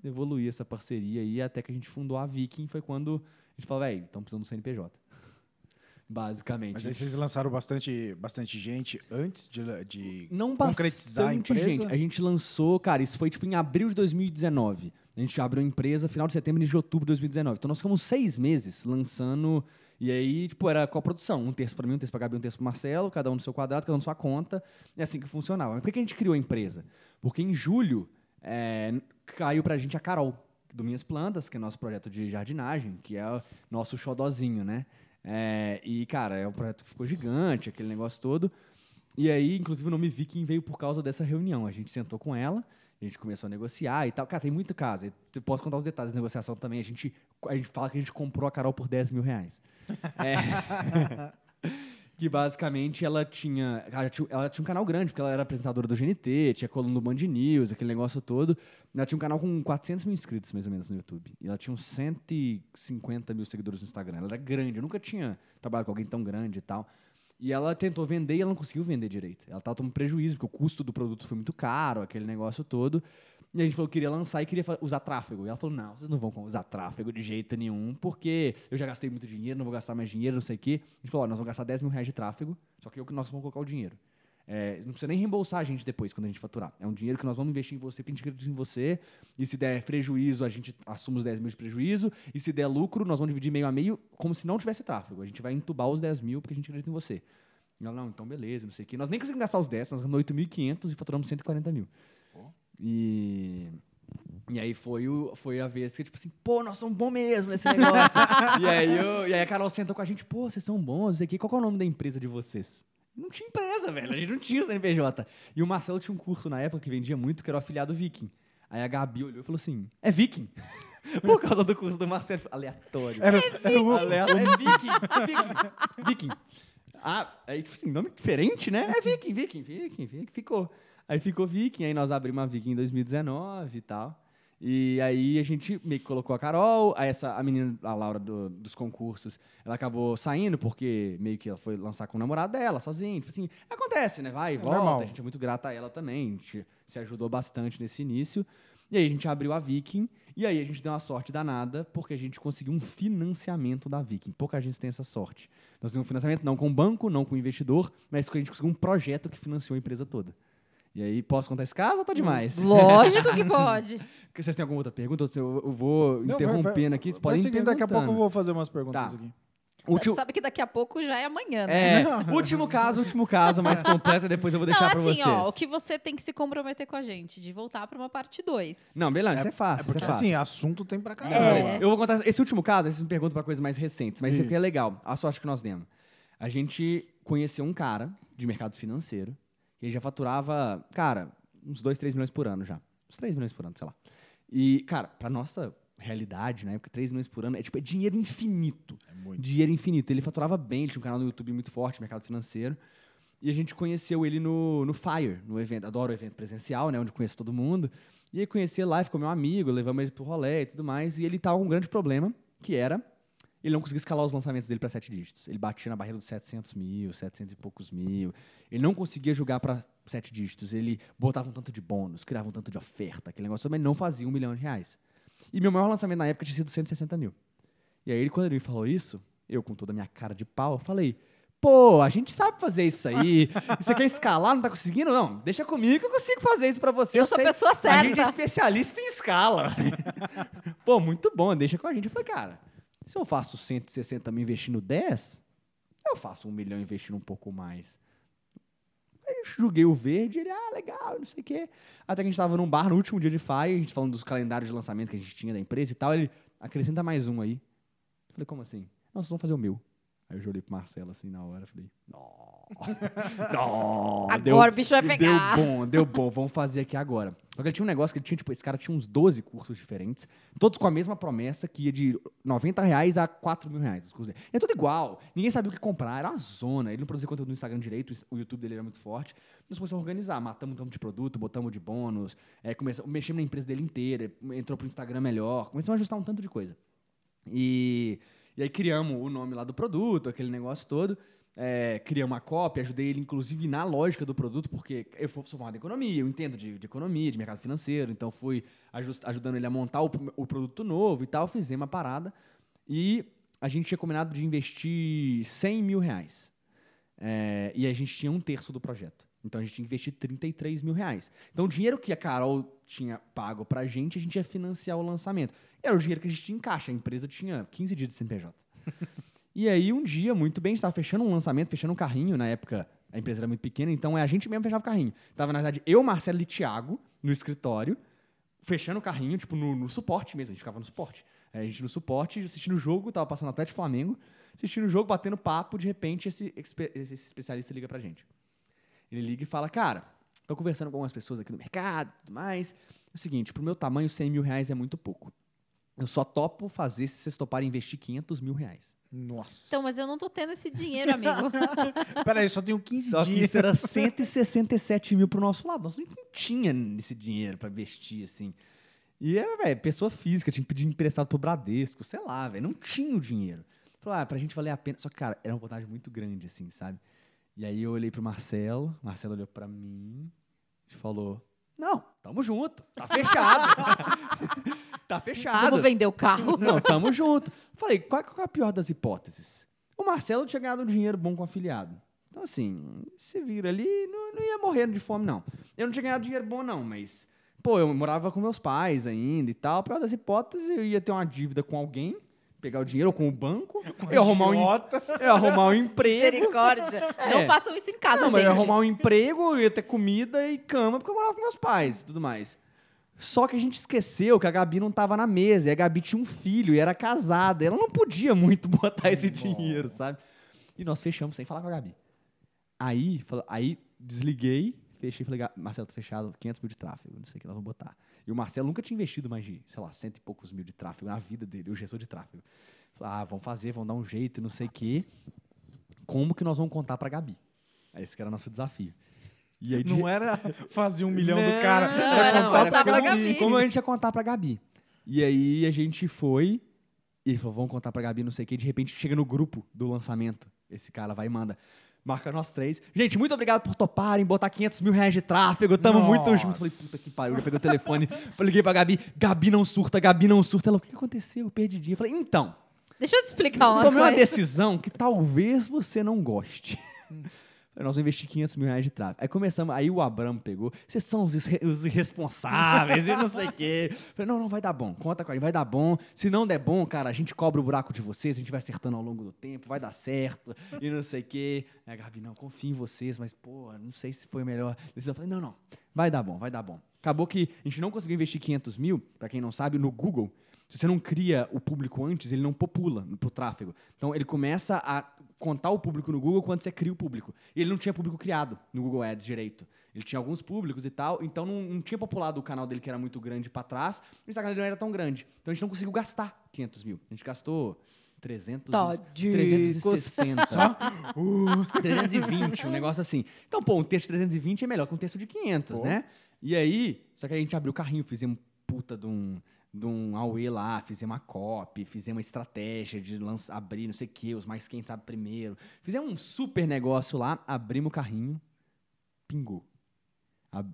evoluir essa parceria aí, até que a gente fundou a Viking, foi quando a gente falou, velho, estamos precisando do CNPJ. basicamente. Mas aí vocês lançaram bastante, bastante gente antes de, de não concretizar a bastante empresa? gente. A gente lançou, cara, isso foi tipo em abril de 2019. A gente abriu a empresa final de setembro e de outubro de 2019. Então nós ficamos seis meses lançando. E aí, tipo, era coprodução. Um terço para mim, um terço para Gabi, um terço para Marcelo, cada um no seu quadrado, cada um na sua conta. É assim que funcionava. Mas por que a gente criou a empresa? Porque em julho é, caiu pra gente a Carol, do Minhas Plantas, que é nosso projeto de jardinagem, que é o nosso xodozinho, né? É, e, cara, é um projeto que ficou gigante, aquele negócio todo. E aí, inclusive, o nome Viking veio por causa dessa reunião. A gente sentou com ela, a gente começou a negociar e tal. Cara, tem muito caso. Eu posso contar os detalhes da negociação também. A gente, a gente fala que a gente comprou a Carol por 10 mil reais. É. que basicamente ela tinha, ela tinha. Ela tinha um canal grande, porque ela era apresentadora do GNT, tinha coluna do Band News, aquele negócio todo. Ela tinha um canal com 400 mil inscritos, mais ou menos, no YouTube. E ela tinha uns 150 mil seguidores no Instagram. Ela era grande. Eu nunca tinha trabalhado com alguém tão grande e tal. E ela tentou vender e ela não conseguiu vender direito. Ela estava tomando prejuízo, porque o custo do produto foi muito caro, aquele negócio todo. E a gente falou que queria lançar e queria usar tráfego. E ela falou: não, vocês não vão usar tráfego de jeito nenhum, porque eu já gastei muito dinheiro, não vou gastar mais dinheiro, não sei o quê. A gente falou: nós vamos gastar 10 mil reais de tráfego, só que eu que nós vamos colocar o dinheiro. É, não precisa nem reembolsar a gente depois, quando a gente faturar. É um dinheiro que nós vamos investir em você, porque a gente acredita em você. E se der prejuízo, a gente assume os 10 mil de prejuízo. E se der lucro, nós vamos dividir meio a meio, como se não tivesse tráfego. A gente vai entubar os 10 mil, porque a gente acredita em você. E ela, não, então beleza, não sei o quê. Nós nem conseguimos gastar os 10, nós gastamos 8.500 e faturamos 140 mil. E... E aí foi, o, foi a vez que, tipo assim, pô, nós somos bons mesmo nesse negócio. e, aí eu, e aí a Carol sentou com a gente, pô, vocês são bons, não sei o quê. Qual é o nome da empresa de vocês? Não tinha empresa, velho. A gente não tinha o CNPJ. E o Marcelo tinha um curso na época que vendia muito, que era o afiliado Viking. Aí a Gabi olhou e falou assim: é Viking. Por causa do curso do Marcelo. Aleatório. Era, era o- Aleatório. É Viking. Viking. Viking. Ah, aí, tipo assim, nome diferente, né? É Viking, Viking, Viking, Viking. Ficou. Aí ficou Viking, aí nós abrimos a Viking em 2019 e tal. E aí a gente meio que colocou a Carol, aí essa, a menina, a Laura do- dos concursos, ela acabou saindo porque meio que ela foi lançar com o namorado dela, sozinha. Tipo assim, acontece, né? Vai e volta. normal. A gente é muito grata a ela também, a gente se ajudou bastante nesse início. E aí a gente abriu a Viking, e aí a gente deu uma sorte danada, porque a gente conseguiu um financiamento da Viking. Pouca gente tem essa sorte. Nós temos um financiamento não com o banco, não com o investidor, mas que a gente conseguiu um projeto que financiou a empresa toda. E aí, posso contar esse caso ou tá demais? Lógico que pode. Vocês têm alguma outra pergunta? Eu eu vou Não, interrompendo vai- aqui, vocês podem seguindo, daqui a pouco eu vou fazer umas perguntas Tá. aqui. Último, Sabe que daqui a pouco já é amanhã, né? é, último caso, último caso, mais completo, depois eu vou deixar Não, pra assim, vocês. ó, o que você tem que se comprometer com a gente, de voltar pra uma parte 2. Não, beleza, isso é fácil, É porque isso é fácil. assim, assunto tem pra caramba. É. Eu vou contar esse último caso, aí vocês me perguntam pra coisas mais recentes, mas isso aqui é Isso. legal. A sorte que nós demos. A gente conheceu um cara de mercado financeiro, ele já faturava, cara, uns 2, 3 milhões por ano já. Uns 3 milhões por ano, sei lá. E, cara, pra nossa realidade, na época, 3 milhões por ano é tipo é dinheiro infinito. É muito. Dinheiro infinito. Ele faturava bem, ele tinha um canal no YouTube muito forte, mercado financeiro. E a gente conheceu ele no, no Fire, no evento. Adoro o evento presencial, né? Onde conheço todo mundo. E aí conheci ele lá, ficou meu amigo, levamos ele pro rolê e tudo mais. E ele tava com um grande problema, que era ele não conseguia escalar os lançamentos dele para sete dígitos. Ele batia na barreira dos 700 mil, 700 e poucos mil. Ele não conseguia jogar para sete dígitos. Ele botava um tanto de bônus, criava um tanto de oferta, aquele negócio, mas não fazia um milhão de reais. E meu maior lançamento na época tinha sido 160 mil. E aí, quando ele me falou isso, eu com toda a minha cara de pau, eu falei, pô, a gente sabe fazer isso aí. Você quer escalar, não tá conseguindo? Não, deixa comigo que eu consigo fazer isso pra você. Eu sou a sei- pessoa A gente é certa. especialista em escala. pô, muito bom, deixa com a gente. Eu falei, cara, se eu faço 160 mil investindo 10, eu faço um milhão investindo um pouco mais. Aí eu joguei o verde, ele, ah, legal, não sei o quê. Até que a gente tava num bar no último dia de Fire, a gente falando dos calendários de lançamento que a gente tinha da empresa e tal. Ele, acrescenta mais um aí. Eu falei, como assim? Vocês vão fazer o meu. Aí eu já olhei pro Marcelo assim na hora, falei, não, não. Agora o bicho vai pegar. Deu bom, deu bom, vamos fazer aqui agora. Só que ele tinha um negócio que ele tinha, tipo, esse cara tinha uns 12 cursos diferentes, todos com a mesma promessa, que ia de 90 reais a 4 mil reais. os cursos dele. É tudo igual, ninguém sabia o que comprar, era uma zona. Ele não produzia conteúdo no Instagram direito, o YouTube dele era muito forte. Nós começamos a organizar, matamos um tanto de produto, botamos de bônus, é, começamos, mexemos na empresa dele inteira, entrou pro Instagram melhor, começamos a ajustar um tanto de coisa. E, e aí criamos o nome lá do produto, aquele negócio todo. É, criamos uma cópia, ajudei ele, inclusive, na lógica do produto, porque eu sou formado em economia, eu entendo de, de economia, de mercado financeiro, então fui ajust- ajudando ele a montar o, o produto novo e tal, fizemos uma parada. E a gente tinha combinado de investir 100 mil reais. É, e a gente tinha um terço do projeto. Então a gente tinha que investir 33 mil reais. Então o dinheiro que a Carol tinha pago pra gente, a gente ia financiar o lançamento. Era o dinheiro que a gente tinha em caixa. A empresa tinha 15 dias de CNPJ. e aí um dia, muito bem, a gente estava fechando um lançamento, fechando um carrinho. Na época a empresa era muito pequena, então é a gente mesmo fechava o carrinho. Tava, na verdade, eu, Marcelo e Thiago no escritório, fechando o carrinho, tipo, no, no suporte mesmo. A gente ficava no suporte. É, A gente no suporte, assistindo o jogo, tava passando Atlético Flamengo, assistindo o jogo, batendo papo, de repente esse, esse especialista liga pra gente. Ele liga e fala, cara, tô conversando com algumas pessoas aqui no mercado e tudo mais. É o seguinte, pro meu tamanho, 100 mil reais é muito pouco. Eu só topo fazer se vocês toparem investir 500 mil reais. Nossa. Então, mas eu não tô tendo esse dinheiro, amigo. Peraí, só tenho 15 Só que dias. isso era 167 mil pro nosso lado. Nós não tinha esse dinheiro pra investir, assim. E era, velho, pessoa física, tinha que pedir emprestado pro Bradesco, sei lá, velho, não tinha o dinheiro. Falou, ah, pra gente valer a pena. Só que, cara, era uma vantagem muito grande, assim, sabe? E aí eu olhei pro Marcelo, o Marcelo olhou pra mim e falou: Não, tamo junto, tá fechado. tá fechado. Vamos vender o carro. Não, tamo junto. Falei, qual, qual é a pior das hipóteses? O Marcelo tinha ganhado um dinheiro bom com o afiliado. Então, assim, se vira ali, não, não ia morrendo de fome, não. Eu não tinha ganhado dinheiro bom, não, mas, pô, eu morava com meus pais ainda e tal. A pior das hipóteses, eu ia ter uma dívida com alguém, pegar o dinheiro, ou com o banco, eu ia arrumar um, eu arrumar um emprego. Misericórdia. Não É. façam isso em casa, Não, mas eu ia gente. arrumar um emprego, eu ia ter comida e cama, porque eu morava com meus pais e tudo mais. Só que a gente esqueceu que a Gabi não tava na mesa, e a Gabi tinha um filho e era casada. Ela não podia muito botar esse dinheiro, sabe? E nós fechamos sem falar com a Gabi. Aí, aí desliguei, fechei e falei, "Ga- Marcelo, tá fechado, 500 mil de tráfego, não sei o que nós vamos botar. E o Marcelo nunca tinha investido mais de, sei lá, cento e poucos mil de tráfego na vida dele, o gestor de tráfego. Falei, ah, vamos fazer, vamos dar um jeito, não sei o quê. Como que nós vamos contar pra Gabi? Esse que era o nosso desafio. E aí, de- Não era fazer um milhão Não, do cara. não, era contar contar pra pra Gabi. Como a gente ia contar pra Gabi? E aí a gente foi e ele falou, vamos contar pra Gabi, não sei o que. De repente chega no grupo do lançamento. Esse cara vai e manda. Marca nós três. Gente, muito obrigado por toparem, botar 500 mil reais de tráfego. Tamo muito Nossa. junto. Falei, puta que pariu. Eu peguei o telefone, liguei pra Gabi. Gabi não surta, Gabi não surta. Ela, o que aconteceu? Eu perdi dia. Eu falei, então, Deixa eu te explicar uma tomei uma coisa. decisão que talvez você não goste. Nós vamos investir 500 mil reais de tráfego. Aí começamos, aí o Abramo pegou, vocês são os, os irresponsáveis e não sei o quê. Falei, não, não, vai dar bom, conta com a gente, vai dar bom. Se não der bom, cara, a gente cobra o buraco de vocês, a gente vai acertando ao longo do tempo, vai dar certo e não sei o quê. Aí a Gabi, não, confio em vocês, mas, pô, não sei se foi melhor. Eu falei, não, não, vai dar bom, vai dar bom. Acabou que a gente não conseguiu investir 500 mil, pra quem não sabe, no Google, se você não cria o público antes, ele não popula pro tráfego. Então ele começa a contar o público no Google quando você cria o público. E ele não tinha público criado no Google Ads direito. Ele tinha alguns públicos e tal, então não, não tinha populado o canal dele que era muito grande pra trás. O Instagram dele não era tão grande. Então a gente não conseguiu gastar 500 mil. A gente gastou 300, Tadicos. 360. Só? Uh, 320, um negócio assim. Então, pô, um texto de 320 é melhor que um texto de 500, Pô. né? E aí, só que a gente abriu o carrinho, fizemos puta de um, de um AUE lá, fizemos uma copy, fizemos uma estratégia de lança, abrir não sei o quê, os mais quentes abrem primeiro. Fizemos um super negócio lá, abrimos o carrinho, pingou. A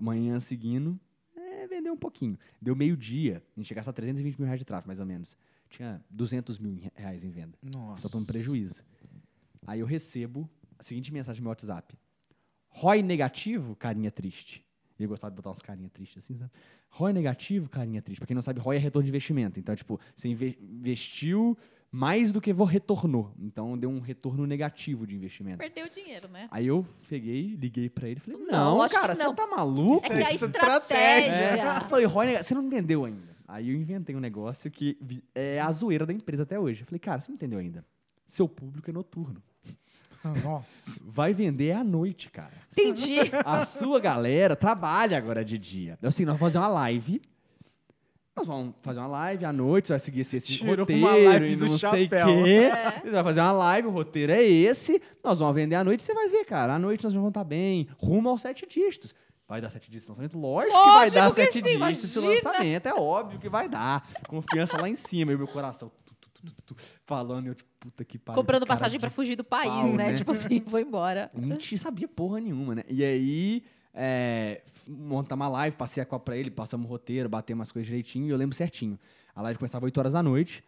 manhã seguindo, é, vendeu um pouquinho. Deu meio-dia, a gente ia gastar 320 mil reais de tráfego, mais ou menos. Tinha 200 mil reais em venda. Nossa. Só no prejuízo. Aí eu recebo a seguinte mensagem no meu WhatsApp. ROI negativo, carinha triste. E eu gostava de botar umas carinhas tristes assim, sabe? ROI negativo, carinha triste. Pra quem não sabe, ROI é retorno de investimento. Então, tipo, você inve- investiu mais do que retornou. Então, deu um retorno negativo de investimento. Perdeu o dinheiro, né? Aí eu peguei, liguei pra ele e falei, Não, não, cara, não. você tá maluco? É que a Isso é estratégia. Eu falei, ROI negativo, você não entendeu ainda. Aí eu inventei um negócio que é a zoeira da empresa até hoje. Eu falei, cara, você não entendeu ainda. Seu público é noturno. Nossa. Vai vender à noite, cara. Entendi. A sua galera trabalha agora de dia. Assim, nós vamos fazer uma live. Nós vamos fazer uma live à noite, você vai seguir esse, esse Tirou roteiro uma live e do não sei o chapéu. quê. Você vai fazer uma live, o roteiro é esse. Nós vamos vender à noite, você vai ver, cara. À noite nós vamos estar bem. Rumo aos sete dígitos. Vai dar sete dígitos de lançamento? Lógico, que vai Lógico dar que sete sim, dígitos de lançamento. É óbvio que vai dar. Confiança lá em cima. E meu coração falando. e Eu, tipo, puta que pariu. Comprando passagem de pra fugir do país, pau, né? né? Tipo assim, vou embora. Mentira, sabia porra nenhuma, né? E aí, é, montamos uma live, passei a copa pra ele, passamos o roteiro, batemos as coisas direitinho e eu lembro certinho. A live começava 8 horas da noite.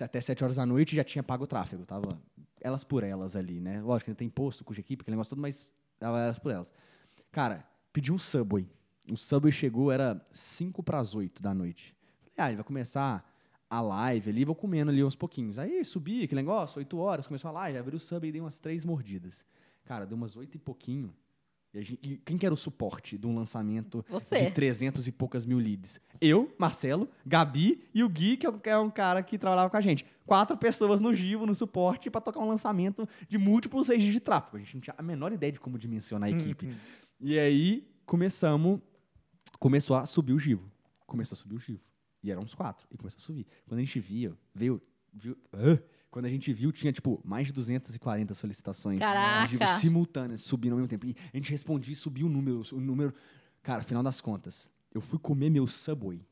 até 7 horas da noite já tinha pago o tráfego. Tava elas por elas ali, né? Lógico, ainda tem imposto, cuja equipe, aquele negócio todo, mas tava elas por elas. Cara, pedi um Subway. O Subway chegou, era 5 para as 8 da noite. Falei, ah, ele vai começar a live ali, vou comendo ali uns pouquinhos. Aí subi aquele negócio, 8 horas, começou a live, abri o Subway e dei umas três mordidas. Cara, deu umas 8 e pouquinho. E, gente- e quem que era o suporte de um lançamento Você. de 300 e poucas mil leads? Eu, Marcelo, Gabi e o Gui, que é que é um cara que trabalhava com a gente. Quatro pessoas no Givo, no suporte, para tocar um lançamento de múltiplos seis de tráfego. A gente não tinha a menor ideia de como dimensionar a equipe. E aí começamos, começou a subir o Givo. Começou a subir o Givo. E eram uns quatro. E começou a subir. Quando a gente via, veio. viu, Hã? quando a gente viu, tinha, tipo, mais de 240 solicitações Caraca! de Givo simultâneas subindo ao mesmo tempo. E a gente respondia e subia o número. O número. Cara, final das contas, eu fui comer meu Subway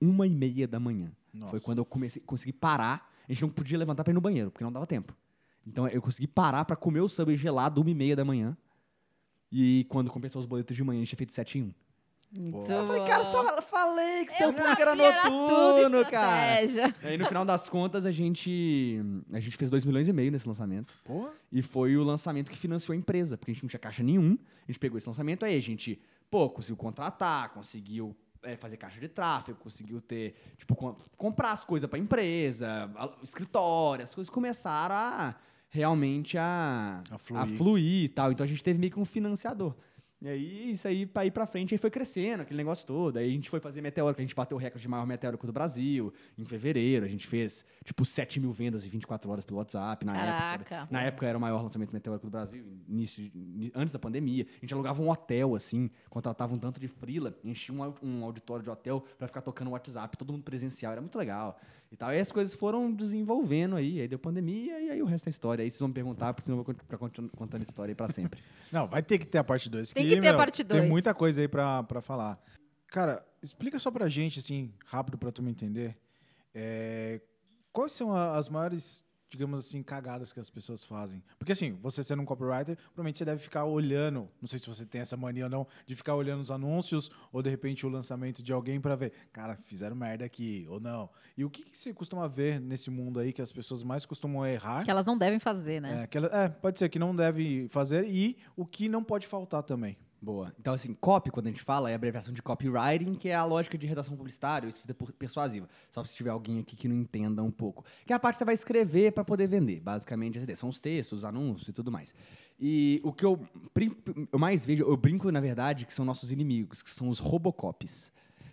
uma e meia da manhã. Nossa. Foi quando eu comecei, consegui parar. A gente não podia levantar pra ir no banheiro, porque não dava tempo. Então eu consegui parar pra comer o Subway gelado uma e meia da manhã. E quando compensou os boletos de manhã, a gente tinha feito 7 em 1. Muito Eu falei, cara, só falei que eu seu público era era noturno, tudo cara. Aí no final das contas, a gente, a gente fez 2 milhões e meio nesse lançamento. Porra. E foi o lançamento que financiou a empresa, porque a gente não tinha caixa nenhum. A gente pegou esse lançamento, aí a gente, pô, conseguiu contratar, conseguiu é, fazer caixa de tráfego, conseguiu ter, tipo, com- comprar as coisas pra empresa, a- escritório, as coisas começaram a realmente a, A fluir. a fluir e tal. Então a gente teve meio que um financiador. E aí, isso aí, pra ir pra frente, aí foi crescendo, aquele negócio todo. Aí a gente foi fazer meteórico, a gente bateu o recorde de maior meteórico do Brasil. Em fevereiro, a gente fez, tipo, 7 mil vendas em 24 horas pelo WhatsApp na época. Caraca. Na época era o maior lançamento meteórico do Brasil, início, antes da pandemia. A gente alugava um hotel, assim, contratava um tanto de frila, enchia um, um auditório de hotel pra ficar tocando WhatsApp, todo mundo presencial, era muito legal. E tal. E as coisas foram desenvolvendo aí, aí deu pandemia e aí o resto é história. Aí vocês vão me perguntar, porque senão eu vou cont- ficar continu- contando história aí pra sempre. Não, vai ter que ter a parte 2. Tem que ter a parte dois. Tem muita coisa aí pra, pra falar. Cara, explica só pra gente, assim, rápido pra tu me entender. é, quais são a- as maiores, digamos assim, cagadas que as pessoas fazem? Porque, assim, você sendo um copywriter, provavelmente você deve ficar olhando, não sei se você tem essa mania ou não, de ficar olhando os anúncios ou, de repente, o lançamento de alguém pra ver, cara, fizeram merda aqui ou não. E o que, que você costuma ver nesse mundo aí que as pessoas mais costumam errar? Que elas não devem fazer, né? É, ela- é, pode ser que não deve fazer e o que não pode faltar também. Boa. Então, assim, copy, quando a gente fala, é a abreviação de copywriting, que é a lógica de redação publicitária ou escrita persuasiva. Só se tiver alguém aqui que não entenda um pouco. Que é a parte que você vai escrever para poder vender. Basicamente, são os textos, os anúncios e tudo mais. E o que eu, eu mais vejo, eu brinco, na verdade, que são nossos inimigos, que são os robocopies.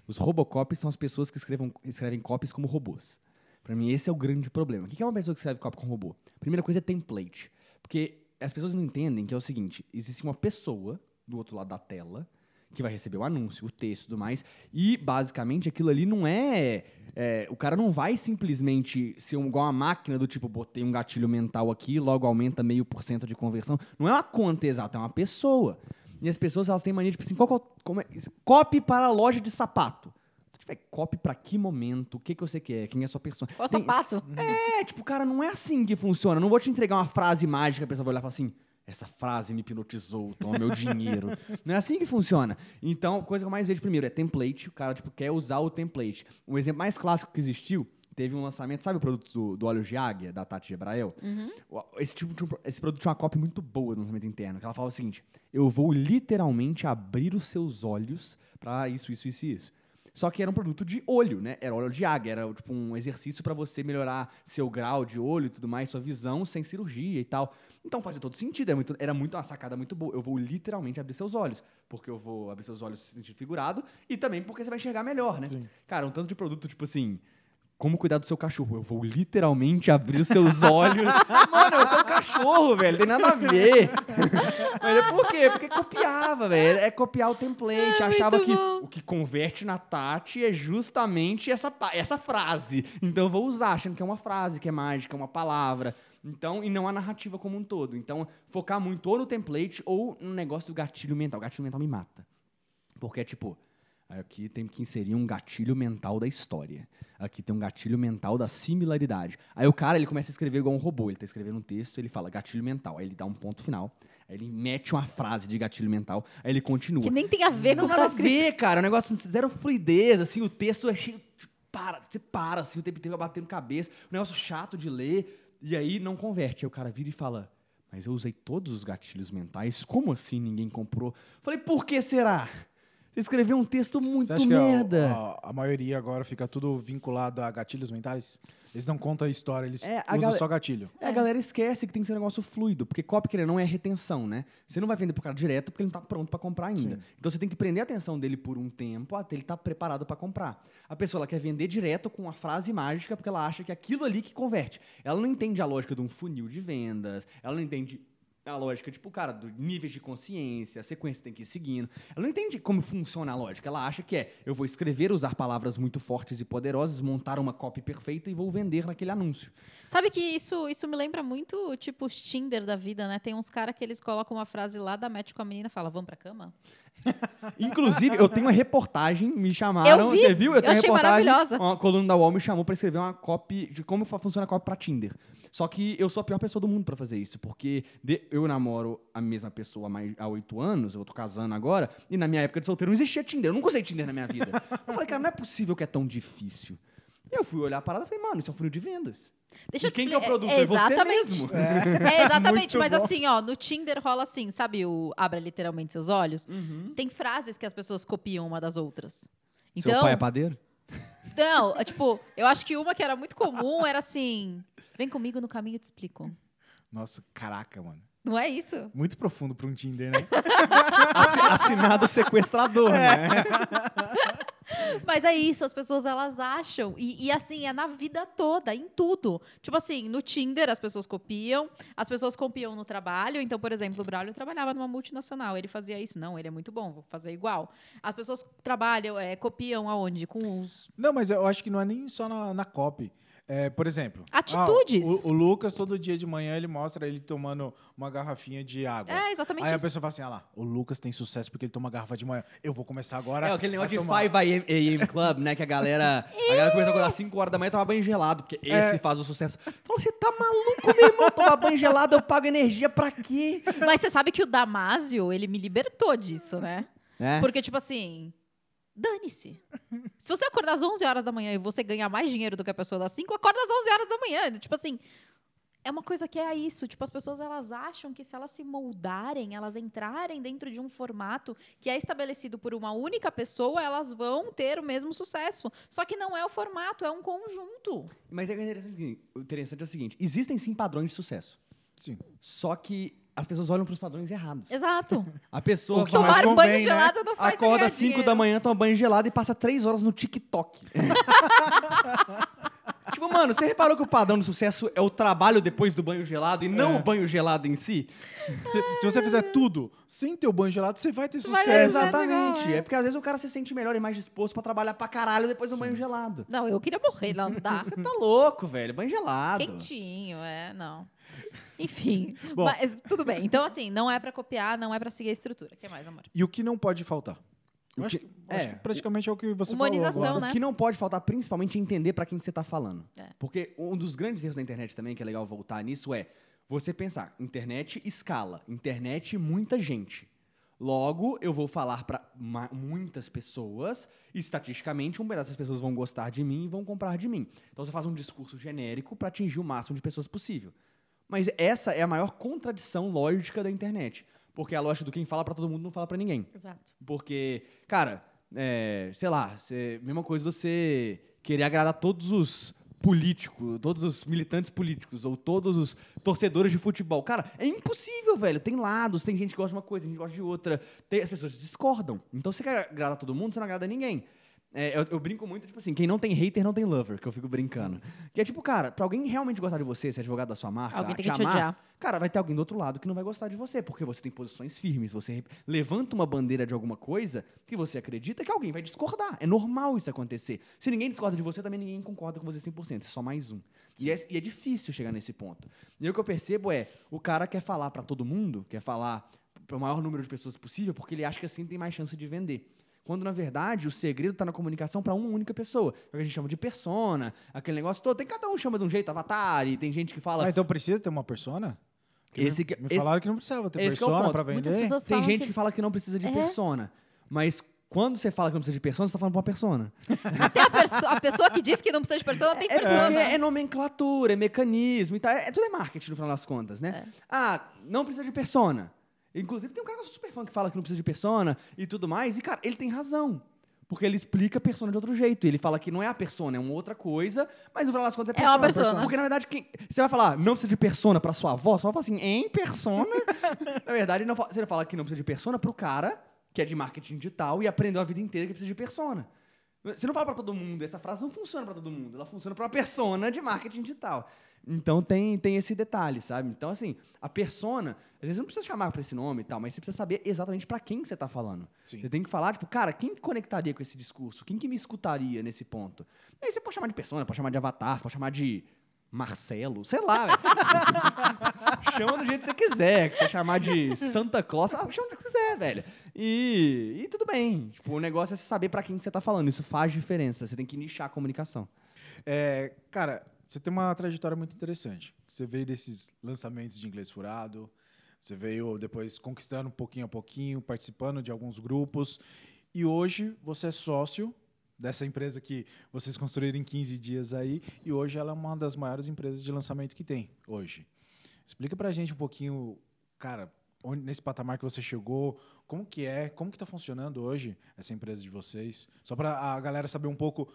Os robocopies são as pessoas que escrevam, escrevem copies como robôs. Pra mim, esse é o grande problema. O que é uma pessoa que escreve copy com robô? Primeira coisa é template. Porque as pessoas não entendem que é o seguinte: existe uma pessoa do outro lado da tela que vai receber o anúncio, o texto e tudo mais. E, basicamente, aquilo ali não é, é, O cara não vai simplesmente ser um- igual uma máquina do tipo, botei um gatilho mental aqui, logo aumenta meio por cento de conversão. Não é uma conta exata, é uma pessoa. E as pessoas, elas têm mania, tipo assim, qual, é como é, copy para a loja de sapato. Se tiver copy para que momento, o que, que você quer, quem é a sua pessoa. Qual Tem- sapato? é, tipo, cara, não é assim que funciona. Não vou te entregar uma frase mágica, a pessoa vai olhar e falar assim: essa frase me hipnotizou, toma meu dinheiro. não é assim que funciona. Então, a coisa que eu mais vejo primeiro é template. O cara, tipo, quer usar o template. Um exemplo mais clássico que existiu, teve um lançamento, sabe o produto do, do óleo de águia, da Tati Gebrael? O- Esse, tipo, de esse produto tinha uma cópia muito boa no lançamento interno, que ela fala o seguinte: eu vou literalmente abrir os seus olhos pra isso, isso, isso e isso. Só que era um produto de olho, né? Era óleo de águia, era tipo um exercício para você melhorar seu grau de olho e tudo mais, sua visão sem cirurgia e tal. Então fazia todo sentido, era muito, era muito uma sacada muito boa. Eu vou literalmente abrir seus olhos, porque eu vou abrir seus olhos se sentir figurado e também porque você vai enxergar melhor, né? Sim. Cara, um tanto de produto tipo assim, como cuidar do seu cachorro? Eu vou literalmente abrir os seus olhos. Mano, eu sou um cachorro, velho. Tem nada a ver. Mas é por quê? Porque copiava, velho. É copiar o template. É, Achava que bom. o que converte na Tati é justamente essa, essa frase. Então eu vou usar, achando que é uma frase, que é mágica, é uma palavra. Então, e não a narrativa como um todo. Então, focar muito ou no template ou no negócio do gatilho mental. O gatilho mental me mata. Porque é tipo, aqui tem que inserir um gatilho mental da história. Aqui tem um gatilho mental da similaridade. Aí o cara, ele começa a escrever igual um robô. Ele tá escrevendo um texto, ele fala gatilho mental. Aí ele dá um ponto final. Aí ele mete uma frase de gatilho mental. Aí ele continua. Que nem tem a ver com Não o que tá a escrito. ver, cara. É um negócio zero fluidez, assim, o texto é cheio para, você para assim, o tempo inteiro vai batendo cabeça, um negócio chato de ler, e aí não converte. Aí o cara vira e fala, mas eu usei todos os gatilhos mentais, como assim ninguém comprou? Falei, por que será? Você escreveu um texto muito merda. a, a, a maioria agora fica tudo vinculado a gatilhos mentais? Eles não contam a história, eles É, a usam só gatilho. É, a galera esquece que tem que ser um negócio fluido, porque copy querer não é retenção, né? Você não vai vender pro cara direto porque ele não tá pronto pra comprar ainda. Sim. Então você tem que prender a atenção dele por um tempo até ele estar preparado pra comprar. A pessoa ela quer vender direto com a frase mágica porque ela acha que é aquilo ali que converte. Ela não entende a lógica de um funil de vendas, ela não entende a lógica, tipo, cara, do níveis de consciência, a sequência tem que ir seguindo. Ela não entende como funciona a lógica. Ela acha que é, eu vou escrever, usar palavras muito fortes e poderosas, montar uma copy perfeita e vou vender naquele anúncio. Sabe que isso, isso me lembra muito, tipo, os Tinder da vida, né? Tem uns caras que eles colocam uma frase lá, dá match com a menina e fala, vamos pra cama? Inclusive, eu tenho uma reportagem, me chamaram. Eu vi, Você viu? eu tenho uma achei reportagem. maravilhosa. Uma coluna da UOL me chamou pra escrever uma copy de como funciona a copy pra Tinder. Só que eu sou a pior pessoa do mundo pra fazer isso, porque de- eu namoro a mesma pessoa há mais- há oito anos, eu tô casando agora, e na minha época de solteiro não existia Tinder. Eu nunca usei Tinder na minha vida. Eu falei, cara, não é possível que é tão difícil. E eu fui olhar a parada e falei, mano, isso é um funil de vendas. Deixa E eu te quem que é o produto? É você exatamente. mesmo. É, exatamente, Muito mas bom. assim, ó, no Tinder rola assim, sabe o abra literalmente seus olhos? Uhum. Tem frases que as pessoas copiam uma das outras. Seu Então, pai é padeiro? Não, é, tipo, eu acho que uma que era muito comum era assim: vem comigo no caminho, eu te explico. Nossa, caraca, mano. Não é isso? Muito profundo pra um Tinder, né? Assi- Assinado sequestrador, né? Mas é isso, as pessoas elas acham. E, e, assim, é na vida toda, em tudo. Tipo assim, no Tinder as pessoas copiam, as pessoas copiam no trabalho. Então, por exemplo, o Braulio trabalhava numa multinacional, ele fazia isso. Não, ele é muito bom, vou fazer igual. As pessoas trabalham, é, copiam aonde? Com os. Não, mas eu acho que não é nem só na, na copy. É, por exemplo, Atitudes. ah, o, o Lucas, todo dia de manhã, ele mostra ele tomando uma garrafinha de água. É, exatamente Aí a isso. pessoa fala assim: ah lá, o Lucas tem sucesso porque ele toma garrafa de manhã. Eu vou começar agora. É, aquele negócio de a tomar. 5 AM, AM Club, né? Que a galera, a galera começa a acordar 5 horas da manhã e tomar banho gelado, porque esse É. faz o sucesso. Fala, você tá maluco, meu irmão? Tomar banho gelado, eu pago energia pra quê? Mas você sabe que o Damásio, ele me libertou disso, né? É. Porque, tipo assim, dane-se. Se você acordar às 11 horas da manhã e você ganhar mais dinheiro do que a pessoa das 5, acorda às 11 horas da manhã. Tipo assim, é uma coisa que é isso. Tipo, as pessoas elas acham que se elas se moldarem, elas entrarem dentro de um formato que é estabelecido por uma única pessoa, elas vão ter o mesmo sucesso. Só que não é o formato, é um conjunto. Mas é interessante, o interessante é o seguinte: existem sim padrões de sucesso. Sim. Só que as pessoas olham pros padrões errados. Exato. A pessoa O que mais Tomar convém, banho né? gelado não faz acorda às 5 dinheiro. da manhã, toma banho gelado e passa 3 horas no TikTok. tipo, mano, você reparou que o padrão de sucesso é o trabalho depois do banho gelado e não É. o banho gelado em si? Se, se você fizer tudo sem ter o banho gelado, você vai ter Vai sucesso. Exato. exatamente. legal, é. É porque às vezes o cara se sente melhor e mais disposto pra trabalhar pra caralho depois do banho gelado. Não, eu queria morrer, não dá. Você tá louco, velho. Banho gelado. Quentinho, é, não. Enfim, Bom. mas tudo bem. Então, assim, não é pra copiar, não é pra seguir a estrutura. O que mais, amor? E o que não pode faltar? Acho, que- que, acho é, que praticamente é o que você Humanização, falou agora. né? O que não pode faltar, principalmente, é entender pra quem que você tá falando. É. Porque um dos grandes erros da internet também, que é legal voltar nisso, é você pensar, internet escala, internet muita gente. Logo, eu vou falar pra ma- muitas pessoas, e estatisticamente, um pedaço das pessoas vão gostar de mim e vão comprar de mim. Então você faz um discurso genérico pra atingir o máximo de pessoas possível. Mas essa é a maior contradição lógica da internet. Porque a lógica do quem fala pra todo mundo não fala pra ninguém. Exato. Porque, cara, é, sei lá, cê, mesma coisa você querer agradar todos os políticos, todos os militantes políticos, ou todos os torcedores de futebol. Cara, é impossível, velho. Tem lados, tem gente que gosta de uma coisa, tem gente que gosta de outra. Tem- as pessoas discordam. Então, você quer agradar todo mundo, você não agrada ninguém. É, eu, eu brinco muito, tipo assim, quem não tem hater não tem lover, que eu fico brincando. Que é tipo, cara, pra alguém realmente gostar de você, ser advogado da sua marca, Alguém tem te que te amar, odiar. Cara, vai ter alguém do outro lado que não vai gostar de você, porque você tem posições firmes, você levanta uma bandeira de alguma coisa que você acredita que alguém vai discordar. É normal isso acontecer. Se ninguém discorda de você, também ninguém concorda com você 100%, é só mais um. E é, e é difícil chegar nesse ponto. E o que eu percebo é, o cara quer falar pra todo mundo, quer falar para o maior número de pessoas possível, porque ele acha que assim tem mais chance de vender. Quando, na verdade, o segredo está na comunicação para uma única pessoa. É o que a gente chama de persona, aquele negócio todo. Tem cada um chama de um jeito, avatar, e tem gente que fala. Ah, então precisa ter uma persona? Que Esse me, que- me esse- falaram que não precisava ter esse é persona pra Muitas vender. Tem gente que- que... fala que não precisa de É. persona. Mas quando você fala que não precisa de persona, você tá falando pra uma persona. Até a, perso- a pessoa que diz que não precisa de persona tem É persona. porque é nomenclatura, é mecanismo e tal. É, é- tudo é marketing no final das contas, né? Ah, não precisa de persona. Inclusive, tem um cara que eu sou super fã que fala que não precisa de persona e tudo mais. E, cara, ele tem razão. Porque ele explica a persona de outro jeito. Ele fala que não é a persona, é uma outra coisa, mas no final das contas é É uma persona. persona. Porque, na verdade, quem, você vai falar, não precisa de persona pra sua avó, só vai falar assim, em persona. na verdade, não, fa- você fala que não precisa de persona pro cara que é de marketing digital e aprendeu a vida inteira que precisa de persona. Você não fala pra todo mundo, essa frase não funciona pra todo mundo, ela funciona pra uma persona de marketing digital. Então tem, tem esse detalhe, sabe? Então, assim, a persona, às vezes não precisa chamar pra esse nome e tal, mas você precisa saber exatamente pra quem que você tá falando. Sim. Você tem que falar, tipo, cara, quem que conectaria com esse discurso? Quem que me escutaria nesse ponto? E aí você pode chamar de persona, pode chamar de avatar, pode chamar de Marcelo, sei lá, chama do jeito que você quiser. Que você chamar de Santa Claus, ah, chama do que quiser, velho. E, e tudo bem. Tipo, o negócio é saber pra quem que você tá falando. Isso faz diferença. Você tem que nichar a comunicação. É, cara, você tem uma trajetória muito interessante. Você veio desses lançamentos de inglês furado, você veio depois conquistando pouquinho a pouquinho, participando de alguns grupos, e hoje você é sócio dessa empresa que vocês construíram em 15 dias aí, e hoje ela é uma das maiores empresas de lançamento que tem hoje. Explica pra gente um pouquinho, cara, onde, nesse patamar que você chegou, como que é, como que tá funcionando hoje essa empresa de vocês? Só pra a galera saber um pouco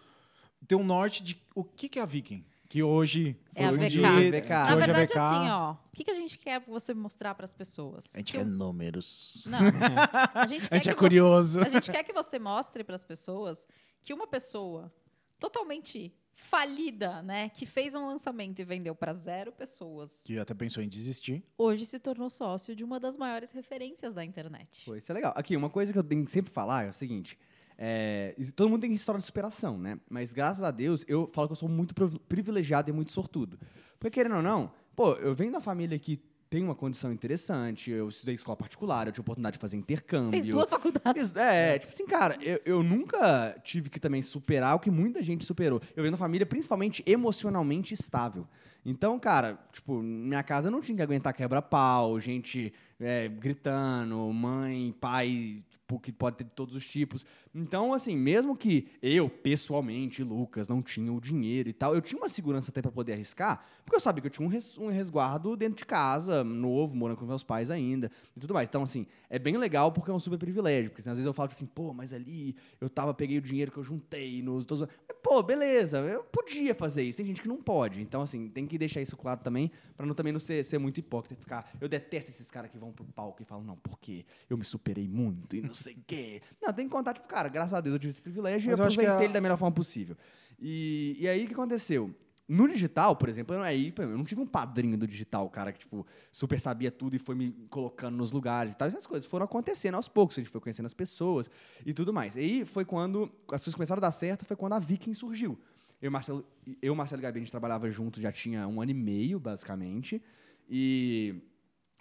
ter um norte de o que, que é a Viking. Que hoje É a foi um VK. dia, VK. Na hoje é verdade, VK. assim, ó, o que, que a gente quer você mostrar para as pessoas? A gente Que quer o- números. Não. A gente, A gente que é você- curioso. a gente quer que você mostre para as pessoas que uma pessoa totalmente falida, né, que fez um lançamento e vendeu para zero pessoas, Que até pensou em desistir. hoje se tornou sócio de uma das maiores referências da internet. Pô, isso é legal. Aqui, uma coisa que eu tenho que sempre falar é o seguinte. É, todo mundo tem história de superação, né? Mas graças a Deus, eu falo que eu sou muito priv- privilegiado e muito sortudo. Porque, querendo ou não, pô, eu venho da família que tem uma condição interessante, eu estudei escola particular, eu tive oportunidade de fazer intercâmbio. Fez duas faculdades. Fiz- É, tipo assim, cara, eu, eu nunca tive que também superar o que muita gente superou. Eu venho uma família principalmente emocionalmente estável. Então, cara, tipo, minha casa não tinha que aguentar quebra-pau, gente é, gritando, mãe, pai, tipo, que pode ter de todos os tipos. Então, assim, mesmo que eu, pessoalmente, Lucas, não tinha o dinheiro e tal, eu tinha uma segurança até pra poder arriscar, porque eu sabia que eu tinha um, res- um resguardo dentro de casa, novo, morando com meus pais ainda e tudo mais. Então, assim, é bem legal porque é um super privilégio. Porque assim, às vezes eu falo assim, pô, mas ali eu tava, peguei o dinheiro que eu juntei nos. todos- pô, beleza, eu podia fazer isso. Tem gente que não pode. Então, assim, tem que deixar isso claro também, pra não também não ser, ser muito hipócrita e ficar. Eu detesto esses caras que vão pro palco e falam, não, porque eu me superei muito e não sei o quê. Não, tem que contar, tipo, cara, graças a Deus eu tive esse privilégio Mas e aproveitei a- ele da melhor forma possível. E, e aí o que aconteceu? No digital, por exemplo, eu, aí, eu não tive um padrinho do digital, cara que, tipo, super sabia tudo e foi me colocando nos lugares e tal. Essas coisas foram acontecendo aos poucos, a gente foi conhecendo as pessoas e tudo mais. E aí foi quando as coisas começaram a dar certo, foi quando a Viking surgiu. Eu, e Marcelo, eu, Marcelo e Gabi, a gente trabalhava junto já tinha um ano e meio, basicamente. E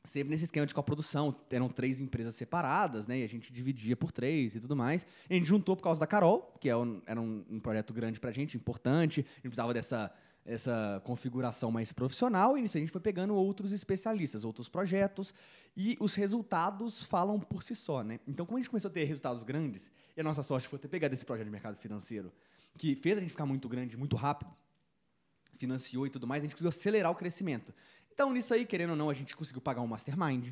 sempre nesse esquema de coprodução. Eram três empresas separadas, né? E a gente dividia por três e tudo mais. E a gente juntou por causa da Carol, que é era um, um projeto grande pra gente, importante. A gente precisava dessa essa configuração mais profissional e nisso a gente foi pegando outros especialistas, outros projetos e os resultados falam por si só, né? Então, como a gente começou a ter resultados grandes, e a nossa sorte foi ter pegado esse projeto de mercado financeiro, que fez a gente ficar muito grande, muito rápido, financiou e tudo mais, a gente conseguiu acelerar o crescimento. Então, nisso aí, querendo ou não, a gente conseguiu pagar um mastermind,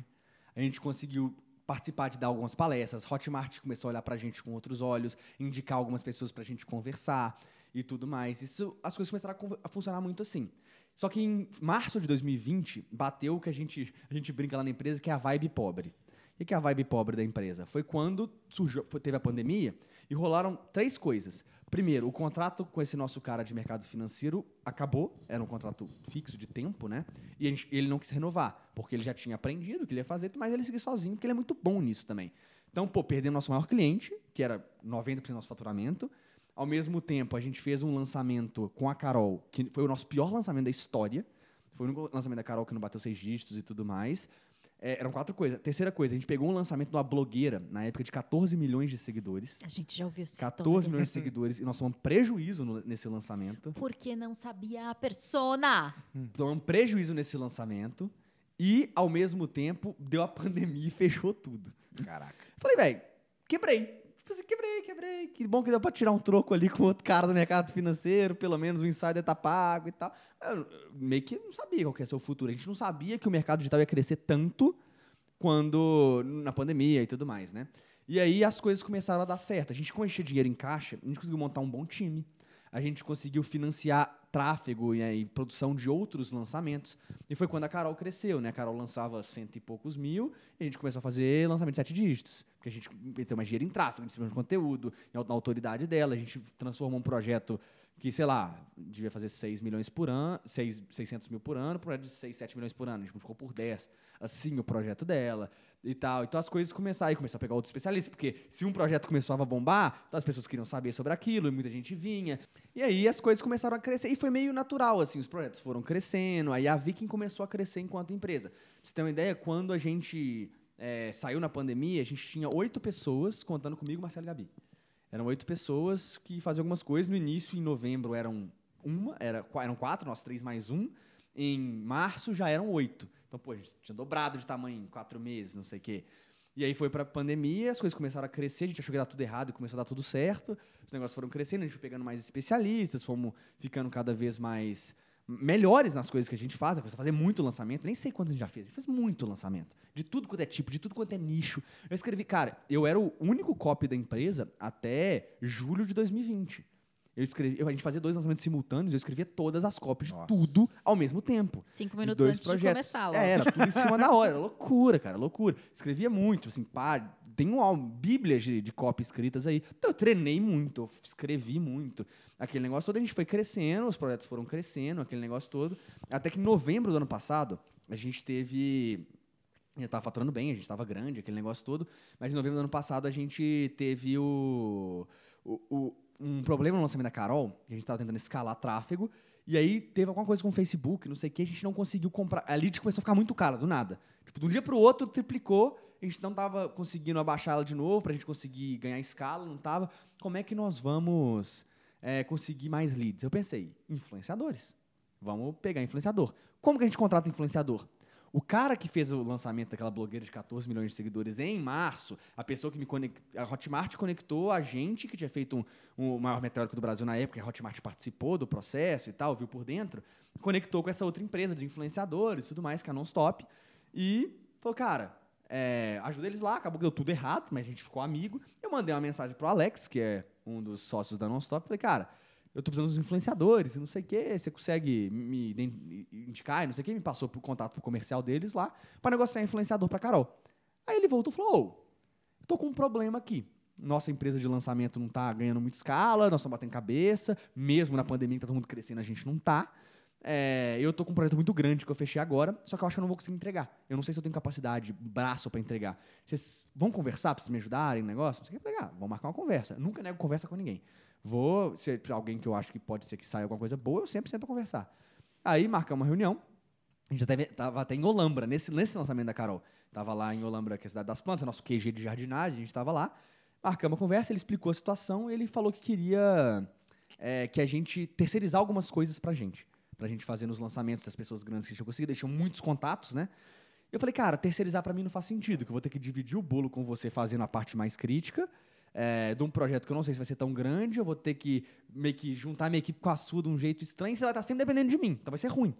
a gente conseguiu participar de dar algumas palestras, Hotmart começou a olhar pra gente com outros olhos, indicar algumas pessoas pra gente conversar e tudo mais. Isso, as coisas começaram a, a funcionar muito assim. Só que em março de 2020, bateu o que a gente, a gente brinca lá na empresa, que é a vibe pobre. O que é a vibe pobre da empresa? Foi quando surgiu, foi- teve a pandemia e rolaram três coisas. Primeiro, o contrato com esse nosso cara de mercado financeiro acabou, era um contrato fixo de tempo, né? E gente- ele não quis renovar, porque ele já tinha aprendido o que ele ia fazer, mas ele seguiu sozinho, porque ele é muito bom nisso também. Então, pô, perdemos nosso maior cliente, que era 90% do nosso faturamento. Ao mesmo tempo, a gente fez um lançamento com a Carol, que foi o nosso pior lançamento da história. Foi o único lançamento da Carol que não bateu seis dígitos e tudo mais. É, eram quatro coisas. Terceira coisa, a gente pegou um lançamento de uma blogueira, na época de 14 milhões de seguidores. A gente já ouviu essa 14 história. milhões de seguidores e nós tomamos prejuízo no- nesse lançamento. Porque não sabia a persona. Tomamos prejuízo nesse lançamento e, ao mesmo tempo, deu a pandemia e fechou tudo. Caraca. Falei, velho, quebrei. Falei assim, quebrei, quebrei. Que bom que deu pra tirar um troco ali com outro cara do mercado financeiro, pelo menos o insider tá pago e tal. Eu meio que não sabia qual que ia ser o futuro. A gente não sabia que o mercado digital ia crescer tanto quando na pandemia e tudo mais, né? E aí as coisas começaram a dar certo. A gente, gente tinha dinheiro em caixa, a gente conseguiu montar um bom time. A gente conseguiu financiar tráfego e, aí, produção de outros lançamentos. E foi quando a Carol cresceu, né? A Carol lançava cento e poucos mil e a gente começou a fazer lançamento de sete dígitos. Porque a gente meteu mais dinheiro em tráfego, em cima de conteúdo, na autoridade dela. A gente transformou um projeto que, sei lá, devia fazer 6 milhões por ano, 6, 600 mil por ano, projeto de 6, 7 milhões por ano. A gente multiplicou por 10. Assim, o projeto dela e tal. Então as coisas começaram, aí começou a pegar outros especialistas, porque se um projeto começava a bombar, então as pessoas queriam saber sobre aquilo, e muita gente vinha. E aí as coisas começaram a crescer, e foi meio natural, assim, os projetos foram crescendo, aí a Viking começou a crescer enquanto empresa. Pra você ter uma ideia, quando a gente é, saiu na pandemia, a gente tinha oito pessoas contando comigo, Marcelo e Gabi. Eram oito pessoas que faziam algumas coisas. No início, em novembro, eram uma, era, eram quatro, nós três mais um. Em março já eram oito. Então, pô, a gente tinha dobrado de tamanho em quatro meses, não sei o quê. E aí foi para a pandemia, as coisas começaram a crescer, a gente achou que ia dar tudo errado e começou a dar tudo certo. Os negócios foram crescendo, a gente foi pegando mais especialistas, fomos ficando cada vez mais melhores nas coisas que a gente faz, a a fazer muito lançamento, nem sei quanto a gente já fez, a gente fez muito lançamento, de tudo quanto é tipo, de tudo quanto é nicho. Eu escrevi, cara, eu era o único copy da empresa até julho de 2020. Eu escrevi, a gente fazia dois lançamentos simultâneos, eu escrevia todas as cópias Nossa. de tudo ao mesmo tempo. Cinco de minutos dois antes projetos. de começar. É, era tudo em cima da hora, era loucura, cara, loucura. Escrevia muito, assim, pá, tem uma bíblia de, de cópias escritas aí. Então eu treinei muito, eu escrevi muito. Aquele negócio todo, a gente foi crescendo, os projetos foram crescendo, aquele negócio todo. Até que em novembro do ano passado, a gente teve a gente estava faturando bem, a gente estava grande, aquele negócio todo. Mas em novembro do ano passado a gente teve o, o, o- um problema no lançamento da Carol, a gente estava tentando escalar tráfego. E aí teve alguma coisa com o Facebook, não sei o que, a gente não conseguiu comprar. A lead começou a ficar muito cara, do nada. Tipo, de um dia para o outro triplicou, a gente não estava conseguindo abaixar ela de novo para a gente conseguir ganhar escala, não estava. Como é que nós vamos é, conseguir mais leads? Eu pensei, influenciadores. Vamos pegar influenciador. Como que a gente contrata influenciador? O cara que fez o lançamento daquela blogueira de 14 milhões de seguidores em março, a pessoa que me conectou, a Hotmart conectou a gente que tinha feito um, um- o maior meteórico do Brasil na época, a Hotmart participou do processo e tal, viu por dentro, conectou com essa outra empresa de influenciadores e tudo mais, que é a Nonstop, e falou, cara, é, ajuda eles lá, acabou que deu tudo errado, mas a gente ficou amigo. Eu mandei uma mensagem pro Alex, que é um dos sócios da Nonstop, falei, cara, eu tô precisando dos influenciadores, e não sei o quê, você consegue me indicar, e não sei o quê, me passou pro contato pro comercial deles lá, para negociar influenciador pra Carol. Aí ele voltou e falou, ô, tô com um problema aqui. Nossa empresa de lançamento não tá ganhando muita escala, nós estamos batendo cabeça, mesmo na pandemia que tá todo mundo crescendo, a gente não tá. É, eu tô com um projeto muito grande que eu fechei agora, só que eu acho que eu não vou conseguir entregar. Eu não sei se eu tenho capacidade, braço para entregar. Vocês vão conversar para vocês me ajudarem no negócio? Não sei o que. Eu falei, ah, vamos marcar uma conversa. Nunca nego conversa com ninguém. Vou, se alguém que eu acho que pode ser que saia alguma coisa boa, eu sempre sento pra conversar. Aí marcamos uma reunião. A gente até, tava até em Olambra, nesse, nesse lançamento da Carol. Tava lá em Olambra, que é a cidade das plantas, nosso QG de jardinagem, a gente tava lá. Marcamos a conversa, ele explicou a situação, ele falou que queria é, que a gente terceirizar algumas coisas pra gente. Pra gente fazer nos lançamentos das pessoas grandes que a gente. Eles tinham muitos contatos, né? Eu falei, cara, terceirizar pra mim não faz sentido, que eu vou ter que dividir o bolo com você fazendo a parte mais crítica é, de um projeto que eu não sei se vai ser tão grande, eu vou ter que meio que juntar minha equipe com a sua de um jeito estranho, você vai estar sempre dependendo de mim, então vai ser ruim.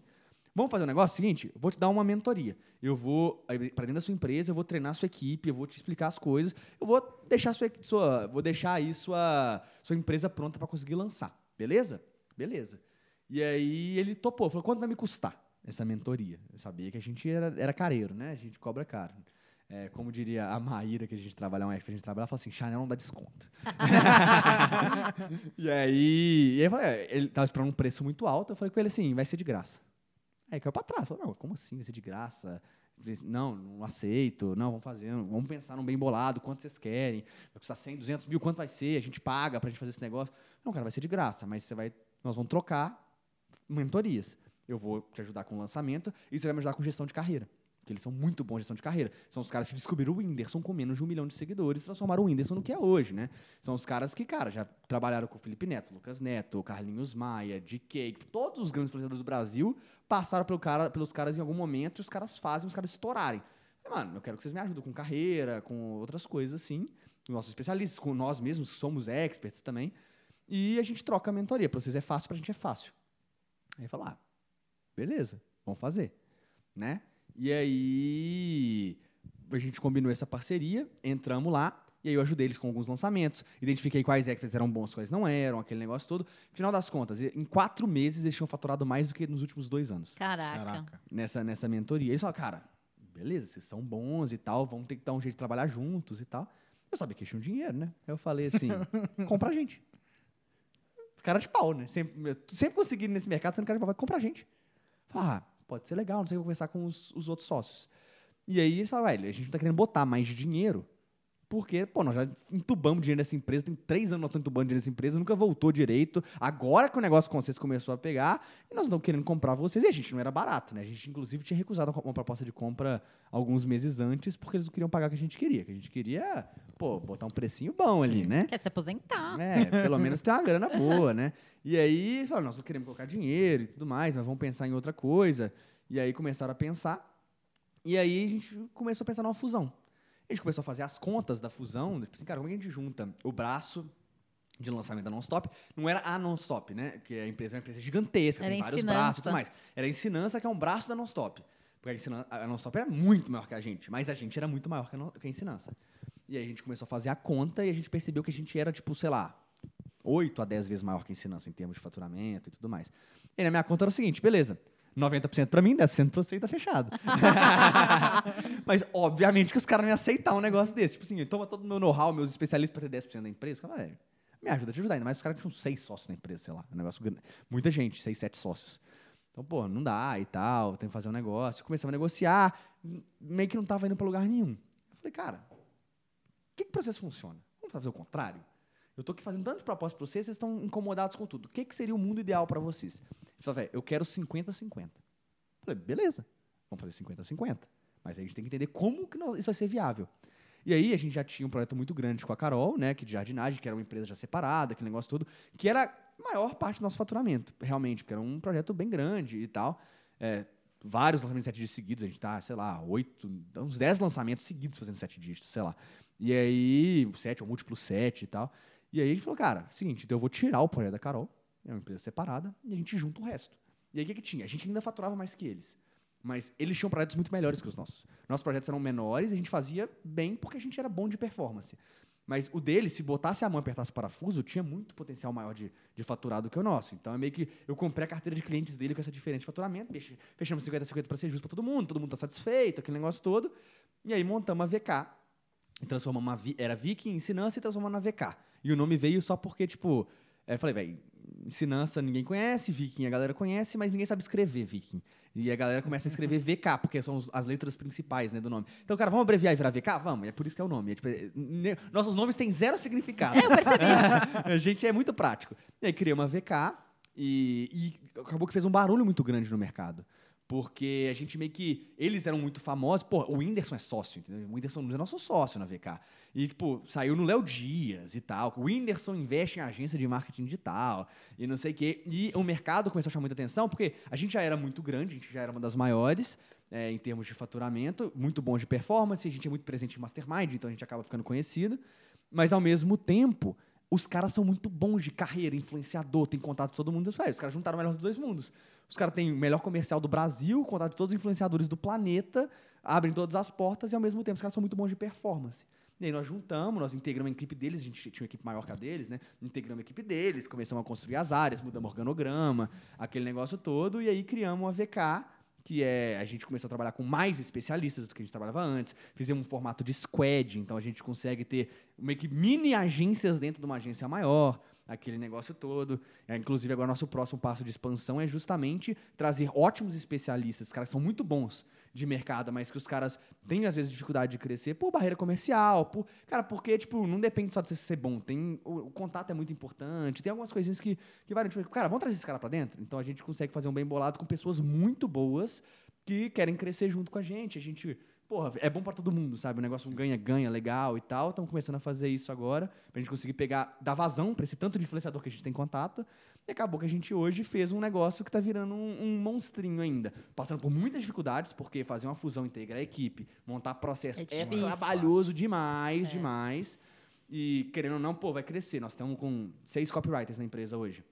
Vamos fazer um negócio seguinte? Vou te dar uma mentoria. Eu vou, para dentro da sua empresa, eu vou treinar a sua equipe, eu vou te explicar as coisas, eu vou deixar, sua, sua, vou deixar aí sua, sua empresa pronta para conseguir lançar. Beleza? Beleza. E aí ele topou, falou: quanto vai me custar essa mentoria? Eu sabia que a gente era, era careiro, né? A gente cobra caro. É, como diria a Maíra, que a gente trabalha, uma ex que a gente trabalha, ela fala assim: Chanel não dá desconto. e aí, e aí falei, é, ele tava esperando um preço muito alto, eu falei com ele assim: vai ser de graça. Aí caiu pra trás, falou: não, como assim vai ser de graça? Não, não aceito, não, vamos fazer, vamos pensar num bem bolado, quanto vocês querem, vai custar 100, 200 mil, quanto vai ser, a gente paga pra gente fazer esse negócio. Não, cara, vai ser de graça, mas você vai, nós vamos trocar mentorias. Eu vou te ajudar com o lançamento e você vai me ajudar com gestão de carreira. Porque eles são muito bons em gestão de carreira. São os caras que descobriram o Whindersson com menos de um milhão de seguidores e transformaram o Whindersson no que é hoje, né? São os caras que, cara, já trabalharam com o Felipe Neto, Lucas Neto, Carlinhos Maia, DK, todos os grandes influenciadores do Brasil passaram pelo cara, pelos caras em algum momento e os caras fazem os caras estourarem. Mano, eu quero que vocês me ajudem com carreira, com outras coisas assim. com nossos especialistas, com nós mesmos, que somos experts também. E a gente troca a mentoria. Para vocês é fácil, para a gente é fácil. Aí falar, ah, beleza, vamos fazer, né? E aí a gente combinou essa parceria, entramos lá, e aí eu ajudei eles com alguns lançamentos, identifiquei quais experts eram bons, quais não eram, aquele negócio todo. Final das contas, em quatro meses eles tinham faturado mais do que nos últimos dois anos Caraca. Caraca. nessa, nessa mentoria. Eles falaram, cara, beleza, vocês são bons e tal, vamos ter que dar um jeito de trabalhar juntos e tal. Eu sabia que eles tinham dinheiro, né? Aí eu falei assim, compra a gente. Cara de pau, né? Sempre, sempre consegui nesse mercado sendo cara de pau, vai compra a gente. Falei, ah, pode ser legal, não sei que conversar com os, os outros sócios. E aí eles falaram, velho, a gente não tá querendo botar mais dinheiro, porque, pô, nós já entubamos dinheiro nessa empresa, tem três anos nós estamos entubando dinheiro nessa empresa, nunca voltou direito. Agora que o negócio com vocês começou a pegar, e nós não querendo comprar vocês. E a gente não era barato, né? A gente, inclusive, tinha recusado uma proposta de compra alguns meses antes, porque eles não queriam pagar o que a gente queria. Que a gente queria, pô, botar um precinho bom ali, né? Quer se aposentar. É, pelo menos ter uma grana boa, né? E aí, falaram, nós não queremos colocar dinheiro e tudo mais, mas vamos pensar em outra coisa. E aí começaram a pensar. E aí a gente começou a pensar numa fusão. A gente começou a fazer as contas da fusão, tipo assim, cara, como é que a gente junta o braço de lançamento da Nonstop? Não era a Nonstop, né? Porque a empresa é uma empresa gigantesca, Era tem vários Ensinança. braços e tudo mais. Era a Ensinança, que é um braço da Nonstop. Porque a, Ensinan- a Nonstop era muito maior que a gente, mas a gente era muito maior que a, que a Ensinança. E aí a gente começou a fazer a conta e a gente percebeu que a gente era, tipo, sei lá, 8 a 10 vezes maior que a Ensinança em termos de faturamento e tudo mais. E na minha conta era o seguinte, beleza, 90% pra mim, 10% pra você e tá fechado. Mas, obviamente, que os caras não iam aceitar um negócio desse. Tipo assim, toma todo o meu know-how, meus especialistas pra ter 10% da empresa. Cara, velho, me ajuda a te ajudar. Ainda mais os caras tinham seis sócios na empresa, sei lá. Um negócio grande. Muita gente, seis, sete sócios. Então, pô, não dá e tal, tem que fazer um negócio. Começamos a negociar, meio que não tava indo pra lugar nenhum. Eu falei, cara, o que, que vocês funciona? Vamos fazer o contrário? Eu tô aqui fazendo tanto de propósito pra vocês, vocês estão incomodados com tudo. O que, que seria o mundo ideal pra vocês? Ele falou, velho, eu quero 50-50. Eu Falei, beleza, vamos fazer 50-50. Mas aí a gente tem que entender como que isso vai ser viável. E aí a gente já tinha um projeto muito grande com a Carol, né, que de jardinagem, que era uma empresa já separada, aquele negócio todo, que era a maior parte do nosso faturamento, realmente, porque era um projeto bem grande e tal. É, vários lançamentos de sete dias seguidos, a gente tá, sei lá, oito, uns dez lançamentos seguidos fazendo sete dígitos, sei lá. E aí, sete ou múltiplo sete e tal. E aí a gente falou, cara, seguinte, então eu vou tirar o projeto da Carol, é uma empresa separada, e a gente junta o resto. E aí o que, que tinha? A gente ainda faturava mais que eles. Mas eles tinham projetos muito melhores que os nossos. Nossos projetos eram menores a gente fazia bem porque a gente era bom de performance. Mas o dele, se botasse a mão e apertasse o parafuso, tinha muito potencial maior de, de faturar do que o nosso. Então é meio que eu comprei a carteira de clientes dele com essa diferença de faturamento, fechamos 50-50 para ser justo para todo mundo, todo mundo está satisfeito, aquele negócio todo. E aí montamos a VK. Transformamos uma era Viking Ensinança e transformamos na VK. E o nome veio só porque, tipo, é, eu falei, velho, Ensinança ninguém conhece, Viking a galera conhece, mas ninguém sabe escrever Viking. E a galera começa a escrever VK, porque são as letras principais né, do nome. Então, cara, vamos abreviar e virar VK? Vamos, é por isso que é o nome. É, tipo, é, nossos nomes têm zero significado. É, eu percebi. a gente é muito prático. E aí criei uma VK e, e acabou que fez um barulho muito grande no mercado. Porque a gente meio que. Eles eram muito famosos. Pô, o Whindersson é sócio, entendeu? O Whindersson Nunes é nosso sócio na VK. E, tipo, saiu no Léo Dias e tal. O Whindersson investe em agência de marketing digital e não sei o quê. E o mercado começou a chamar muita atenção porque a gente já era muito grande, a gente já era uma das maiores é, em termos de faturamento, muito bom de performance, a gente é muito presente em Mastermind, então a gente acaba ficando conhecido. Mas, ao mesmo tempo, os caras são muito bons de carreira, influenciador, tem contato com todo mundo. Falei, os caras juntaram o melhor dos dois mundos. Os caras têm o melhor comercial do Brasil, contato de todos os influenciadores do planeta, abrem todas as portas e, ao mesmo tempo, os caras são muito bons de performance. E aí nós juntamos, nós integramos a equipe deles, a gente tinha uma equipe maior que a deles, né? Integramos a equipe deles, começamos a construir as áreas, mudamos organograma, aquele negócio todo, e aí criamos uma VK, que é a gente começou a trabalhar com mais especialistas do que a gente trabalhava antes. Fizemos um formato de squad, então a gente consegue ter meio que mini agências dentro de uma agência maior, aquele negócio todo. É, inclusive, agora nosso próximo passo de expansão é justamente trazer ótimos especialistas, caras são muito bons de mercado, mas que os caras têm às vezes dificuldade de crescer por barreira comercial, por, cara, porque tipo, não depende só de você ser bom, tem o, o contato é muito importante, tem algumas coisinhas que que valem, tipo, cara, vamos trazer esse cara para dentro. Então a gente consegue fazer um bem bolado com pessoas muito boas que querem crescer junto com a gente. A gente, porra, é bom para todo mundo, sabe? O negócio um ganha-ganha legal e tal. Estamos começando a fazer isso agora, pra gente conseguir pegar, dar vazão para esse tanto de influenciador que a gente tem contato. E acabou que a gente hoje fez um negócio que tá virando um, um monstrinho ainda. Passando por muitas dificuldades, porque fazer uma fusão, integrar a equipe, montar processo É é, trabalhoso demais, É. demais. E querendo ou não, pô, vai crescer. Nós estamos com seis copywriters na empresa hoje.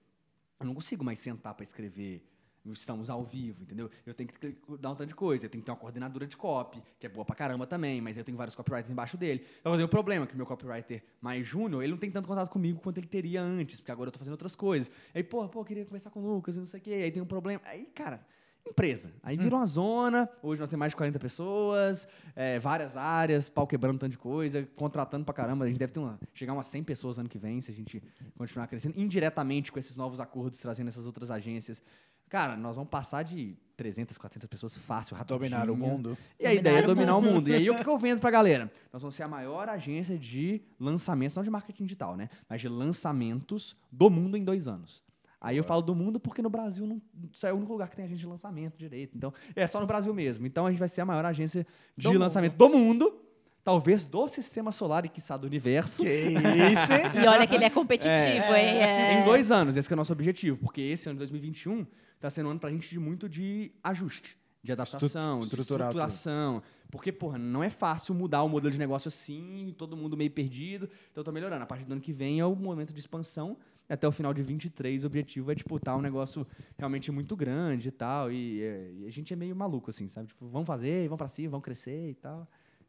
Eu não consigo mais sentar para escrever. Estamos ao vivo, entendeu? Eu tenho que dar um tanto de coisa. Eu tenho que ter uma coordenadora de copy, que é boa pra caramba também, mas eu tenho vários copywriters embaixo dele. Então, eu tenho o problema que o meu copywriter mais júnior, ele não tem tanto contato comigo quanto ele teria antes, porque agora eu tô fazendo outras coisas. Aí, pô, pô, eu queria conversar com o Lucas e não sei o quê. Aí tem um problema. Aí, cara, empresa. Aí virou uma zona, hoje nós temos mais de 40 pessoas, é, várias áreas, pau quebrando um tanto de coisa, contratando pra caramba. A gente deve ter uma, chegar umas 100 pessoas ano que vem, se a gente continuar crescendo, indiretamente com esses novos acordos, trazendo essas outras agências. Cara, nós vamos passar de 300, 400 pessoas fácil, rapidinho. Dominar o mundo. E a ideia é dominar o mundo. E aí, o que eu vendo pra galera? Nós vamos ser a maior agência de lançamentos, não de marketing digital, né? Mas de lançamentos do mundo em dois anos. Aí eu falo do mundo porque no Brasil não é o único lugar que tem agência de lançamento direito. Então, é só no Brasil mesmo. Então a gente vai ser a maior agência de Do lançamento do mundo. Talvez do sistema solar e quiçá do universo. Que isso, hein? E olha que ele é competitivo, hein? É. Em dois anos, esse que é o nosso objetivo. Porque esse ano de 2021 está sendo um ano pra gente de muito de ajuste. De adaptação, Estru- de estruturação. Porque, porra, não é fácil mudar o modelo de negócio assim, todo mundo meio perdido. Então, eu tô melhorando. A partir do ano que vem é o momento de expansão. Até o final de 23, o objetivo é disputar um negócio realmente muito grande e tal. E, é, e a gente é meio maluco, assim, sabe? Tipo, vamos fazer, vamos pra cima, vamos crescer e tal.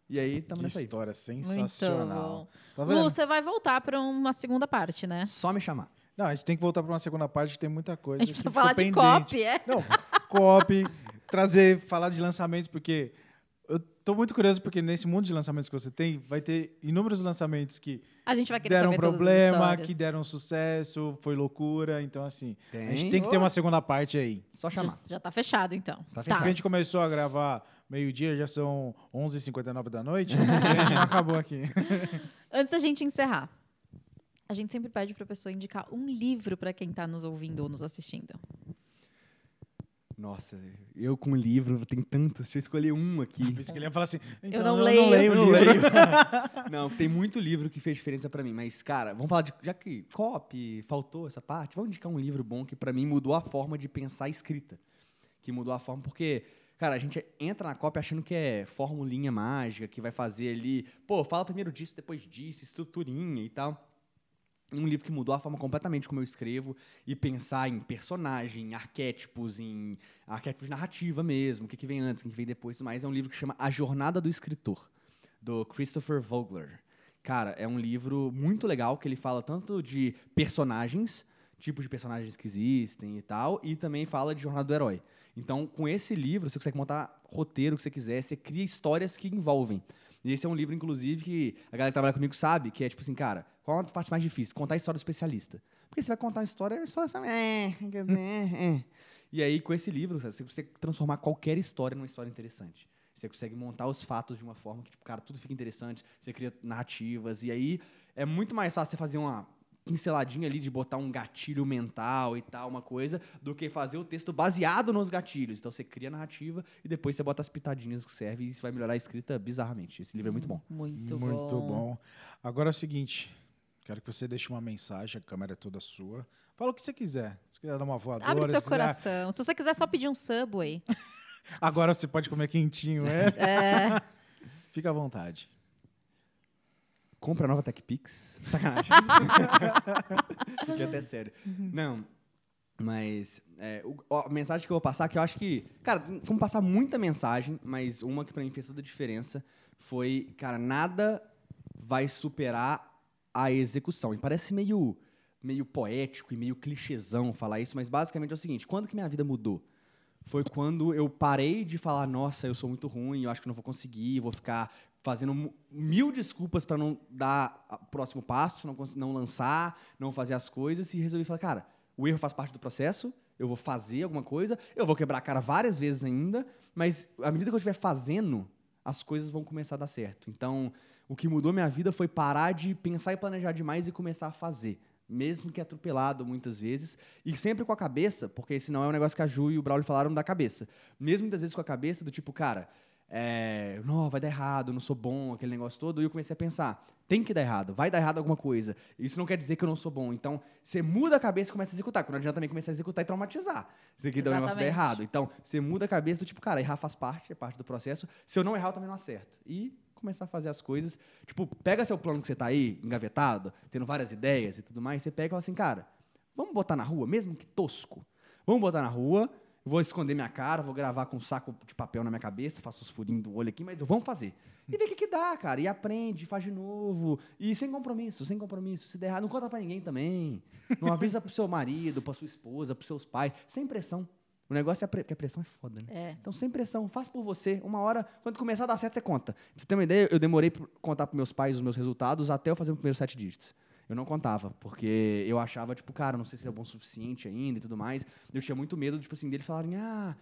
E aí, estamos Que nessa aí. história Muito sensacional. bom. Tá Lu, você vai voltar pra uma segunda parte, né? Só me chamar. Não, a gente tem que voltar para uma segunda parte que tem muita coisa. A gente precisa falar de copy, é? Não, copy, trazer, falar de lançamentos, porque eu tô muito curioso, porque nesse mundo de lançamentos que você tem, vai ter inúmeros lançamentos que A gente vai deram problema, que deram sucesso, foi loucura. Então, assim, a Tem. gente tem que ter uma segunda parte aí. Só chamar. Já, já tá fechado, então. Tá Porque a gente começou a gravar meio-dia, já são 11h59 da noite, e a gente não acabou aqui. Antes da gente encerrar, a gente sempre pede pra pessoa indicar um livro pra quem tá nos ouvindo ou nos assistindo. Nossa, eu com livro, tem tantos. Deixa eu escolher um aqui. Por isso que ele ia falar assim, então, não eu leio. não leio Eu não leio. não, tem muito livro que fez diferença pra mim. Mas, cara, vamos falar de. Já que copy, faltou essa parte, vamos indicar um livro bom que pra mim mudou a forma de pensar a escrita. Que mudou a forma, porque, cara, a gente entra na copy achando que é formulinha mágica, que vai fazer ali. Pô, fala primeiro disso, depois disso, estruturinha e tal. Um livro que mudou a forma completamente como eu escrevo e pensar em personagem, em arquétipos, em arquétipos de narrativa mesmo, o que, que vem antes, o que vem depois tudo mais. É um livro que chama A Jornada do Escritor, do Christopher Vogler. Cara, é um livro muito legal que ele fala tanto de personagens, tipos de personagens que existem e tal, e também fala de Jornada do Herói. Então, com esse livro, você consegue montar roteiro que você quiser, você cria histórias que envolvem. E esse é um livro, inclusive, que a galera que trabalha comigo sabe, que é tipo assim, cara, qual a parte mais difícil? Contar a história do especialista. Porque você vai contar uma história, é só essa. É, é, é. E aí, com esse livro, você consegue transformar qualquer história numa história interessante. Você consegue montar os fatos de uma forma que, tipo, cara, tudo fica interessante, você cria narrativas, e aí é muito mais fácil você fazer uma pinceladinha ali de botar um gatilho mental e tal, uma coisa, do que fazer o texto baseado nos gatilhos. Então você cria a narrativa e depois você bota as pitadinhas que serve e isso vai melhorar a escrita bizarramente. Esse livro é muito bom. Muito, Muito bom. Agora é o seguinte, quero que você deixe uma mensagem, a câmera é toda sua. Fala o que você quiser. Se quiser dar uma voadora, Abre se seu quiser- coração. Se você quiser só pedir um Subway. Agora você pode comer quentinho, é? É. Fica à vontade. Compra a nova TechPix. Sacanagem. Fiquei até sério. Não, mas é, o- ó, a mensagem que eu vou passar, que eu acho que... Cara, vamos passar muita mensagem, mas uma que pra mim fez toda a diferença foi, cara, nada vai superar a execução. E parece meio, meio poético e meio clichêzão falar isso, mas basicamente é o seguinte, quando que minha vida mudou? Foi quando eu parei de falar, nossa, eu sou muito ruim, eu acho que não vou conseguir, vou ficar fazendo mil desculpas para não dar o próximo passo, não, não lançar, não fazer as coisas, e resolvi falar, cara, o erro faz parte do processo, eu vou fazer alguma coisa, eu vou quebrar a cara várias vezes ainda, mas à medida que eu estiver fazendo, as coisas vão começar a dar certo. Então, o que mudou minha vida foi parar de pensar e planejar demais e começar a fazer. Mesmo que atropelado muitas vezes. E sempre com a cabeça, porque senão é um negócio que a Ju e o Braulio falaram da cabeça. Mesmo muitas vezes com a cabeça do tipo, cara, é, não, vai dar errado, não sou bom, aquele negócio todo. E eu comecei a pensar, tem que dar errado, vai dar errado alguma coisa. Isso não quer dizer que eu não sou bom. Então, você muda a cabeça e começa a executar. Quando não adianta também começar a executar e traumatizar. Isso aqui dá um negócio dar errado. Então, você muda a cabeça do tipo, cara, errar faz parte, é parte do processo. Se eu não errar, eu também não acerto. E começar a fazer as coisas. Tipo, pega seu plano que você tá aí, engavetado, tendo várias ideias e tudo mais, você pega e fala assim, cara, vamos botar na rua, mesmo que tosco. Vamos botar na rua, vou esconder minha cara, vou gravar com um saco de papel na minha cabeça, faço os furinhos do olho aqui, mas vamos fazer. E vê o que, que dá, cara. E aprende, faz de novo. E sem compromisso, sem compromisso. Se der errado, não conta pra ninguém também. Não avisa pro seu marido, pra sua esposa, pros seus pais. Sem pressão. O negócio é a pre... porque a pressão é foda, né? É. Então, sem pressão, faz por você. Uma hora, quando começar a dar certo, você conta. Pra você ter uma ideia, eu demorei pra contar pros meus pais os meus resultados até eu fazer o primeiro sete dígitos. Eu não contava, porque eu achava, tipo, cara, não sei se é bom o suficiente ainda e tudo mais. Eu tinha muito medo, tipo assim, deles falarem, ah,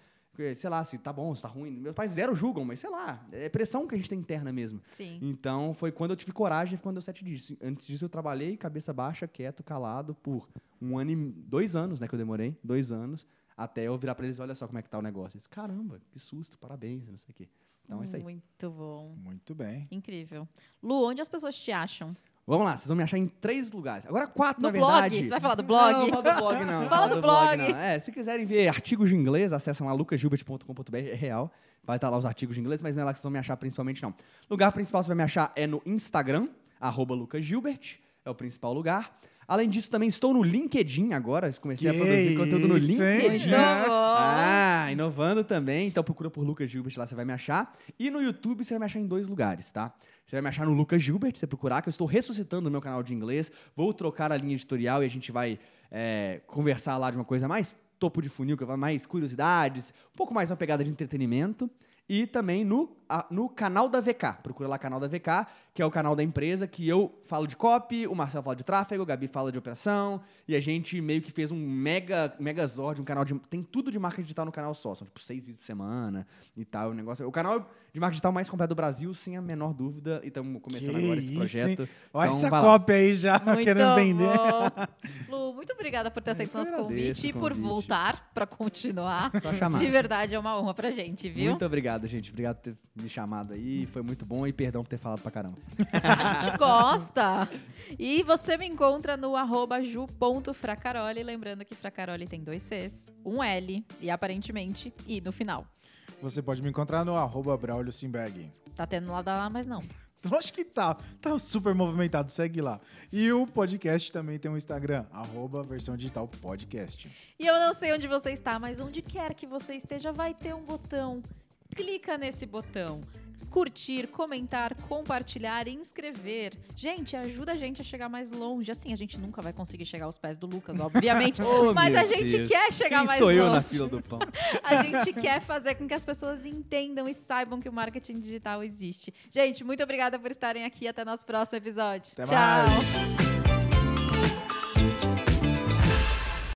sei lá, se tá bom, se tá ruim. Meus pais zero julgam, mas sei lá, é pressão que a gente tem interna mesmo. Sim. Então, foi quando eu tive coragem, foi quando deu sete dígitos. Antes disso, eu trabalhei cabeça baixa, quieto, calado, por um ano e... Dois anos, né, que eu demorei. Dois anos. Até eu virar pra eles, olha só como é que tá o negócio. Eles, caramba, que susto, parabéns, não sei o quê. Então, é isso aí. Muito bom. Muito bem. Incrível. Lu, onde as pessoas te acham? Vamos lá, vocês vão me achar em três lugares. Agora quatro, No na blog? verdade. Você vai falar do blog? Não, não fala do blog, não. Fala do blog. não. É, se quiserem ver artigos de inglês, acessam lá lucasgilbert.com.br, é real. Vai estar lá os artigos de inglês, mas não é lá que vocês vão me achar principalmente, não. Lugar principal você vai me achar é no Instagram, arroba lucasgilbert, é o principal lugar. Além disso, também estou no LinkedIn agora, comecei a Que produzir conteúdo no isso? LinkedIn. Ah, inovando também. Então procura por Lucas Gilbert lá, você vai me achar. E no YouTube você vai me achar em dois lugares, tá? Você vai me achar no Lucas Gilbert, você procurar, que eu estou ressuscitando o meu canal de inglês. Vou trocar a linha editorial e a gente vai é, conversar lá de uma coisa mais topo de funil, que vai mais curiosidades, um pouco mais uma pegada de entretenimento. E também no, a- no canal da VK. Procura lá canal da VK, que é o canal da empresa que eu falo de copy, o Marcelo fala de tráfego, o Gabi fala de operação, e a gente meio que fez um mega, megazord, um canal de. Tem tudo de marca digital no canal só. São tipo seis vídeos por semana e tal. O negócio. O canal de marca digital mais completo do Brasil, sem a menor dúvida. E estamos começando Que agora esse isso, projeto. hein? Olha Então, essa cópia aí já Muito querendo vender. bom. Lu, muito obrigada por ter aceito nosso convite e por convite. voltar para continuar. Só chamar. De verdade, é uma honra pra gente, viu? Muito obrigado, gente. Obrigado por ter me chamado aí. Foi muito bom e perdão por ter falado pra caramba. A gente gosta. E você me encontra no arroba ju.fracaroli. Lembrando que Fracaroli tem dois Cs, um L e aparentemente I no final. Você pode me encontrar no arroba Braulio Simberg. Tá tendo nada lá, mas não. Acho que tá. Tá super movimentado, segue lá. E o podcast também tem um Instagram, arroba versão digital podcast. E eu não sei onde você está, mas onde quer que você esteja, vai ter um botão. Clica nesse botão. Curtir, comentar, compartilhar e inscrever. Gente, ajuda a gente a chegar mais longe. Assim, a gente nunca vai conseguir chegar aos pés do Lucas, obviamente. Oh, mas a gente Deus. quer chegar Quem mais sou longe. eu na fila do pão? A gente quer fazer com que as pessoas entendam e saibam que o marketing digital existe. Gente, muito obrigada por estarem aqui. Até nosso próximo episódio. Até Tchau. mais.